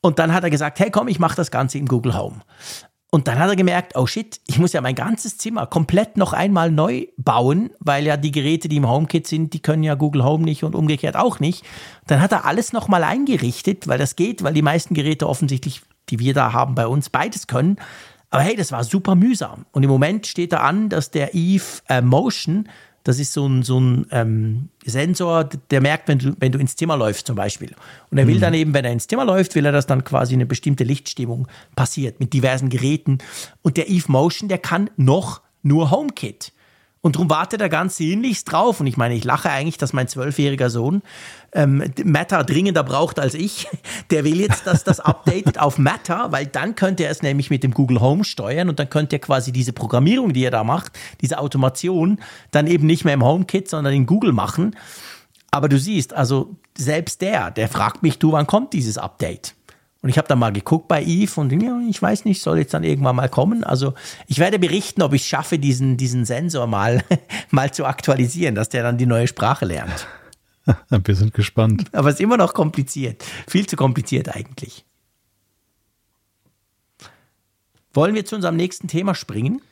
Und dann hat er gesagt, hey komm, ich mache das Ganze im Google Home. Und dann hat er gemerkt, oh shit, ich muss ja mein ganzes Zimmer komplett noch einmal neu bauen, weil ja die Geräte, die im HomeKit sind, die können ja Google Home nicht und umgekehrt auch nicht. Dann hat er alles nochmal eingerichtet, weil das geht, weil die meisten Geräte offensichtlich, die wir da haben bei uns, beides können. Aber hey, das war super mühsam. Und im Moment steht da an, dass der Eve äh, Motion das ist so ein, so ein ähm, Sensor, der merkt, wenn du, wenn du ins Zimmer läufst zum Beispiel. Und er will mhm. dann eben, wenn er ins Zimmer läuft, will er, dass dann quasi eine bestimmte Lichtstimmung passiert mit diversen Geräten. Und der Eve Motion, der kann noch nur HomeKit. Und darum wartet er ganz sehnlichst drauf. Und ich meine, ich lache eigentlich, dass mein zwölfjähriger Sohn ähm, Matter dringender braucht als ich. Der will jetzt, dass das updatet auf Matter, weil dann könnte er es nämlich mit dem Google Home steuern und dann könnte er quasi diese Programmierung, die er da macht, diese Automation, dann eben nicht mehr im HomeKit, sondern in Google machen. Aber du siehst, also selbst der, der fragt mich, du, wann kommt dieses Update? Und ich habe dann mal geguckt bei Eve und ja, ich weiß nicht, soll jetzt dann irgendwann mal kommen. Also ich werde berichten, ob ich es schaffe, diesen, diesen Sensor mal, mal zu aktualisieren, dass der dann die neue Sprache lernt. Wir sind gespannt. Aber es ist immer noch kompliziert. Viel zu kompliziert eigentlich. Wollen wir zu unserem nächsten Thema springen?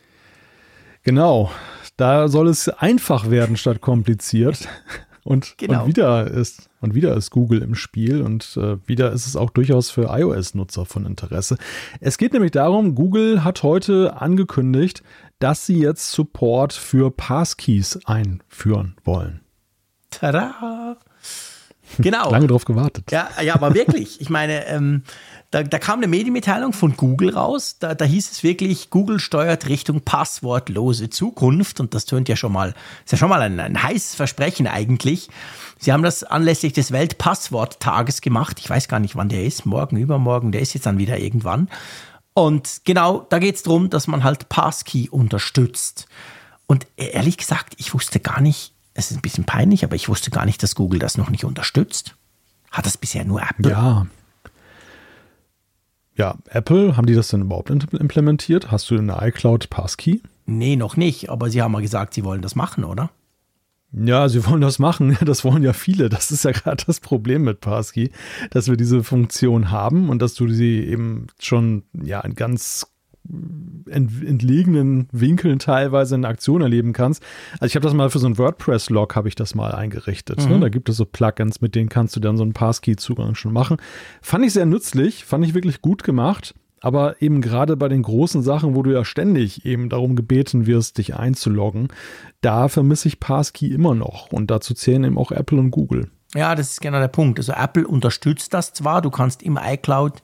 Genau. Da soll es einfach werden statt kompliziert. Und, genau. und, wieder ist, und wieder ist Google im Spiel und äh, wieder ist es auch durchaus für iOS-Nutzer von Interesse. Es geht nämlich darum, Google hat heute angekündigt, dass sie jetzt Support für Passkeys einführen wollen. Tada! Genau. Lange drauf gewartet. Ja, ja, aber wirklich. Ich meine, ähm, da, da, kam eine Medienmitteilung von Google raus. Da, da, hieß es wirklich, Google steuert Richtung passwortlose Zukunft. Und das tönt ja schon mal, ist ja schon mal ein, ein heißes Versprechen eigentlich. Sie haben das anlässlich des Weltpassworttages gemacht. Ich weiß gar nicht, wann der ist. Morgen, übermorgen. Der ist jetzt dann wieder irgendwann. Und genau, da geht es darum, dass man halt Passkey unterstützt. Und ehrlich gesagt, ich wusste gar nicht, es ist ein bisschen peinlich, aber ich wusste gar nicht, dass Google das noch nicht unterstützt. Hat das bisher nur Apple? Ja, ja, Apple, haben die das denn überhaupt implementiert? Hast du eine iCloud Passkey? Nee, noch nicht, aber sie haben mal gesagt, sie wollen das machen, oder? Ja, sie wollen das machen. Das wollen ja viele. Das ist ja gerade das Problem mit Passkey, dass wir diese Funktion haben und dass du sie eben schon ja in ganz entlegenen Winkeln teilweise in Aktion erleben kannst. Also ich habe das mal für so ein WordPress-Log habe ich das mal eingerichtet. Ne? Mhm. Ne? Da gibt es so Plugins, mit denen kannst du dann so einen Passkey-Zugang schon machen. Fand ich sehr nützlich, fand ich wirklich gut gemacht. Aber eben gerade bei den großen Sachen, wo du ja ständig eben darum gebeten wirst, dich einzuloggen, da vermisse ich Passkey immer noch. Und dazu zählen eben auch Apple und Google. Ja, das ist genau der Punkt. Also Apple unterstützt das zwar, du kannst im iCloud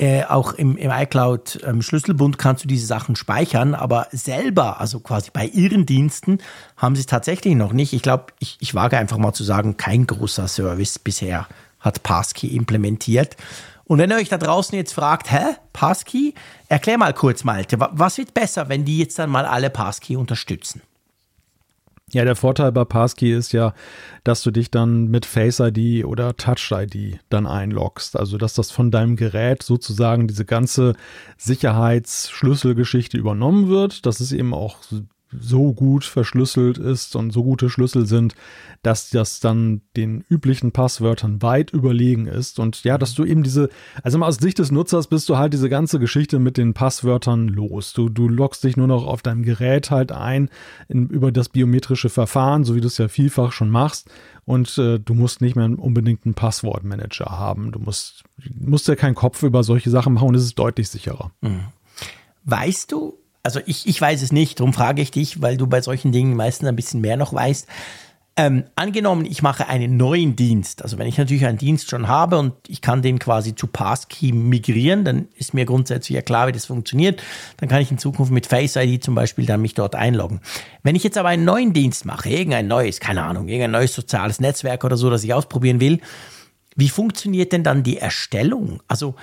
äh, auch im, im iCloud ähm, Schlüsselbund kannst du diese Sachen speichern, aber selber, also quasi bei ihren Diensten, haben sie es tatsächlich noch nicht. Ich glaube, ich, ich wage einfach mal zu sagen, kein großer Service bisher hat Passkey implementiert. Und wenn ihr euch da draußen jetzt fragt, hä, Passkey? Erklär mal kurz, Malte, was wird besser, wenn die jetzt dann mal alle Passkey unterstützen? Ja, der Vorteil bei Passkey ist ja, dass du dich dann mit Face ID oder Touch ID dann einloggst. Also, dass das von deinem Gerät sozusagen diese ganze Sicherheitsschlüsselgeschichte übernommen wird. Das ist eben auch so gut verschlüsselt ist und so gute Schlüssel sind, dass das dann den üblichen Passwörtern weit überlegen ist. Und ja, dass du eben diese, also mal aus Sicht des Nutzers bist du halt diese ganze Geschichte mit den Passwörtern los. Du, du loggst dich nur noch auf deinem Gerät halt ein in, über das biometrische Verfahren, so wie du es ja vielfach schon machst. Und äh, du musst nicht mehr unbedingt einen Passwortmanager haben. Du musst, musst ja keinen Kopf über solche Sachen machen und es ist deutlich sicherer. Mhm. Weißt du, also ich, ich weiß es nicht, darum frage ich dich, weil du bei solchen Dingen meistens ein bisschen mehr noch weißt. Ähm, angenommen, ich mache einen neuen Dienst, also wenn ich natürlich einen Dienst schon habe und ich kann den quasi zu Passkey migrieren, dann ist mir grundsätzlich ja klar, wie das funktioniert. Dann kann ich in Zukunft mit Face ID zum Beispiel dann mich dort einloggen. Wenn ich jetzt aber einen neuen Dienst mache, irgendein neues, keine Ahnung, irgendein neues soziales Netzwerk oder so, das ich ausprobieren will, wie funktioniert denn dann die Erstellung? Also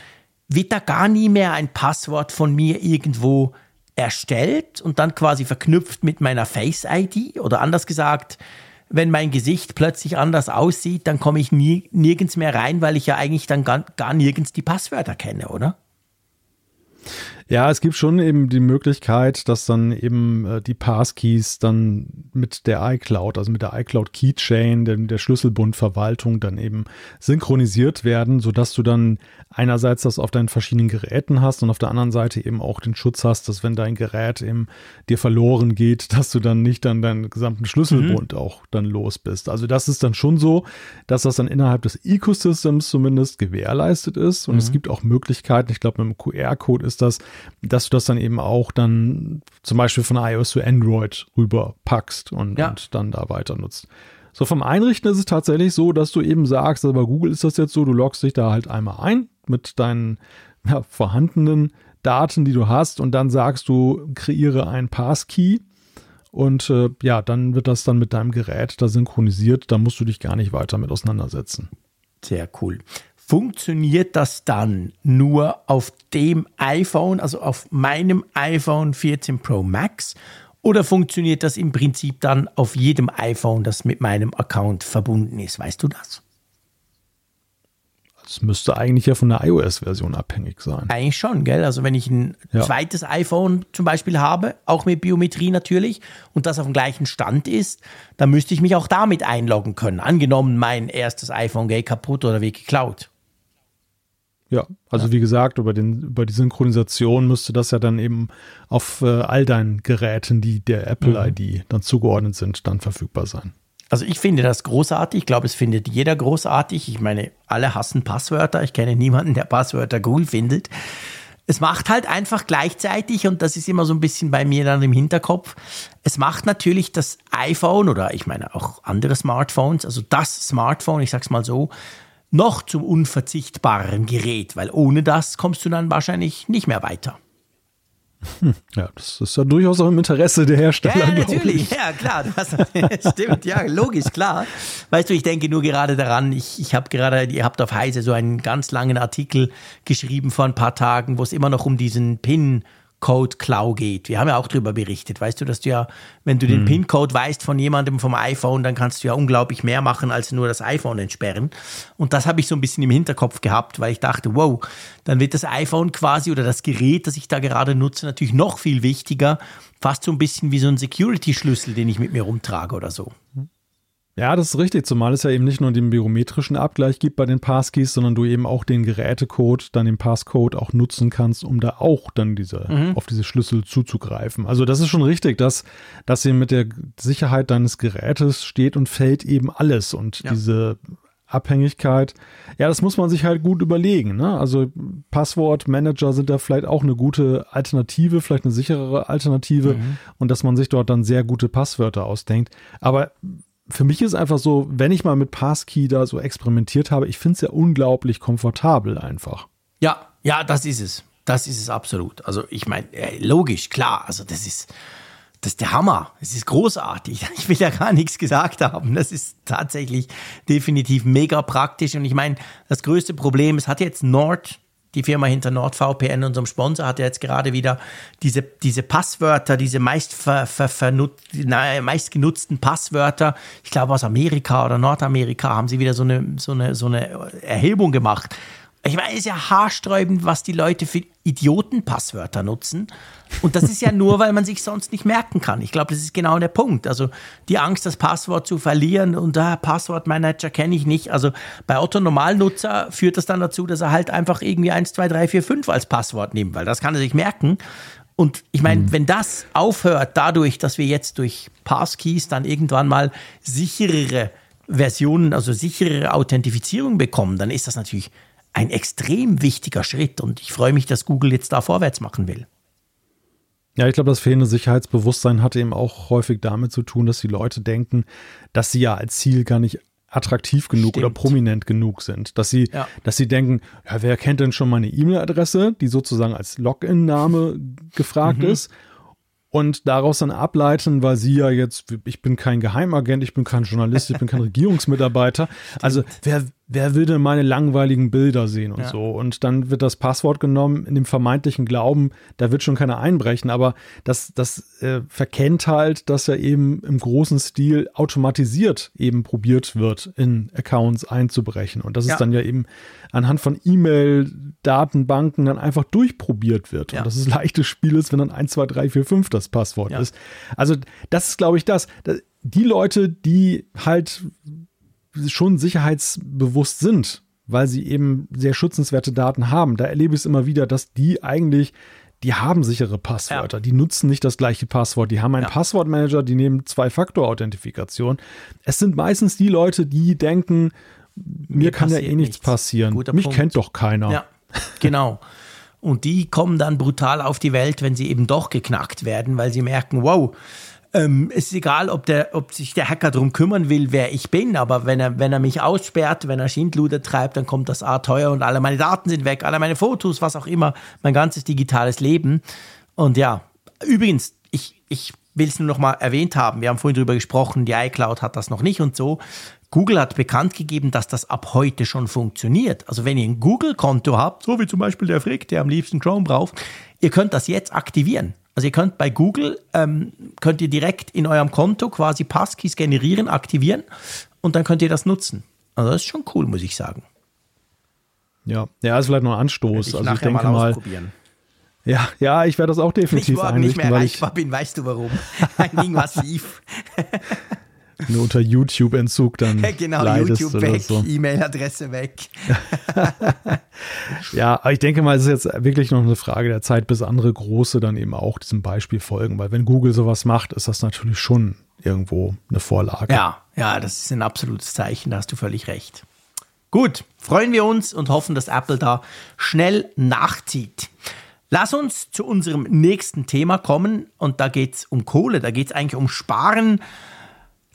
wird da gar nie mehr ein Passwort von mir irgendwo erstellt und dann quasi verknüpft mit meiner Face ID? Oder anders gesagt, wenn mein Gesicht plötzlich anders aussieht, dann komme ich nie, nirgends mehr rein, weil ich ja eigentlich dann gar, gar nirgends die Passwörter kenne, oder? Ja, es gibt schon eben die Möglichkeit, dass dann eben äh, die Passkeys dann mit der iCloud, also mit der iCloud Keychain, der, der Schlüsselbundverwaltung dann eben synchronisiert werden, sodass du dann einerseits das auf deinen verschiedenen Geräten hast und auf der anderen Seite eben auch den Schutz hast, dass wenn dein Gerät eben dir verloren geht, dass du dann nicht dann deinen gesamten Schlüsselbund mhm. auch dann los bist. Also das ist dann schon so, dass das dann innerhalb des Ecosystems zumindest gewährleistet ist und mhm. es gibt auch Möglichkeiten, ich glaube mit dem QR-Code ist das, dass du das dann eben auch dann zum Beispiel von iOS zu Android rüber packst und, ja. und dann da weiter nutzt. So vom Einrichten ist es tatsächlich so, dass du eben sagst, also bei Google ist das jetzt so, du loggst dich da halt einmal ein mit deinen ja, vorhandenen Daten, die du hast und dann sagst du, kreiere ein Passkey und äh, ja, dann wird das dann mit deinem Gerät da synchronisiert, da musst du dich gar nicht weiter mit auseinandersetzen. Sehr cool. Funktioniert das dann nur auf dem iPhone, also auf meinem iPhone 14 Pro Max? Oder funktioniert das im Prinzip dann auf jedem iPhone, das mit meinem Account verbunden ist? Weißt du das? Das müsste eigentlich ja von der iOS-Version abhängig sein. Eigentlich schon, gell? Also wenn ich ein ja. zweites iPhone zum Beispiel habe, auch mit Biometrie natürlich, und das auf dem gleichen Stand ist, dann müsste ich mich auch damit einloggen können. Angenommen, mein erstes iPhone geht kaputt oder wird geklaut. Ja, also ja. wie gesagt, über, den, über die Synchronisation müsste das ja dann eben auf äh, all deinen Geräten, die der Apple-ID mhm. dann zugeordnet sind, dann verfügbar sein. Also ich finde das großartig. Ich glaube, es findet jeder großartig. Ich meine, alle hassen Passwörter. Ich kenne niemanden, der Passwörter cool findet. Es macht halt einfach gleichzeitig, und das ist immer so ein bisschen bei mir dann im Hinterkopf, es macht natürlich das iPhone oder ich meine auch andere Smartphones, also das Smartphone, ich sag's mal so, noch zum unverzichtbaren Gerät, weil ohne das kommst du dann wahrscheinlich nicht mehr weiter. Hm, ja, das ist ja durchaus auch im Interesse der Hersteller. Ja, natürlich, ja, klar. Hast, stimmt, ja, logisch, klar. Weißt du, ich denke nur gerade daran, ich, ich habe gerade, ihr habt auf Heise so einen ganz langen Artikel geschrieben vor ein paar Tagen, wo es immer noch um diesen Pin Code-Klau geht. Wir haben ja auch darüber berichtet. Weißt du, dass du ja, wenn du den mhm. PIN-Code weißt von jemandem vom iPhone, dann kannst du ja unglaublich mehr machen, als nur das iPhone entsperren. Und das habe ich so ein bisschen im Hinterkopf gehabt, weil ich dachte, wow, dann wird das iPhone quasi oder das Gerät, das ich da gerade nutze, natürlich noch viel wichtiger. Fast so ein bisschen wie so ein Security-Schlüssel, den ich mit mir rumtrage oder so. Mhm. Ja, das ist richtig, zumal es ja eben nicht nur den biometrischen Abgleich gibt bei den Passkeys, sondern du eben auch den Gerätecode, dann den Passcode auch nutzen kannst, um da auch dann diese, mhm. auf diese Schlüssel zuzugreifen. Also das ist schon richtig, dass, dass eben mit der Sicherheit deines Gerätes steht und fällt eben alles und ja. diese Abhängigkeit, ja, das muss man sich halt gut überlegen. Ne? Also Passwortmanager sind da vielleicht auch eine gute Alternative, vielleicht eine sicherere Alternative mhm. und dass man sich dort dann sehr gute Passwörter ausdenkt. Aber für mich ist einfach so, wenn ich mal mit Passkey da so experimentiert habe, ich finde es ja unglaublich komfortabel einfach. Ja, ja, das ist es. Das ist es absolut. Also ich meine, äh, logisch, klar, also das ist, das ist der Hammer. Es ist großartig. Ich will ja gar nichts gesagt haben. Das ist tatsächlich definitiv mega praktisch. Und ich meine, das größte Problem, es hat jetzt Nord die Firma hinter NordVPN, unserem Sponsor, hat ja jetzt gerade wieder diese, diese Passwörter, diese meist, ver, ver, na, meist genutzten Passwörter, ich glaube aus Amerika oder Nordamerika, haben sie wieder so eine, so eine, so eine Erhebung gemacht. Ich meine, es ist ja haarsträubend, was die Leute für Idiotenpasswörter nutzen. Und das ist ja nur, weil man sich sonst nicht merken kann. Ich glaube, das ist genau der Punkt. Also die Angst, das Passwort zu verlieren und ah, Passwortmanager kenne ich nicht. Also bei Otto Normalnutzer führt das dann dazu, dass er halt einfach irgendwie 1, 2, 3, 4, 5 als Passwort nimmt, weil das kann er sich merken. Und ich meine, mhm. wenn das aufhört, dadurch, dass wir jetzt durch Passkeys dann irgendwann mal sicherere Versionen, also sicherere Authentifizierung bekommen, dann ist das natürlich ein extrem wichtiger Schritt und ich freue mich, dass Google jetzt da vorwärts machen will. Ja, ich glaube, das fehlende Sicherheitsbewusstsein hat eben auch häufig damit zu tun, dass die Leute denken, dass sie ja als Ziel gar nicht attraktiv genug Stimmt. oder prominent genug sind. Dass sie, ja. dass sie denken, ja, wer kennt denn schon meine E-Mail-Adresse, die sozusagen als Login-Name gefragt mhm. ist? und daraus dann ableiten, weil sie ja jetzt, ich bin kein Geheimagent, ich bin kein Journalist, ich bin kein Regierungsmitarbeiter. Also wer, wer will denn meine langweiligen Bilder sehen und ja. so? Und dann wird das Passwort genommen in dem vermeintlichen Glauben, da wird schon keiner einbrechen, aber das, das äh, verkennt halt, dass ja eben im großen Stil automatisiert eben probiert wird, in Accounts einzubrechen. Und das ja. ist dann ja eben anhand von E-Mail-Datenbanken dann einfach durchprobiert wird. Ja. Und das ist leichtes Spiel ist, wenn dann 1, 2, 3, 4, 5 das Passwort ist. Also das ist, glaube ich, das. Die Leute, die halt schon sicherheitsbewusst sind, weil sie eben sehr schützenswerte Daten haben. Da erlebe ich es immer wieder, dass die eigentlich, die haben sichere Passwörter, ja. die nutzen nicht das gleiche Passwort, die haben einen ja. Passwortmanager, die nehmen Zwei-Faktor-Authentifikation. Es sind meistens die Leute, die denken, mir, mir kann ja eh nichts passieren. Guter Mich Punkt. kennt doch keiner. Ja, genau. Und die kommen dann brutal auf die Welt, wenn sie eben doch geknackt werden, weil sie merken, wow, ähm, es ist egal, ob, der, ob sich der Hacker darum kümmern will, wer ich bin, aber wenn er, wenn er mich aussperrt, wenn er Schindluder treibt, dann kommt das A teuer und alle meine Daten sind weg, alle meine Fotos, was auch immer, mein ganzes digitales Leben. Und ja, übrigens, ich, ich will es nur noch mal erwähnt haben, wir haben vorhin darüber gesprochen, die iCloud hat das noch nicht und so. Google hat bekannt gegeben, dass das ab heute schon funktioniert. Also wenn ihr ein Google-Konto habt, so wie zum Beispiel der Frick, der am liebsten Chrome braucht, ihr könnt das jetzt aktivieren. Also ihr könnt bei Google, ähm, könnt ihr direkt in eurem Konto quasi Passkeys generieren, aktivieren und dann könnt ihr das nutzen. Also das ist schon cool, muss ich sagen. Ja, ja, ist vielleicht noch ein Anstoß. Ich also ich denke mal, mal ja, ja, ich werde das auch definitiv nicht, einrichten. Nicht mehr erreichbar bin, weißt du warum? Irgendwas lief. Nur unter YouTube-Entzug dann genau, leidest YouTube weg, so. E-Mail-Adresse weg. ja, aber ich denke mal, es ist jetzt wirklich noch eine Frage der Zeit, bis andere Große dann eben auch diesem Beispiel folgen. Weil wenn Google sowas macht, ist das natürlich schon irgendwo eine Vorlage. Ja, ja, das ist ein absolutes Zeichen, da hast du völlig recht. Gut, freuen wir uns und hoffen, dass Apple da schnell nachzieht. Lass uns zu unserem nächsten Thema kommen und da geht es um Kohle, da geht es eigentlich um Sparen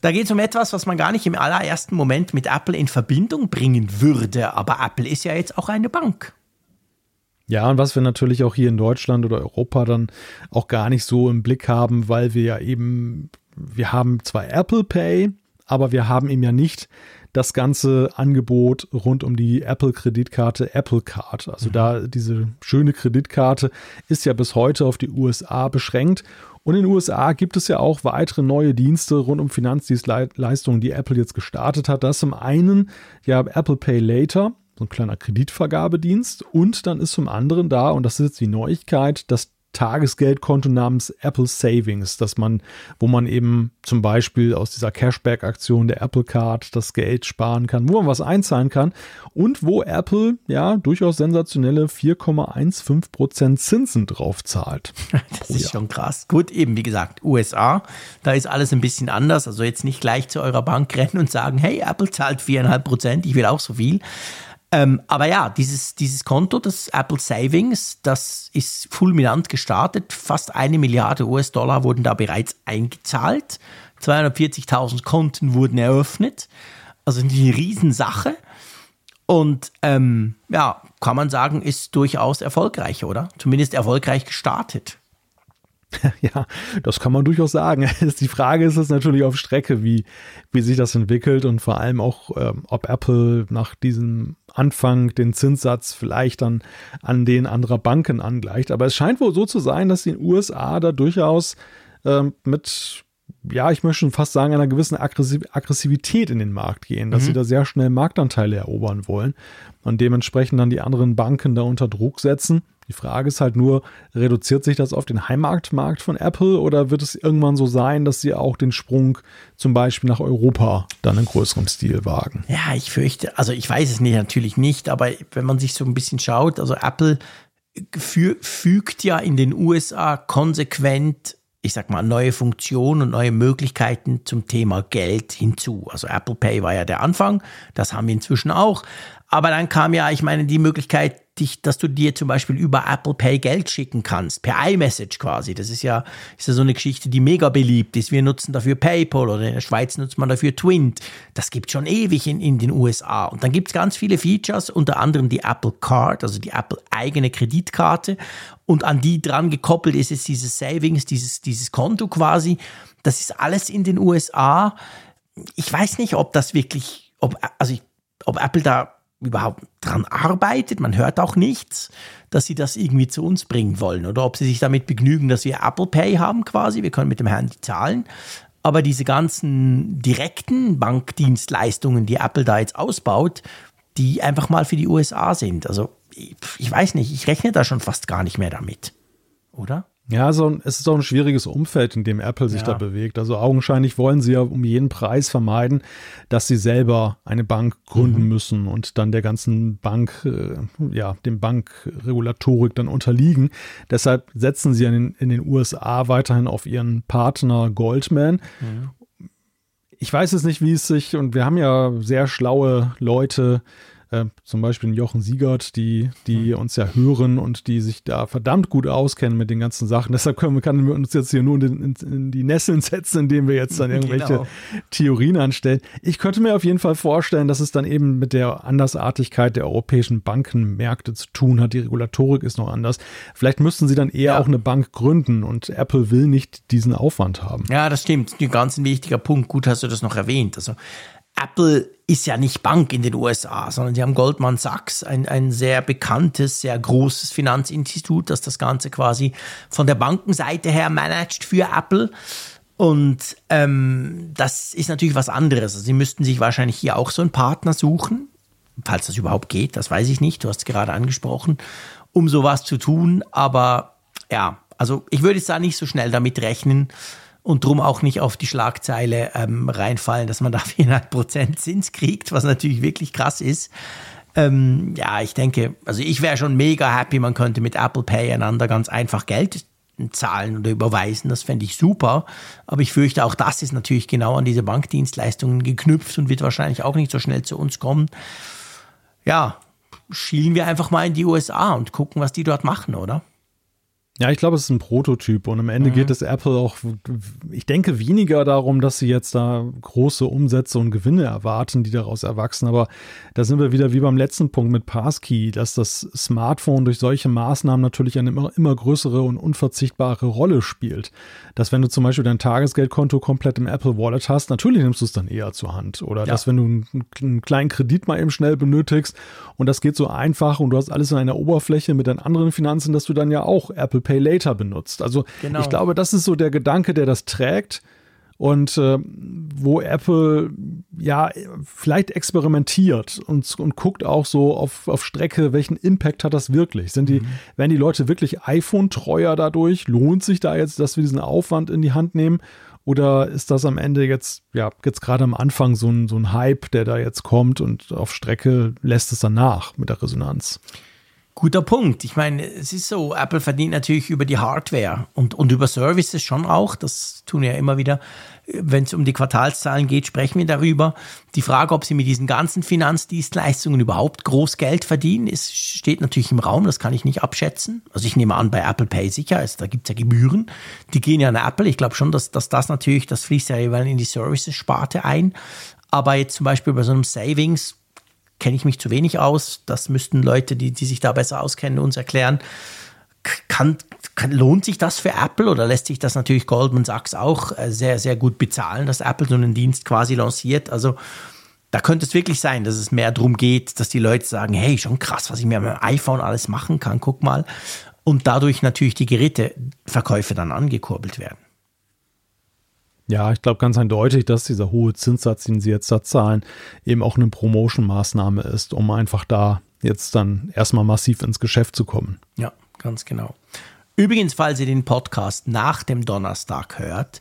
da geht es um etwas, was man gar nicht im allerersten Moment mit Apple in Verbindung bringen würde. Aber Apple ist ja jetzt auch eine Bank. Ja, und was wir natürlich auch hier in Deutschland oder Europa dann auch gar nicht so im Blick haben, weil wir ja eben, wir haben zwar Apple Pay, aber wir haben eben ja nicht das ganze Angebot rund um die Apple-Kreditkarte Apple Card. Also mhm. da diese schöne Kreditkarte ist ja bis heute auf die USA beschränkt und in den USA gibt es ja auch weitere neue Dienste rund um Finanzdienstleistungen, die Apple jetzt gestartet hat. Das ist zum einen ja Apple Pay Later, so ein kleiner Kreditvergabedienst. Und dann ist zum anderen da, und das ist jetzt die Neuigkeit, das Tagesgeldkonto namens Apple Savings, dass man, wo man eben zum Beispiel aus dieser Cashback-Aktion der Apple Card das Geld sparen kann, wo man was einzahlen kann und wo Apple ja durchaus sensationelle 4,15% Zinsen drauf zahlt. Das ist schon krass. Gut, eben wie gesagt, USA, da ist alles ein bisschen anders. Also jetzt nicht gleich zu eurer Bank rennen und sagen, hey, Apple zahlt 4,5%, ich will auch so viel. Ähm, aber ja, dieses, dieses Konto, das Apple Savings, das ist fulminant gestartet. Fast eine Milliarde US-Dollar wurden da bereits eingezahlt. 240.000 Konten wurden eröffnet. Also eine Riesensache. Und ähm, ja, kann man sagen, ist durchaus erfolgreich, oder? Zumindest erfolgreich gestartet. Ja, das kann man durchaus sagen. Die Frage ist es natürlich auf Strecke, wie, wie sich das entwickelt und vor allem auch, ähm, ob Apple nach diesem Anfang den Zinssatz vielleicht dann an den anderer Banken angleicht. Aber es scheint wohl so zu sein, dass die in den USA da durchaus ähm, mit ja, ich möchte schon fast sagen, einer gewissen Aggressivität in den Markt gehen, dass mhm. sie da sehr schnell Marktanteile erobern wollen und dementsprechend dann die anderen Banken da unter Druck setzen. Die Frage ist halt nur, reduziert sich das auf den Heimatmarkt von Apple oder wird es irgendwann so sein, dass sie auch den Sprung zum Beispiel nach Europa dann in größerem Stil wagen? Ja, ich fürchte, also ich weiß es nicht, natürlich nicht, aber wenn man sich so ein bisschen schaut, also Apple fügt ja in den USA konsequent ich sag mal, neue Funktionen und neue Möglichkeiten zum Thema Geld hinzu. Also Apple Pay war ja der Anfang, das haben wir inzwischen auch. Aber dann kam ja, ich meine, die Möglichkeit, dich, dass du dir zum Beispiel über Apple Pay Geld schicken kannst, per iMessage quasi. Das ist ja, ist ja so eine Geschichte, die mega beliebt ist. Wir nutzen dafür PayPal oder in der Schweiz nutzt man dafür Twint. Das gibt schon ewig in, in den USA. Und dann gibt es ganz viele Features, unter anderem die Apple Card, also die Apple eigene Kreditkarte. Und an die dran gekoppelt ist jetzt dieses Savings, dieses, dieses Konto quasi. Das ist alles in den USA. Ich weiß nicht, ob das wirklich, ob, also ich, ob Apple da überhaupt dran arbeitet. Man hört auch nichts, dass sie das irgendwie zu uns bringen wollen oder ob sie sich damit begnügen, dass wir Apple Pay haben quasi. Wir können mit dem Handy zahlen. Aber diese ganzen direkten Bankdienstleistungen, die Apple da jetzt ausbaut, die einfach mal für die USA sind. Also ich weiß nicht, ich rechne da schon fast gar nicht mehr damit. Oder? Ja, so es ist auch ein schwieriges Umfeld, in dem Apple sich ja. da bewegt. Also augenscheinlich wollen sie ja um jeden Preis vermeiden, dass sie selber eine Bank gründen mhm. müssen und dann der ganzen Bank, äh, ja, dem Bankregulatorik dann unterliegen. Deshalb setzen sie in den, in den USA weiterhin auf ihren Partner Goldman. Mhm. Ich weiß es nicht, wie es sich, und wir haben ja sehr schlaue Leute, äh, zum Beispiel Jochen Siegert, die, die uns ja hören und die sich da verdammt gut auskennen mit den ganzen Sachen. Deshalb können wir, können wir uns jetzt hier nur in, in, in, die Nesseln setzen, indem wir jetzt dann irgendwelche genau. Theorien anstellen. Ich könnte mir auf jeden Fall vorstellen, dass es dann eben mit der Andersartigkeit der europäischen Bankenmärkte zu tun hat. Die Regulatorik ist noch anders. Vielleicht müssten sie dann eher ja. auch eine Bank gründen und Apple will nicht diesen Aufwand haben. Ja, das stimmt. Ein ganz wichtiger Punkt. Gut hast du das noch erwähnt. Also Apple ist ja nicht Bank in den USA, sondern sie haben Goldman Sachs, ein, ein sehr bekanntes, sehr großes Finanzinstitut, das das Ganze quasi von der Bankenseite her managt für Apple. Und ähm, das ist natürlich was anderes. Also sie müssten sich wahrscheinlich hier auch so einen Partner suchen, falls das überhaupt geht, das weiß ich nicht, du hast es gerade angesprochen, um sowas zu tun. Aber ja, also ich würde jetzt da nicht so schnell damit rechnen, und drum auch nicht auf die Schlagzeile ähm, reinfallen, dass man da 4,5% Zins kriegt, was natürlich wirklich krass ist. Ähm, ja, ich denke, also ich wäre schon mega happy, man könnte mit Apple Pay einander ganz einfach Geld zahlen oder überweisen, das fände ich super. Aber ich fürchte, auch das ist natürlich genau an diese Bankdienstleistungen geknüpft und wird wahrscheinlich auch nicht so schnell zu uns kommen. Ja, schielen wir einfach mal in die USA und gucken, was die dort machen, oder? Ja, ich glaube, es ist ein Prototyp und am Ende mhm. geht es Apple auch, ich denke, weniger darum, dass sie jetzt da große Umsätze und Gewinne erwarten, die daraus erwachsen. Aber da sind wir wieder wie beim letzten Punkt mit Passkey, dass das Smartphone durch solche Maßnahmen natürlich eine immer, immer größere und unverzichtbare Rolle spielt. Dass wenn du zum Beispiel dein Tagesgeldkonto komplett im Apple Wallet hast, natürlich nimmst du es dann eher zur Hand. Oder ja. dass wenn du einen, einen kleinen Kredit mal eben schnell benötigst und das geht so einfach und du hast alles in einer Oberfläche mit deinen anderen Finanzen, dass du dann ja auch Apple Pay Later benutzt. Also genau. ich glaube, das ist so der Gedanke, der das trägt und äh, wo Apple ja vielleicht experimentiert und, und guckt auch so auf, auf Strecke, welchen Impact hat das wirklich? Sind die, mhm. werden die Leute wirklich iPhone-treuer dadurch? Lohnt sich da jetzt, dass wir diesen Aufwand in die Hand nehmen? Oder ist das am Ende jetzt, ja, jetzt gerade am Anfang so ein, so ein Hype, der da jetzt kommt und auf Strecke lässt es dann nach mit der Resonanz? Guter Punkt. Ich meine, es ist so, Apple verdient natürlich über die Hardware und, und über Services schon auch. Das tun wir ja immer wieder. Wenn es um die Quartalszahlen geht, sprechen wir darüber. Die Frage, ob sie mit diesen ganzen Finanzdienstleistungen überhaupt groß Geld verdienen, ist, steht natürlich im Raum. Das kann ich nicht abschätzen. Also ich nehme an, bei Apple Pay sicher, also da gibt es ja Gebühren. Die gehen ja an Apple. Ich glaube schon, dass, dass das natürlich, das fließt ja jeweils in die Services-Sparte ein. Aber jetzt zum Beispiel bei so einem Savings, kenne ich mich zu wenig aus. Das müssten Leute, die, die sich da besser auskennen, uns erklären. Kann, kann, lohnt sich das für Apple oder lässt sich das natürlich Goldman Sachs auch äh, sehr, sehr gut bezahlen, dass Apple so einen Dienst quasi lanciert? Also da könnte es wirklich sein, dass es mehr darum geht, dass die Leute sagen, hey, schon krass, was ich mir mit dem iPhone alles machen kann, guck mal. Und dadurch natürlich die Geräteverkäufe dann angekurbelt werden. Ja, ich glaube ganz eindeutig, dass dieser hohe Zinssatz, den sie jetzt da zahlen, eben auch eine Promotion-Maßnahme ist, um einfach da jetzt dann erstmal massiv ins Geschäft zu kommen. Ja, ganz genau. Übrigens, falls ihr den Podcast nach dem Donnerstag hört,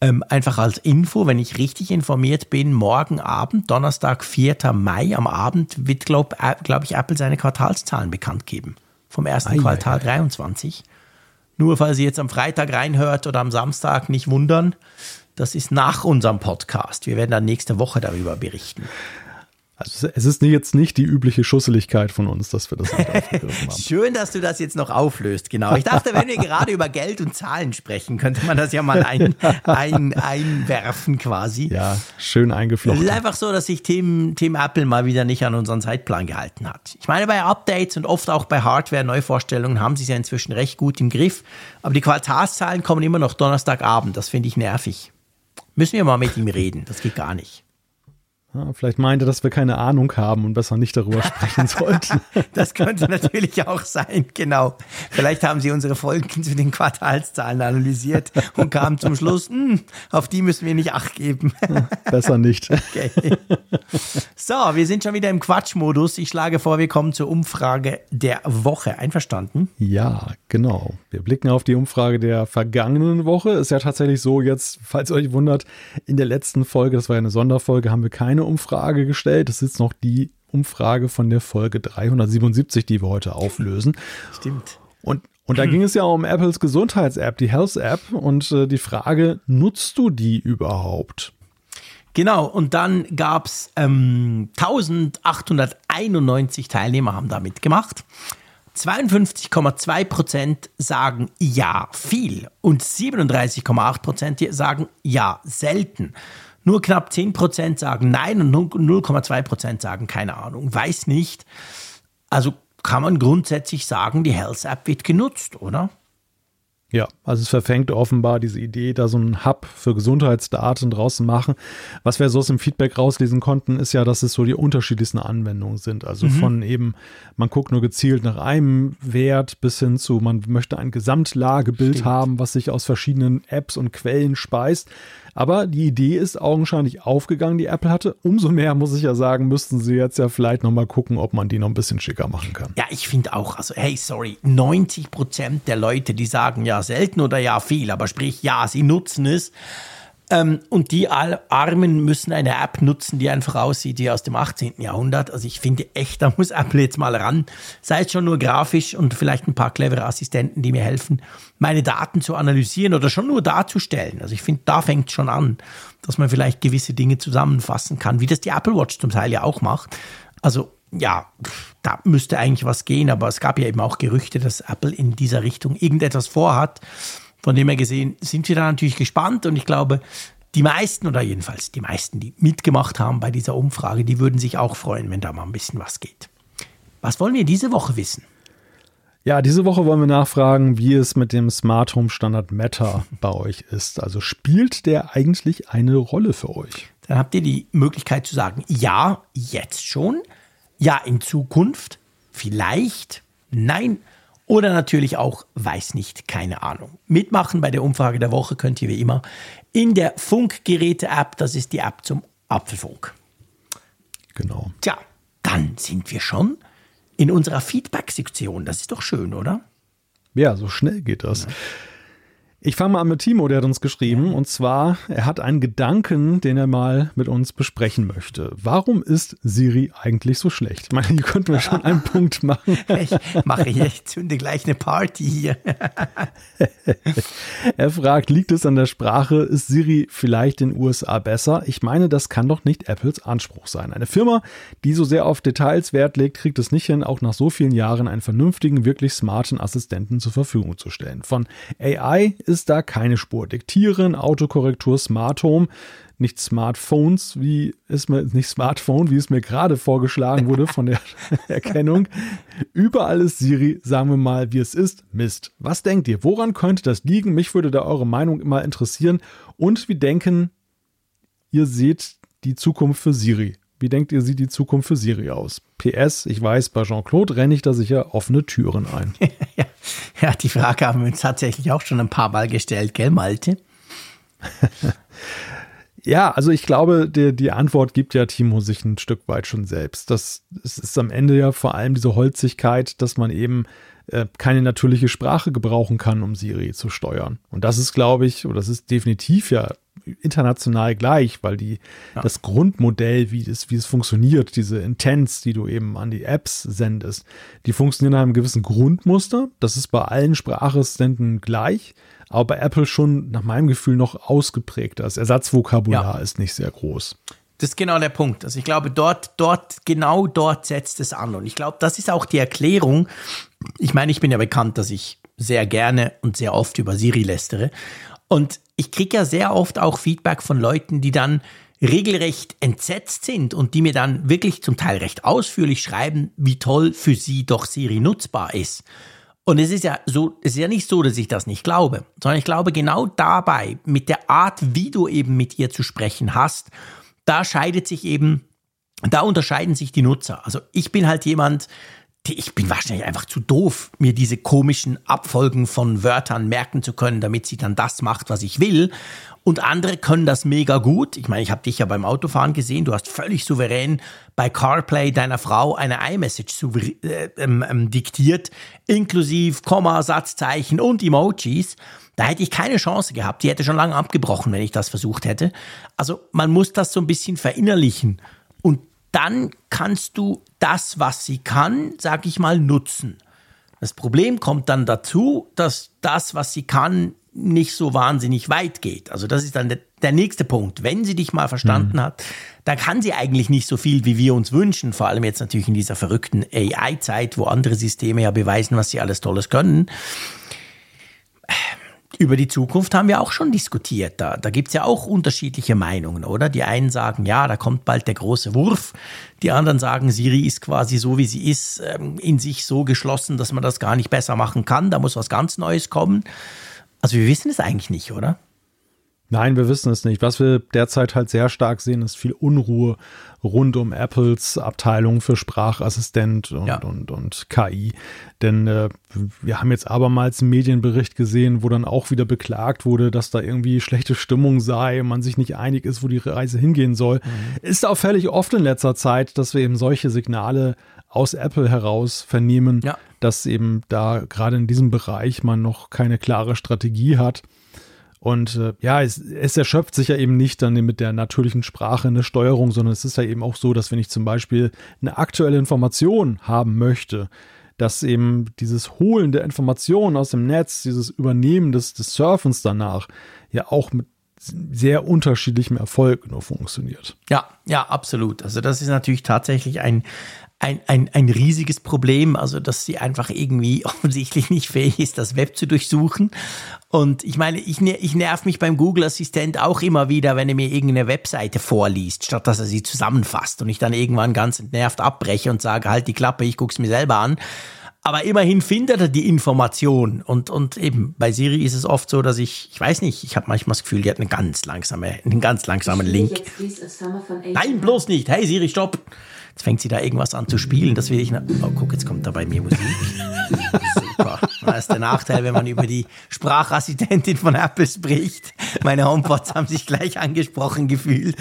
ähm, einfach als Info, wenn ich richtig informiert bin, morgen Abend, Donnerstag, 4. Mai, am Abend wird, glaube glaub ich, Apple seine Quartalszahlen bekannt geben. Vom ersten ei, Quartal ei, ei. 23. Nur falls ihr jetzt am Freitag reinhört oder am Samstag, nicht wundern. Das ist nach unserem Podcast. Wir werden dann nächste Woche darüber berichten. Also es ist jetzt nicht die übliche Schusseligkeit von uns, dass wir das nicht aufgegriffen haben. Schön, dass du das jetzt noch auflöst, genau. Ich dachte, wenn wir gerade über Geld und Zahlen sprechen, könnte man das ja mal ein, ein, einwerfen quasi. Ja, schön eingeflochten. Es ist einfach so, dass sich Team, Team Apple mal wieder nicht an unseren Zeitplan gehalten hat. Ich meine, bei Updates und oft auch bei Hardware-Neuvorstellungen haben sie es ja inzwischen recht gut im Griff. Aber die Quartalszahlen kommen immer noch Donnerstagabend. Das finde ich nervig. Müssen wir mal mit ihm reden. Das geht gar nicht. Ja, vielleicht meinte, dass wir keine Ahnung haben und besser nicht darüber sprechen sollten. das könnte natürlich auch sein, genau. Vielleicht haben sie unsere Folgen zu den Quartalszahlen analysiert und kamen zum Schluss, hm, auf die müssen wir nicht acht geben. besser nicht. Okay. So, wir sind schon wieder im Quatschmodus. Ich schlage vor, wir kommen zur Umfrage der Woche. Einverstanden? Ja, genau. Wir blicken auf die Umfrage der vergangenen Woche. Ist ja tatsächlich so, jetzt, falls ihr euch wundert, in der letzten Folge, das war ja eine Sonderfolge, haben wir keine eine Umfrage gestellt. Das ist jetzt noch die Umfrage von der Folge 377, die wir heute auflösen. Stimmt. Und, und da ging es ja um Apples Gesundheits-App, die Health-App. Und äh, die Frage, nutzt du die überhaupt? Genau, und dann gab es ähm, 1891 Teilnehmer haben da mitgemacht. 52,2 Prozent sagen ja viel und 37,8 Prozent sagen ja selten. Nur knapp 10% sagen Nein und 0,2% sagen keine Ahnung, weiß nicht. Also kann man grundsätzlich sagen, die Health App wird genutzt, oder? Ja, also es verfängt offenbar diese Idee, da so einen Hub für Gesundheitsdaten draus zu machen. Was wir so aus dem Feedback rauslesen konnten, ist ja, dass es so die unterschiedlichsten Anwendungen sind. Also mhm. von eben, man guckt nur gezielt nach einem Wert bis hin zu, man möchte ein Gesamtlagebild Stimmt. haben, was sich aus verschiedenen Apps und Quellen speist. Aber die Idee ist augenscheinlich aufgegangen, die Apple hatte. Umso mehr, muss ich ja sagen, müssten sie jetzt ja vielleicht nochmal gucken, ob man die noch ein bisschen schicker machen kann. Ja, ich finde auch, also hey, sorry, 90 Prozent der Leute, die sagen ja selten oder ja viel, aber sprich ja, sie nutzen es, ähm, und die Armen müssen eine App nutzen, die einfach aussieht wie aus dem 18. Jahrhundert. Also ich finde echt, da muss Apple jetzt mal ran. Sei es schon nur grafisch und vielleicht ein paar clevere Assistenten, die mir helfen, meine Daten zu analysieren oder schon nur darzustellen. Also ich finde, da fängt schon an, dass man vielleicht gewisse Dinge zusammenfassen kann, wie das die Apple Watch zum Teil ja auch macht. Also ja, da müsste eigentlich was gehen, aber es gab ja eben auch Gerüchte, dass Apple in dieser Richtung irgendetwas vorhat. Von dem her gesehen sind wir da natürlich gespannt und ich glaube, die meisten oder jedenfalls die meisten, die mitgemacht haben bei dieser Umfrage, die würden sich auch freuen, wenn da mal ein bisschen was geht. Was wollen wir diese Woche wissen? Ja, diese Woche wollen wir nachfragen, wie es mit dem Smart Home Standard Meta bei euch ist. Also spielt der eigentlich eine Rolle für euch? Dann habt ihr die Möglichkeit zu sagen, ja, jetzt schon, ja, in Zukunft, vielleicht, nein, oder natürlich auch weiß nicht, keine Ahnung. Mitmachen bei der Umfrage der Woche könnt ihr wie immer in der Funkgeräte-App. Das ist die App zum Apfelfunk. Genau. Tja, dann sind wir schon in unserer Feedback-Sektion. Das ist doch schön, oder? Ja, so schnell geht das. Ja. Ich fange mal an mit Timo, der hat uns geschrieben. Und zwar, er hat einen Gedanken, den er mal mit uns besprechen möchte. Warum ist Siri eigentlich so schlecht? Ich meine, hier könnten wir schon einen Punkt machen. Ich mache hier, ich zünde gleich eine Party hier. er fragt, liegt es an der Sprache? Ist Siri vielleicht in den USA besser? Ich meine, das kann doch nicht Apples Anspruch sein. Eine Firma, die so sehr auf Details Wert legt, kriegt es nicht hin, auch nach so vielen Jahren einen vernünftigen, wirklich smarten Assistenten zur Verfügung zu stellen. Von AI ist da keine Spur. Diktieren, Autokorrektur, Smart Home, nicht Smartphones, wie es mir, nicht Smartphone, wie es mir gerade vorgeschlagen wurde von der Erkennung. Überall ist Siri, sagen wir mal, wie es ist, Mist. Was denkt ihr? Woran könnte das liegen? Mich würde da eure Meinung immer interessieren. Und wie denken ihr seht die Zukunft für Siri? Wie denkt ihr, sieht die Zukunft für Siri aus? PS, ich weiß, bei Jean-Claude renne ich da sicher offene Türen ein. ja, ja, die Frage haben wir uns tatsächlich auch schon ein paar Mal gestellt, gell, Malte? ja, also ich glaube, die, die Antwort gibt ja Timo sich ein Stück weit schon selbst. Das, es ist am Ende ja vor allem diese Holzigkeit, dass man eben äh, keine natürliche Sprache gebrauchen kann, um Siri zu steuern. Und das ist, glaube ich, oder das ist definitiv ja international gleich, weil die ja. das Grundmodell, wie es, wie es funktioniert, diese Intents, die du eben an die Apps sendest, die funktionieren nach einem gewissen Grundmuster. Das ist bei allen Sprachassistenten gleich, aber bei Apple schon nach meinem Gefühl noch ausgeprägter. Das Ersatzvokabular ja. ist nicht sehr groß. Das ist genau der Punkt. Also ich glaube, dort, dort, genau dort setzt es an. Und ich glaube, das ist auch die Erklärung. Ich meine, ich bin ja bekannt, dass ich sehr gerne und sehr oft über Siri lästere. Und ich kriege ja sehr oft auch Feedback von Leuten, die dann regelrecht entsetzt sind und die mir dann wirklich zum Teil recht ausführlich schreiben, wie toll für sie doch Siri nutzbar ist. Und es ist ja so, es ist ja nicht so, dass ich das nicht glaube, sondern ich glaube genau dabei, mit der Art, wie du eben mit ihr zu sprechen hast, da scheidet sich eben, da unterscheiden sich die Nutzer. Also ich bin halt jemand, ich bin wahrscheinlich einfach zu doof, mir diese komischen Abfolgen von Wörtern merken zu können, damit sie dann das macht, was ich will. Und andere können das mega gut. Ich meine, ich habe dich ja beim Autofahren gesehen. Du hast völlig souverän bei CarPlay deiner Frau eine iMessage äh, ähm, ähm, diktiert, inklusive Komma, Satzzeichen und Emojis. Da hätte ich keine Chance gehabt. Die hätte schon lange abgebrochen, wenn ich das versucht hätte. Also man muss das so ein bisschen verinnerlichen. Und dann kannst du das, was sie kann, sag ich mal, nutzen. Das Problem kommt dann dazu, dass das, was sie kann, nicht so wahnsinnig weit geht. Also das ist dann der, der nächste Punkt. Wenn sie dich mal verstanden mhm. hat, dann kann sie eigentlich nicht so viel, wie wir uns wünschen. Vor allem jetzt natürlich in dieser verrückten AI-Zeit, wo andere Systeme ja beweisen, was sie alles Tolles können über die Zukunft haben wir auch schon diskutiert. Da, da gibt es ja auch unterschiedliche Meinungen, oder? Die einen sagen, ja, da kommt bald der große Wurf. Die anderen sagen, Siri ist quasi so, wie sie ist, ähm, in sich so geschlossen, dass man das gar nicht besser machen kann. Da muss was ganz Neues kommen. Also wir wissen es eigentlich nicht, oder? Nein, wir wissen es nicht. Was wir derzeit halt sehr stark sehen, ist viel Unruhe rund um Apples Abteilung für Sprachassistent und, ja. und, und KI. Denn äh, wir haben jetzt abermals einen Medienbericht gesehen, wo dann auch wieder beklagt wurde, dass da irgendwie schlechte Stimmung sei, man sich nicht einig ist, wo die Reise hingehen soll. Mhm. Ist auffällig oft in letzter Zeit, dass wir eben solche Signale aus Apple heraus vernehmen, ja. dass eben da gerade in diesem Bereich man noch keine klare Strategie hat. Und äh, ja, es, es erschöpft sich ja eben nicht dann mit der natürlichen Sprache eine Steuerung, sondern es ist ja eben auch so, dass wenn ich zum Beispiel eine aktuelle Information haben möchte, dass eben dieses Holen der Informationen aus dem Netz, dieses Übernehmen des, des Surfens danach ja auch mit sehr unterschiedlichem Erfolg nur funktioniert. Ja, ja, absolut. Also das ist natürlich tatsächlich ein, ein, ein, ein riesiges Problem, also dass sie einfach irgendwie offensichtlich nicht fähig ist, das Web zu durchsuchen. Und ich meine, ich, ich nerv mich beim Google-Assistent auch immer wieder, wenn er mir irgendeine Webseite vorliest, statt dass er sie zusammenfasst und ich dann irgendwann ganz entnervt abbreche und sage, halt die Klappe, ich guck's mir selber an. Aber immerhin findet er die Information. Und, und eben bei Siri ist es oft so, dass ich, ich weiß nicht, ich habe manchmal das Gefühl, die hat eine ganz langsame, einen ganz langsamen Link. Nein, bloß nicht. Hey Siri, stopp. Jetzt fängt sie da irgendwas an zu spielen. Das will ich. Oh, guck, jetzt kommt da bei mir Musik. Super. Das ist der Nachteil, wenn man über die Sprachassistentin von Apple spricht. Meine HomePods haben sich gleich angesprochen gefühlt.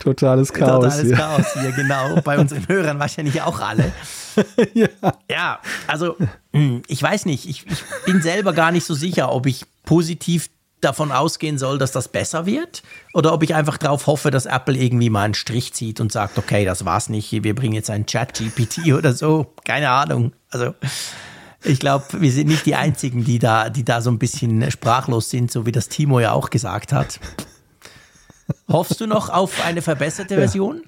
Totales Chaos. Totales hier. Chaos hier, genau. Bei unseren Hörern wahrscheinlich auch alle. ja. ja, also hm, ich weiß nicht. Ich, ich bin selber gar nicht so sicher, ob ich positiv davon ausgehen soll, dass das besser wird oder ob ich einfach darauf hoffe, dass Apple irgendwie mal einen Strich zieht und sagt, okay, das war's nicht, wir bringen jetzt einen Chat-GPT oder so, keine Ahnung. Also ich glaube, wir sind nicht die Einzigen, die da, die da so ein bisschen sprachlos sind, so wie das Timo ja auch gesagt hat. Hoffst du noch auf eine verbesserte Version?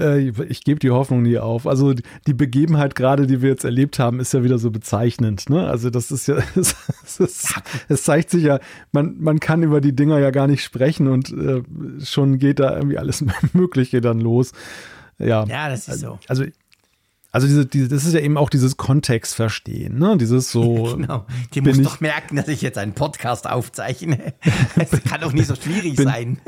Äh, ich gebe die Hoffnung nie auf. Also die Begebenheit gerade, die wir jetzt erlebt haben, ist ja wieder so bezeichnend. Ne? Also das ist ja, es, es, es, zeigt sich ja, man, man kann über die Dinger ja gar nicht sprechen und äh, schon geht da irgendwie alles Mögliche dann los. Ja, ja das ist so. Also also diese, diese, das ist ja eben auch dieses Kontextverstehen, ne? Dieses so. genau. Die muss doch merken, dass ich jetzt einen Podcast aufzeichne. Das kann doch nicht so schwierig bin, sein.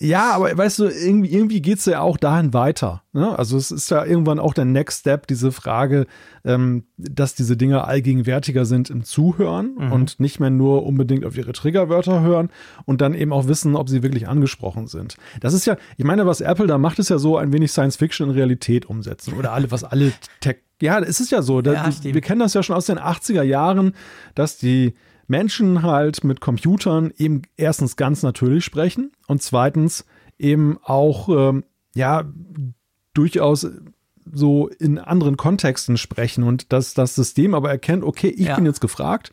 Ja, aber weißt du, irgendwie, irgendwie geht es ja auch dahin weiter. Ne? Also es ist ja irgendwann auch der Next Step, diese Frage, ähm, dass diese Dinge allgegenwärtiger sind im Zuhören mhm. und nicht mehr nur unbedingt auf ihre Triggerwörter hören und dann eben auch wissen, ob sie wirklich angesprochen sind. Das ist ja, ich meine, was Apple da macht, ist ja so ein wenig Science Fiction in Realität umsetzen oder alle, was alle Tech ja, es ist ja so. Da, ja, wir kennen das ja schon aus den 80er Jahren, dass die Menschen halt mit Computern eben erstens ganz natürlich sprechen und zweitens eben auch, ähm, ja, durchaus so in anderen Kontexten sprechen und dass das System aber erkennt, okay, ich ja. bin jetzt gefragt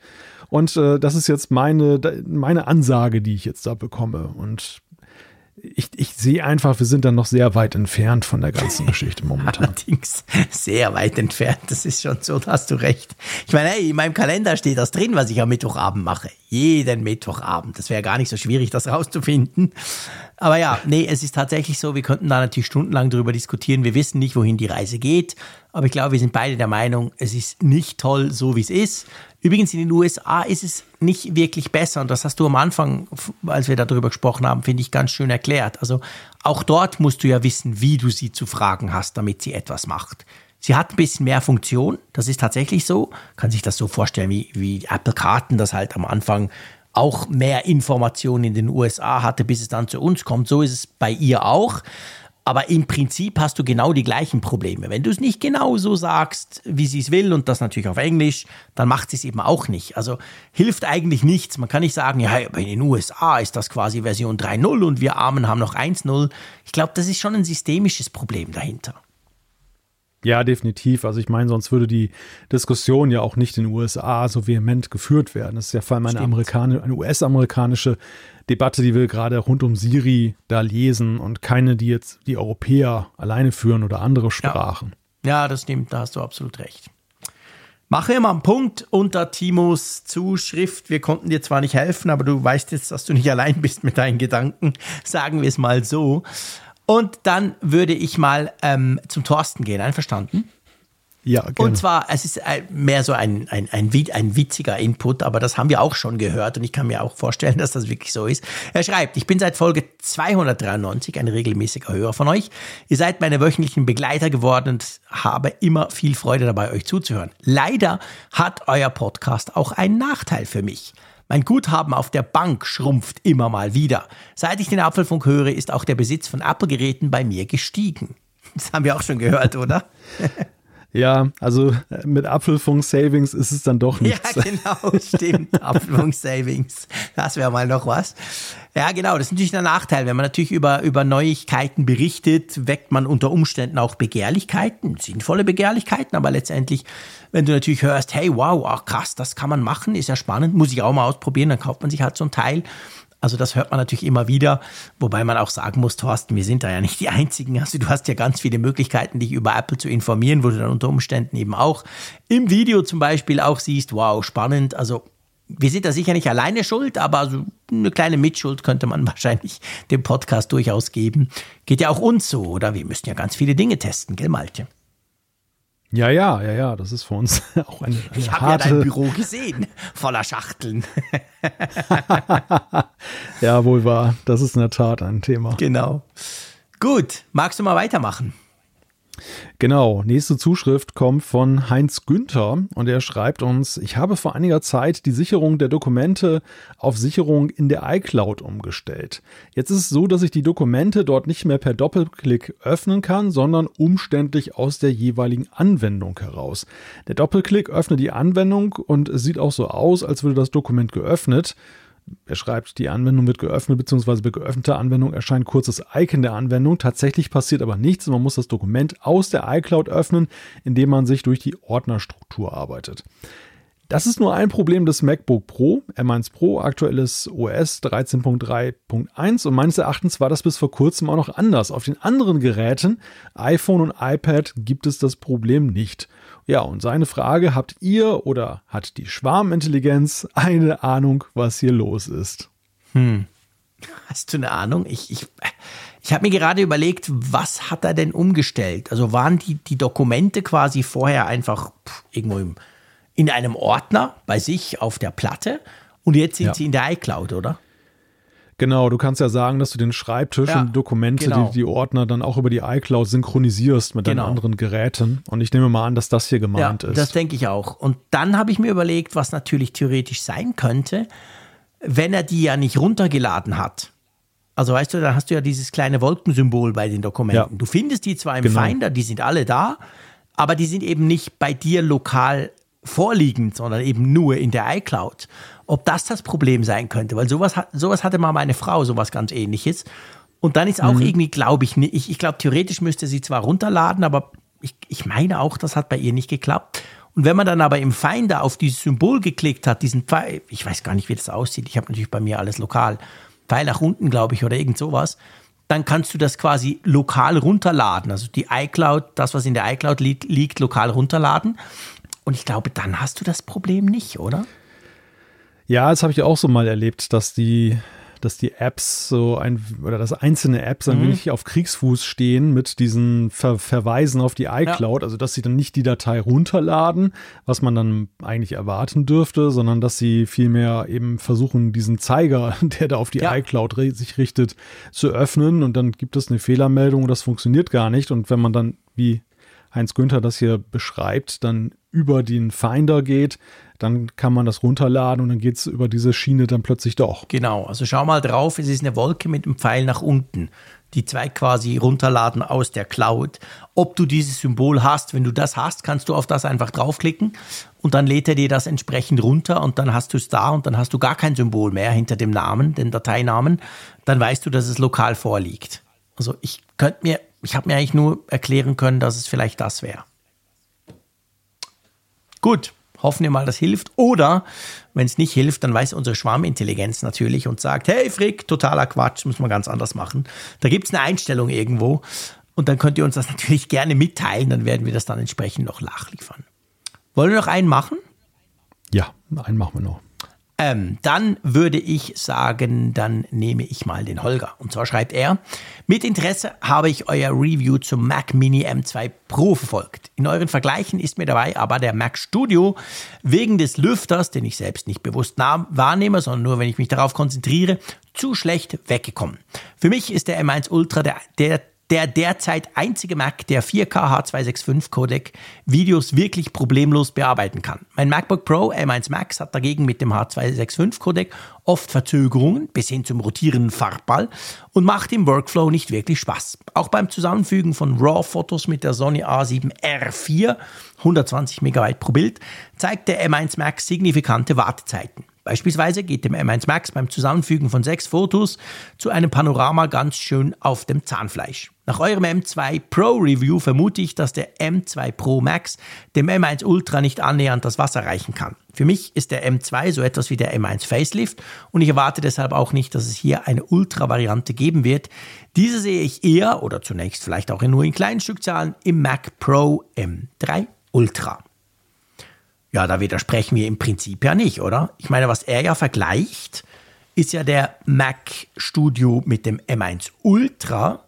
und äh, das ist jetzt meine, meine Ansage, die ich jetzt da bekomme. Und ich, ich sehe einfach, wir sind dann noch sehr weit entfernt von der ganzen Geschichte momentan. Allerdings sehr weit entfernt. Das ist schon so, da hast du recht. Ich meine, hey, in meinem Kalender steht das drin, was ich am Mittwochabend mache. Jeden Mittwochabend. Das wäre gar nicht so schwierig, das rauszufinden. Aber ja, nee, es ist tatsächlich so, wir könnten da natürlich stundenlang darüber diskutieren. Wir wissen nicht, wohin die Reise geht. Aber ich glaube, wir sind beide der Meinung, es ist nicht toll, so wie es ist. Übrigens, in den USA ist es nicht wirklich besser. Und das hast du am Anfang, als wir darüber gesprochen haben, finde ich ganz schön erklärt. Also auch dort musst du ja wissen, wie du sie zu fragen hast, damit sie etwas macht. Sie hat ein bisschen mehr Funktion, das ist tatsächlich so. Kann sich das so vorstellen, wie, wie Apple Karten das halt am Anfang auch mehr Informationen in den USA hatte, bis es dann zu uns kommt. So ist es bei ihr auch. Aber im Prinzip hast du genau die gleichen Probleme. Wenn du es nicht genau so sagst, wie sie es will, und das natürlich auf Englisch, dann macht sie es eben auch nicht. Also hilft eigentlich nichts. Man kann nicht sagen, ja, aber in den USA ist das quasi Version 3.0 und wir Armen haben noch 1.0. Ich glaube, das ist schon ein systemisches Problem dahinter. Ja, definitiv. Also ich meine, sonst würde die Diskussion ja auch nicht in den USA so vehement geführt werden. Das ist ja vor allem eine, eine US-amerikanische Debatte, die wir gerade rund um Siri da lesen und keine, die jetzt die Europäer alleine führen oder andere Sprachen. Ja, ja das stimmt, da hast du absolut recht. Mache immer einen Punkt unter Timos Zuschrift. Wir konnten dir zwar nicht helfen, aber du weißt jetzt, dass du nicht allein bist mit deinen Gedanken. Sagen wir es mal so. Und dann würde ich mal ähm, zum Thorsten gehen. Einverstanden? Ja, gerne. Und zwar, es ist mehr so ein, ein, ein, ein witziger Input, aber das haben wir auch schon gehört und ich kann mir auch vorstellen, dass das wirklich so ist. Er schreibt, ich bin seit Folge 293 ein regelmäßiger Hörer von euch. Ihr seid meine wöchentlichen Begleiter geworden und habe immer viel Freude dabei, euch zuzuhören. Leider hat euer Podcast auch einen Nachteil für mich. Mein Guthaben auf der Bank schrumpft immer mal wieder. Seit ich den Apfelfunk höre, ist auch der Besitz von Apple-Geräten bei mir gestiegen. Das haben wir auch schon gehört, oder? Ja, also äh, mit Apfelfunk Savings ist es dann doch nichts. Ja, genau, stimmt. Apfelfunk Savings. Das wäre mal noch was. Ja, genau. Das ist natürlich ein Nachteil. Wenn man natürlich über, über Neuigkeiten berichtet, weckt man unter Umständen auch Begehrlichkeiten, sinnvolle Begehrlichkeiten, aber letztendlich, wenn du natürlich hörst, hey, wow, ach, krass, das kann man machen, ist ja spannend, muss ich auch mal ausprobieren, dann kauft man sich halt so ein Teil also das hört man natürlich immer wieder, wobei man auch sagen muss, Thorsten, wir sind da ja nicht die Einzigen. Also du hast ja ganz viele Möglichkeiten, dich über Apple zu informieren, wo du dann unter Umständen eben auch im Video zum Beispiel auch siehst, wow, spannend. Also wir sind da sicher nicht alleine schuld, aber so eine kleine Mitschuld könnte man wahrscheinlich dem Podcast durchaus geben. Geht ja auch uns so, oder? Wir müssen ja ganz viele Dinge testen, gell, Malte? Ja, ja, ja, ja, das ist für uns auch eine, eine Ich habe ja dein Büro gesehen, voller Schachteln. ja, wohl wahr. Das ist in der Tat ein Thema. Genau. Gut, magst du mal weitermachen? Genau, nächste Zuschrift kommt von Heinz Günther und er schreibt uns, ich habe vor einiger Zeit die Sicherung der Dokumente auf Sicherung in der iCloud umgestellt. Jetzt ist es so, dass ich die Dokumente dort nicht mehr per Doppelklick öffnen kann, sondern umständlich aus der jeweiligen Anwendung heraus. Der Doppelklick öffnet die Anwendung und es sieht auch so aus, als würde das Dokument geöffnet. Er schreibt, die Anwendung wird geöffnet, beziehungsweise bei geöffneter Anwendung erscheint kurzes Icon der Anwendung. Tatsächlich passiert aber nichts. Man muss das Dokument aus der iCloud öffnen, indem man sich durch die Ordnerstruktur arbeitet. Das ist nur ein Problem des MacBook Pro, M1 Pro, aktuelles OS 13.3.1 und meines Erachtens war das bis vor kurzem auch noch anders. Auf den anderen Geräten, iPhone und iPad, gibt es das Problem nicht. Ja, und seine Frage, habt ihr oder hat die Schwarmintelligenz eine Ahnung, was hier los ist? Hm. Hast du eine Ahnung? Ich, ich, ich habe mir gerade überlegt, was hat er denn umgestellt? Also waren die, die Dokumente quasi vorher einfach irgendwo im, in einem Ordner bei sich auf der Platte und jetzt sind ja. sie in der iCloud, oder? Genau, du kannst ja sagen, dass du den Schreibtisch ja, und Dokumente, genau. die, die Ordner dann auch über die iCloud synchronisierst mit genau. deinen anderen Geräten. Und ich nehme mal an, dass das hier gemeint ja, ist. Das denke ich auch. Und dann habe ich mir überlegt, was natürlich theoretisch sein könnte, wenn er die ja nicht runtergeladen hat. Also weißt du, dann hast du ja dieses kleine Wolkensymbol bei den Dokumenten. Ja. Du findest die zwar im genau. Finder, die sind alle da, aber die sind eben nicht bei dir lokal vorliegend, sondern eben nur in der iCloud ob das das Problem sein könnte, weil sowas, sowas hatte mal meine Frau, sowas ganz ähnliches. Und dann ist auch mhm. irgendwie, glaube ich, nicht, ich, ich glaube, theoretisch müsste sie zwar runterladen, aber ich, ich meine auch, das hat bei ihr nicht geklappt. Und wenn man dann aber im Finder auf dieses Symbol geklickt hat, diesen Pfeil, ich weiß gar nicht, wie das aussieht, ich habe natürlich bei mir alles lokal, Pfeil nach unten, glaube ich, oder irgend sowas, dann kannst du das quasi lokal runterladen. Also die iCloud, das, was in der iCloud li liegt, lokal runterladen. Und ich glaube, dann hast du das Problem nicht, oder? Ja, das habe ich auch so mal erlebt, dass die dass die Apps so ein oder dass einzelne Apps ein mhm. wenig auf Kriegsfuß stehen mit diesen Ver Verweisen auf die iCloud, ja. also dass sie dann nicht die Datei runterladen, was man dann eigentlich erwarten dürfte, sondern dass sie vielmehr eben versuchen, diesen Zeiger, der da auf die ja. iCloud sich richtet, zu öffnen und dann gibt es eine Fehlermeldung und das funktioniert gar nicht und wenn man dann wie Heinz Günther das hier beschreibt, dann über den Finder geht, dann kann man das runterladen und dann geht es über diese Schiene dann plötzlich doch. Genau, also schau mal drauf, es ist eine Wolke mit einem Pfeil nach unten. Die zwei quasi runterladen aus der Cloud. Ob du dieses Symbol hast, wenn du das hast, kannst du auf das einfach draufklicken und dann lädt er dir das entsprechend runter und dann hast du es da und dann hast du gar kein Symbol mehr hinter dem Namen, dem Dateinamen. Dann weißt du, dass es lokal vorliegt. Also ich könnte mir, ich habe mir eigentlich nur erklären können, dass es vielleicht das wäre. Gut, Hoffen wir mal, das hilft. Oder wenn es nicht hilft, dann weiß unsere Schwarmintelligenz natürlich und sagt, hey Frick, totaler Quatsch, müssen wir ganz anders machen. Da gibt es eine Einstellung irgendwo und dann könnt ihr uns das natürlich gerne mitteilen, dann werden wir das dann entsprechend noch nachliefern. Wollen wir noch einen machen? Ja, einen machen wir noch. Ähm, dann würde ich sagen, dann nehme ich mal den Holger. Und zwar schreibt er, mit Interesse habe ich euer Review zum Mac Mini M2 Pro verfolgt. In euren Vergleichen ist mir dabei aber der Mac Studio wegen des Lüfters, den ich selbst nicht bewusst wahrnehme, sondern nur wenn ich mich darauf konzentriere, zu schlecht weggekommen. Für mich ist der M1 Ultra der, der der derzeit einzige Mac, der 4K H265 Codec Videos wirklich problemlos bearbeiten kann. Mein MacBook Pro M1 Max hat dagegen mit dem H265 Codec oft Verzögerungen bis hin zum rotierenden Farbball und macht im Workflow nicht wirklich Spaß. Auch beim Zusammenfügen von RAW-Fotos mit der Sony A7R4, 120 Megabyte pro Bild, zeigt der M1 Max signifikante Wartezeiten. Beispielsweise geht dem M1 Max beim Zusammenfügen von sechs Fotos zu einem Panorama ganz schön auf dem Zahnfleisch. Nach eurem M2 Pro Review vermute ich, dass der M2 Pro Max dem M1 Ultra nicht annähernd das Wasser reichen kann. Für mich ist der M2 so etwas wie der M1 Facelift und ich erwarte deshalb auch nicht, dass es hier eine Ultra-Variante geben wird. Diese sehe ich eher oder zunächst vielleicht auch nur in kleinen Stückzahlen im Mac Pro M3 Ultra. Ja, da widersprechen wir im Prinzip ja nicht, oder? Ich meine, was er ja vergleicht, ist ja der Mac Studio mit dem M1 Ultra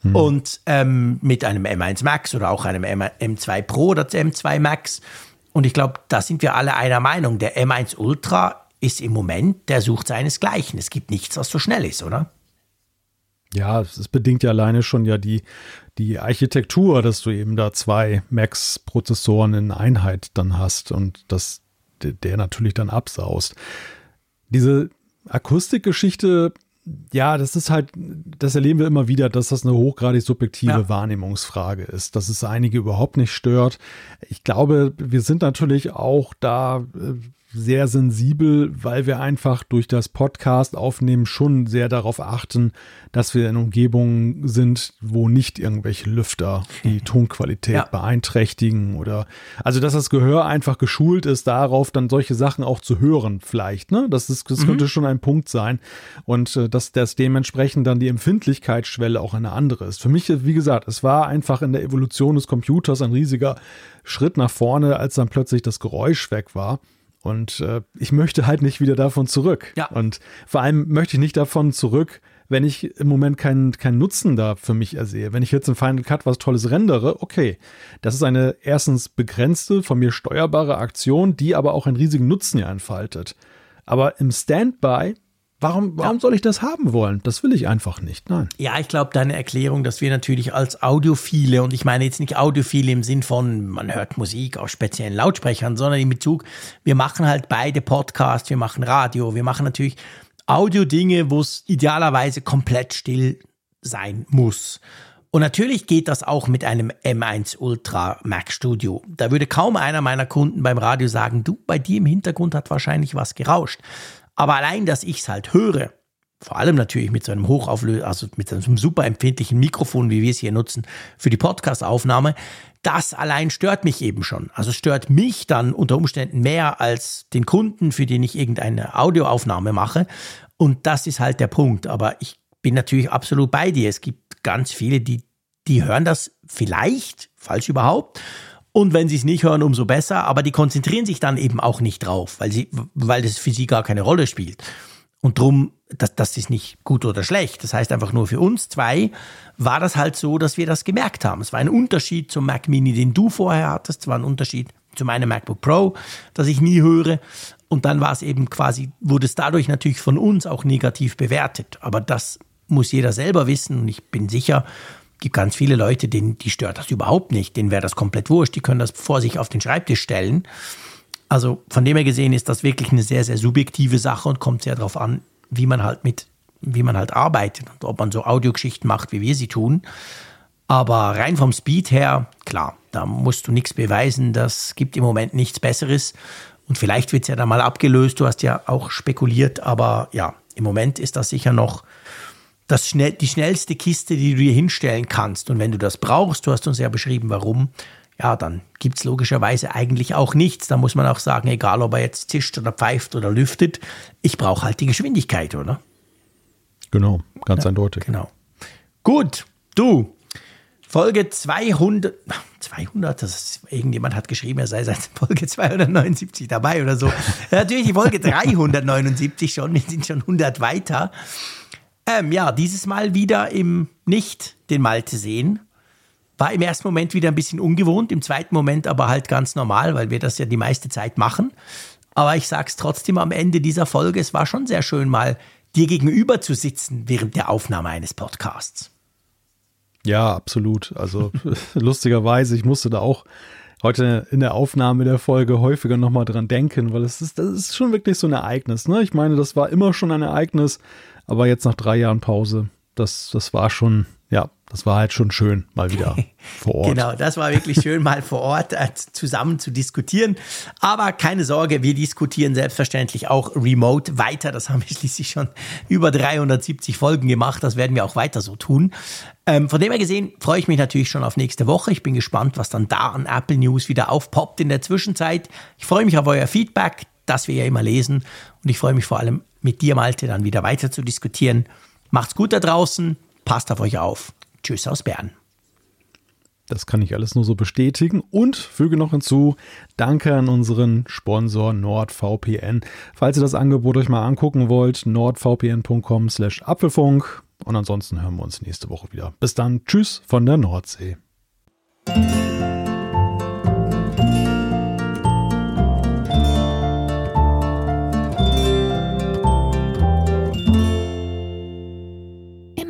hm. und ähm, mit einem M1 Max oder auch einem M2 Pro oder M2 Max. Und ich glaube, da sind wir alle einer Meinung. Der M1 Ultra ist im Moment, der sucht seinesgleichen. Es gibt nichts, was so schnell ist, oder? Ja, es bedingt ja alleine schon ja die, die Architektur, dass du eben da zwei Max-Prozessoren in Einheit dann hast und dass der natürlich dann absaust. Diese Akustikgeschichte, ja, das ist halt, das erleben wir immer wieder, dass das eine hochgradig subjektive ja. Wahrnehmungsfrage ist, dass es einige überhaupt nicht stört. Ich glaube, wir sind natürlich auch da äh, sehr sensibel, weil wir einfach durch das Podcast aufnehmen schon sehr darauf achten, dass wir in Umgebungen sind, wo nicht irgendwelche Lüfter die Tonqualität ja. beeinträchtigen oder also dass das Gehör einfach geschult ist, darauf dann solche Sachen auch zu hören, vielleicht. Ne? Das, ist, das mhm. könnte schon ein Punkt sein und äh, dass das dementsprechend dann die Empfindlichkeitsschwelle auch eine andere ist. Für mich, wie gesagt, es war einfach in der Evolution des Computers ein riesiger Schritt nach vorne, als dann plötzlich das Geräusch weg war. Und äh, ich möchte halt nicht wieder davon zurück. Ja. Und vor allem möchte ich nicht davon zurück, wenn ich im Moment keinen, keinen Nutzen da für mich ersehe. Wenn ich jetzt in Final Cut was Tolles rendere, okay. Das ist eine erstens begrenzte, von mir steuerbare Aktion, die aber auch einen riesigen Nutzen ja entfaltet. Aber im Standby Warum, warum ja. soll ich das haben wollen? Das will ich einfach nicht. Nein. Ja, ich glaube, deine Erklärung, dass wir natürlich als Audiophile, und ich meine jetzt nicht Audiophile im Sinn von, man hört Musik auf speziellen Lautsprechern, sondern in Bezug, wir machen halt beide Podcasts, wir machen Radio, wir machen natürlich Audio-Dinge, wo es idealerweise komplett still sein muss. Und natürlich geht das auch mit einem M1 Ultra Mac Studio. Da würde kaum einer meiner Kunden beim Radio sagen, du, bei dir im Hintergrund hat wahrscheinlich was gerauscht. Aber allein, dass ich es halt höre, vor allem natürlich mit so einem Hochauflös, also mit so einem super empfindlichen Mikrofon, wie wir es hier nutzen, für die Podcast-Aufnahme, das allein stört mich eben schon. Also stört mich dann unter Umständen mehr als den Kunden, für den ich irgendeine Audioaufnahme mache. Und das ist halt der Punkt. Aber ich bin natürlich absolut bei dir. Es gibt ganz viele, die, die hören das vielleicht, falls überhaupt. Und wenn sie es nicht hören, umso besser. Aber die konzentrieren sich dann eben auch nicht drauf, weil, sie, weil das für sie gar keine Rolle spielt. Und drum, das, das ist nicht gut oder schlecht. Das heißt einfach nur für uns zwei war das halt so, dass wir das gemerkt haben. Es war ein Unterschied zum Mac Mini, den du vorher hattest. Es war ein Unterschied zu meinem MacBook Pro, das ich nie höre. Und dann war es eben quasi, wurde es dadurch natürlich von uns auch negativ bewertet. Aber das muss jeder selber wissen. Und ich bin sicher, gibt ganz viele Leute, denen die stört das überhaupt nicht. Denen wäre das komplett wurscht. Die können das vor sich auf den Schreibtisch stellen. Also von dem her gesehen ist das wirklich eine sehr, sehr subjektive Sache und kommt sehr darauf an, wie man halt mit, wie man halt arbeitet und ob man so Audiogeschichten macht, wie wir sie tun. Aber rein vom Speed her, klar, da musst du nichts beweisen. Das gibt im Moment nichts Besseres. Und vielleicht wird es ja dann mal abgelöst. Du hast ja auch spekuliert, aber ja, im Moment ist das sicher noch das schnell, die schnellste Kiste, die du dir hinstellen kannst. Und wenn du das brauchst, du hast uns ja beschrieben, warum, ja, dann gibt es logischerweise eigentlich auch nichts. Da muss man auch sagen, egal ob er jetzt zischt oder pfeift oder lüftet, ich brauche halt die Geschwindigkeit, oder? Genau, ganz ja, eindeutig. Genau. Gut, du, Folge 200, 200, das ist, irgendjemand hat geschrieben, er sei seit Folge 279 dabei oder so. Natürlich die Folge 379 schon, wir sind schon 100 weiter. Ähm, ja, dieses Mal wieder im Nicht den Malte sehen, war im ersten Moment wieder ein bisschen ungewohnt, im zweiten Moment aber halt ganz normal, weil wir das ja die meiste Zeit machen. Aber ich sag's trotzdem am Ende dieser Folge, es war schon sehr schön, mal dir gegenüber zu sitzen während der Aufnahme eines Podcasts. Ja, absolut. Also lustigerweise, ich musste da auch heute in der Aufnahme der Folge häufiger nochmal dran denken, weil es ist, das ist schon wirklich so ein Ereignis. Ne? Ich meine, das war immer schon ein Ereignis, aber jetzt nach drei Jahren Pause, das, das war schon, ja, das war halt schon schön, mal wieder vor Ort. genau, das war wirklich schön, mal vor Ort äh, zusammen zu diskutieren. Aber keine Sorge, wir diskutieren selbstverständlich auch remote weiter. Das haben wir schließlich schon über 370 Folgen gemacht. Das werden wir auch weiter so tun. Ähm, von dem her gesehen freue ich mich natürlich schon auf nächste Woche. Ich bin gespannt, was dann da an Apple News wieder aufpoppt in der Zwischenzeit. Ich freue mich auf euer Feedback, das wir ja immer lesen. Und ich freue mich vor allem mit dir, Malte, dann wieder weiter zu diskutieren. Macht's gut da draußen. Passt auf euch auf. Tschüss aus Bern. Das kann ich alles nur so bestätigen und füge noch hinzu, danke an unseren Sponsor NordVPN. Falls ihr das Angebot euch mal angucken wollt, nordvpn.com slash Apfelfunk. Und ansonsten hören wir uns nächste Woche wieder. Bis dann, tschüss von der Nordsee.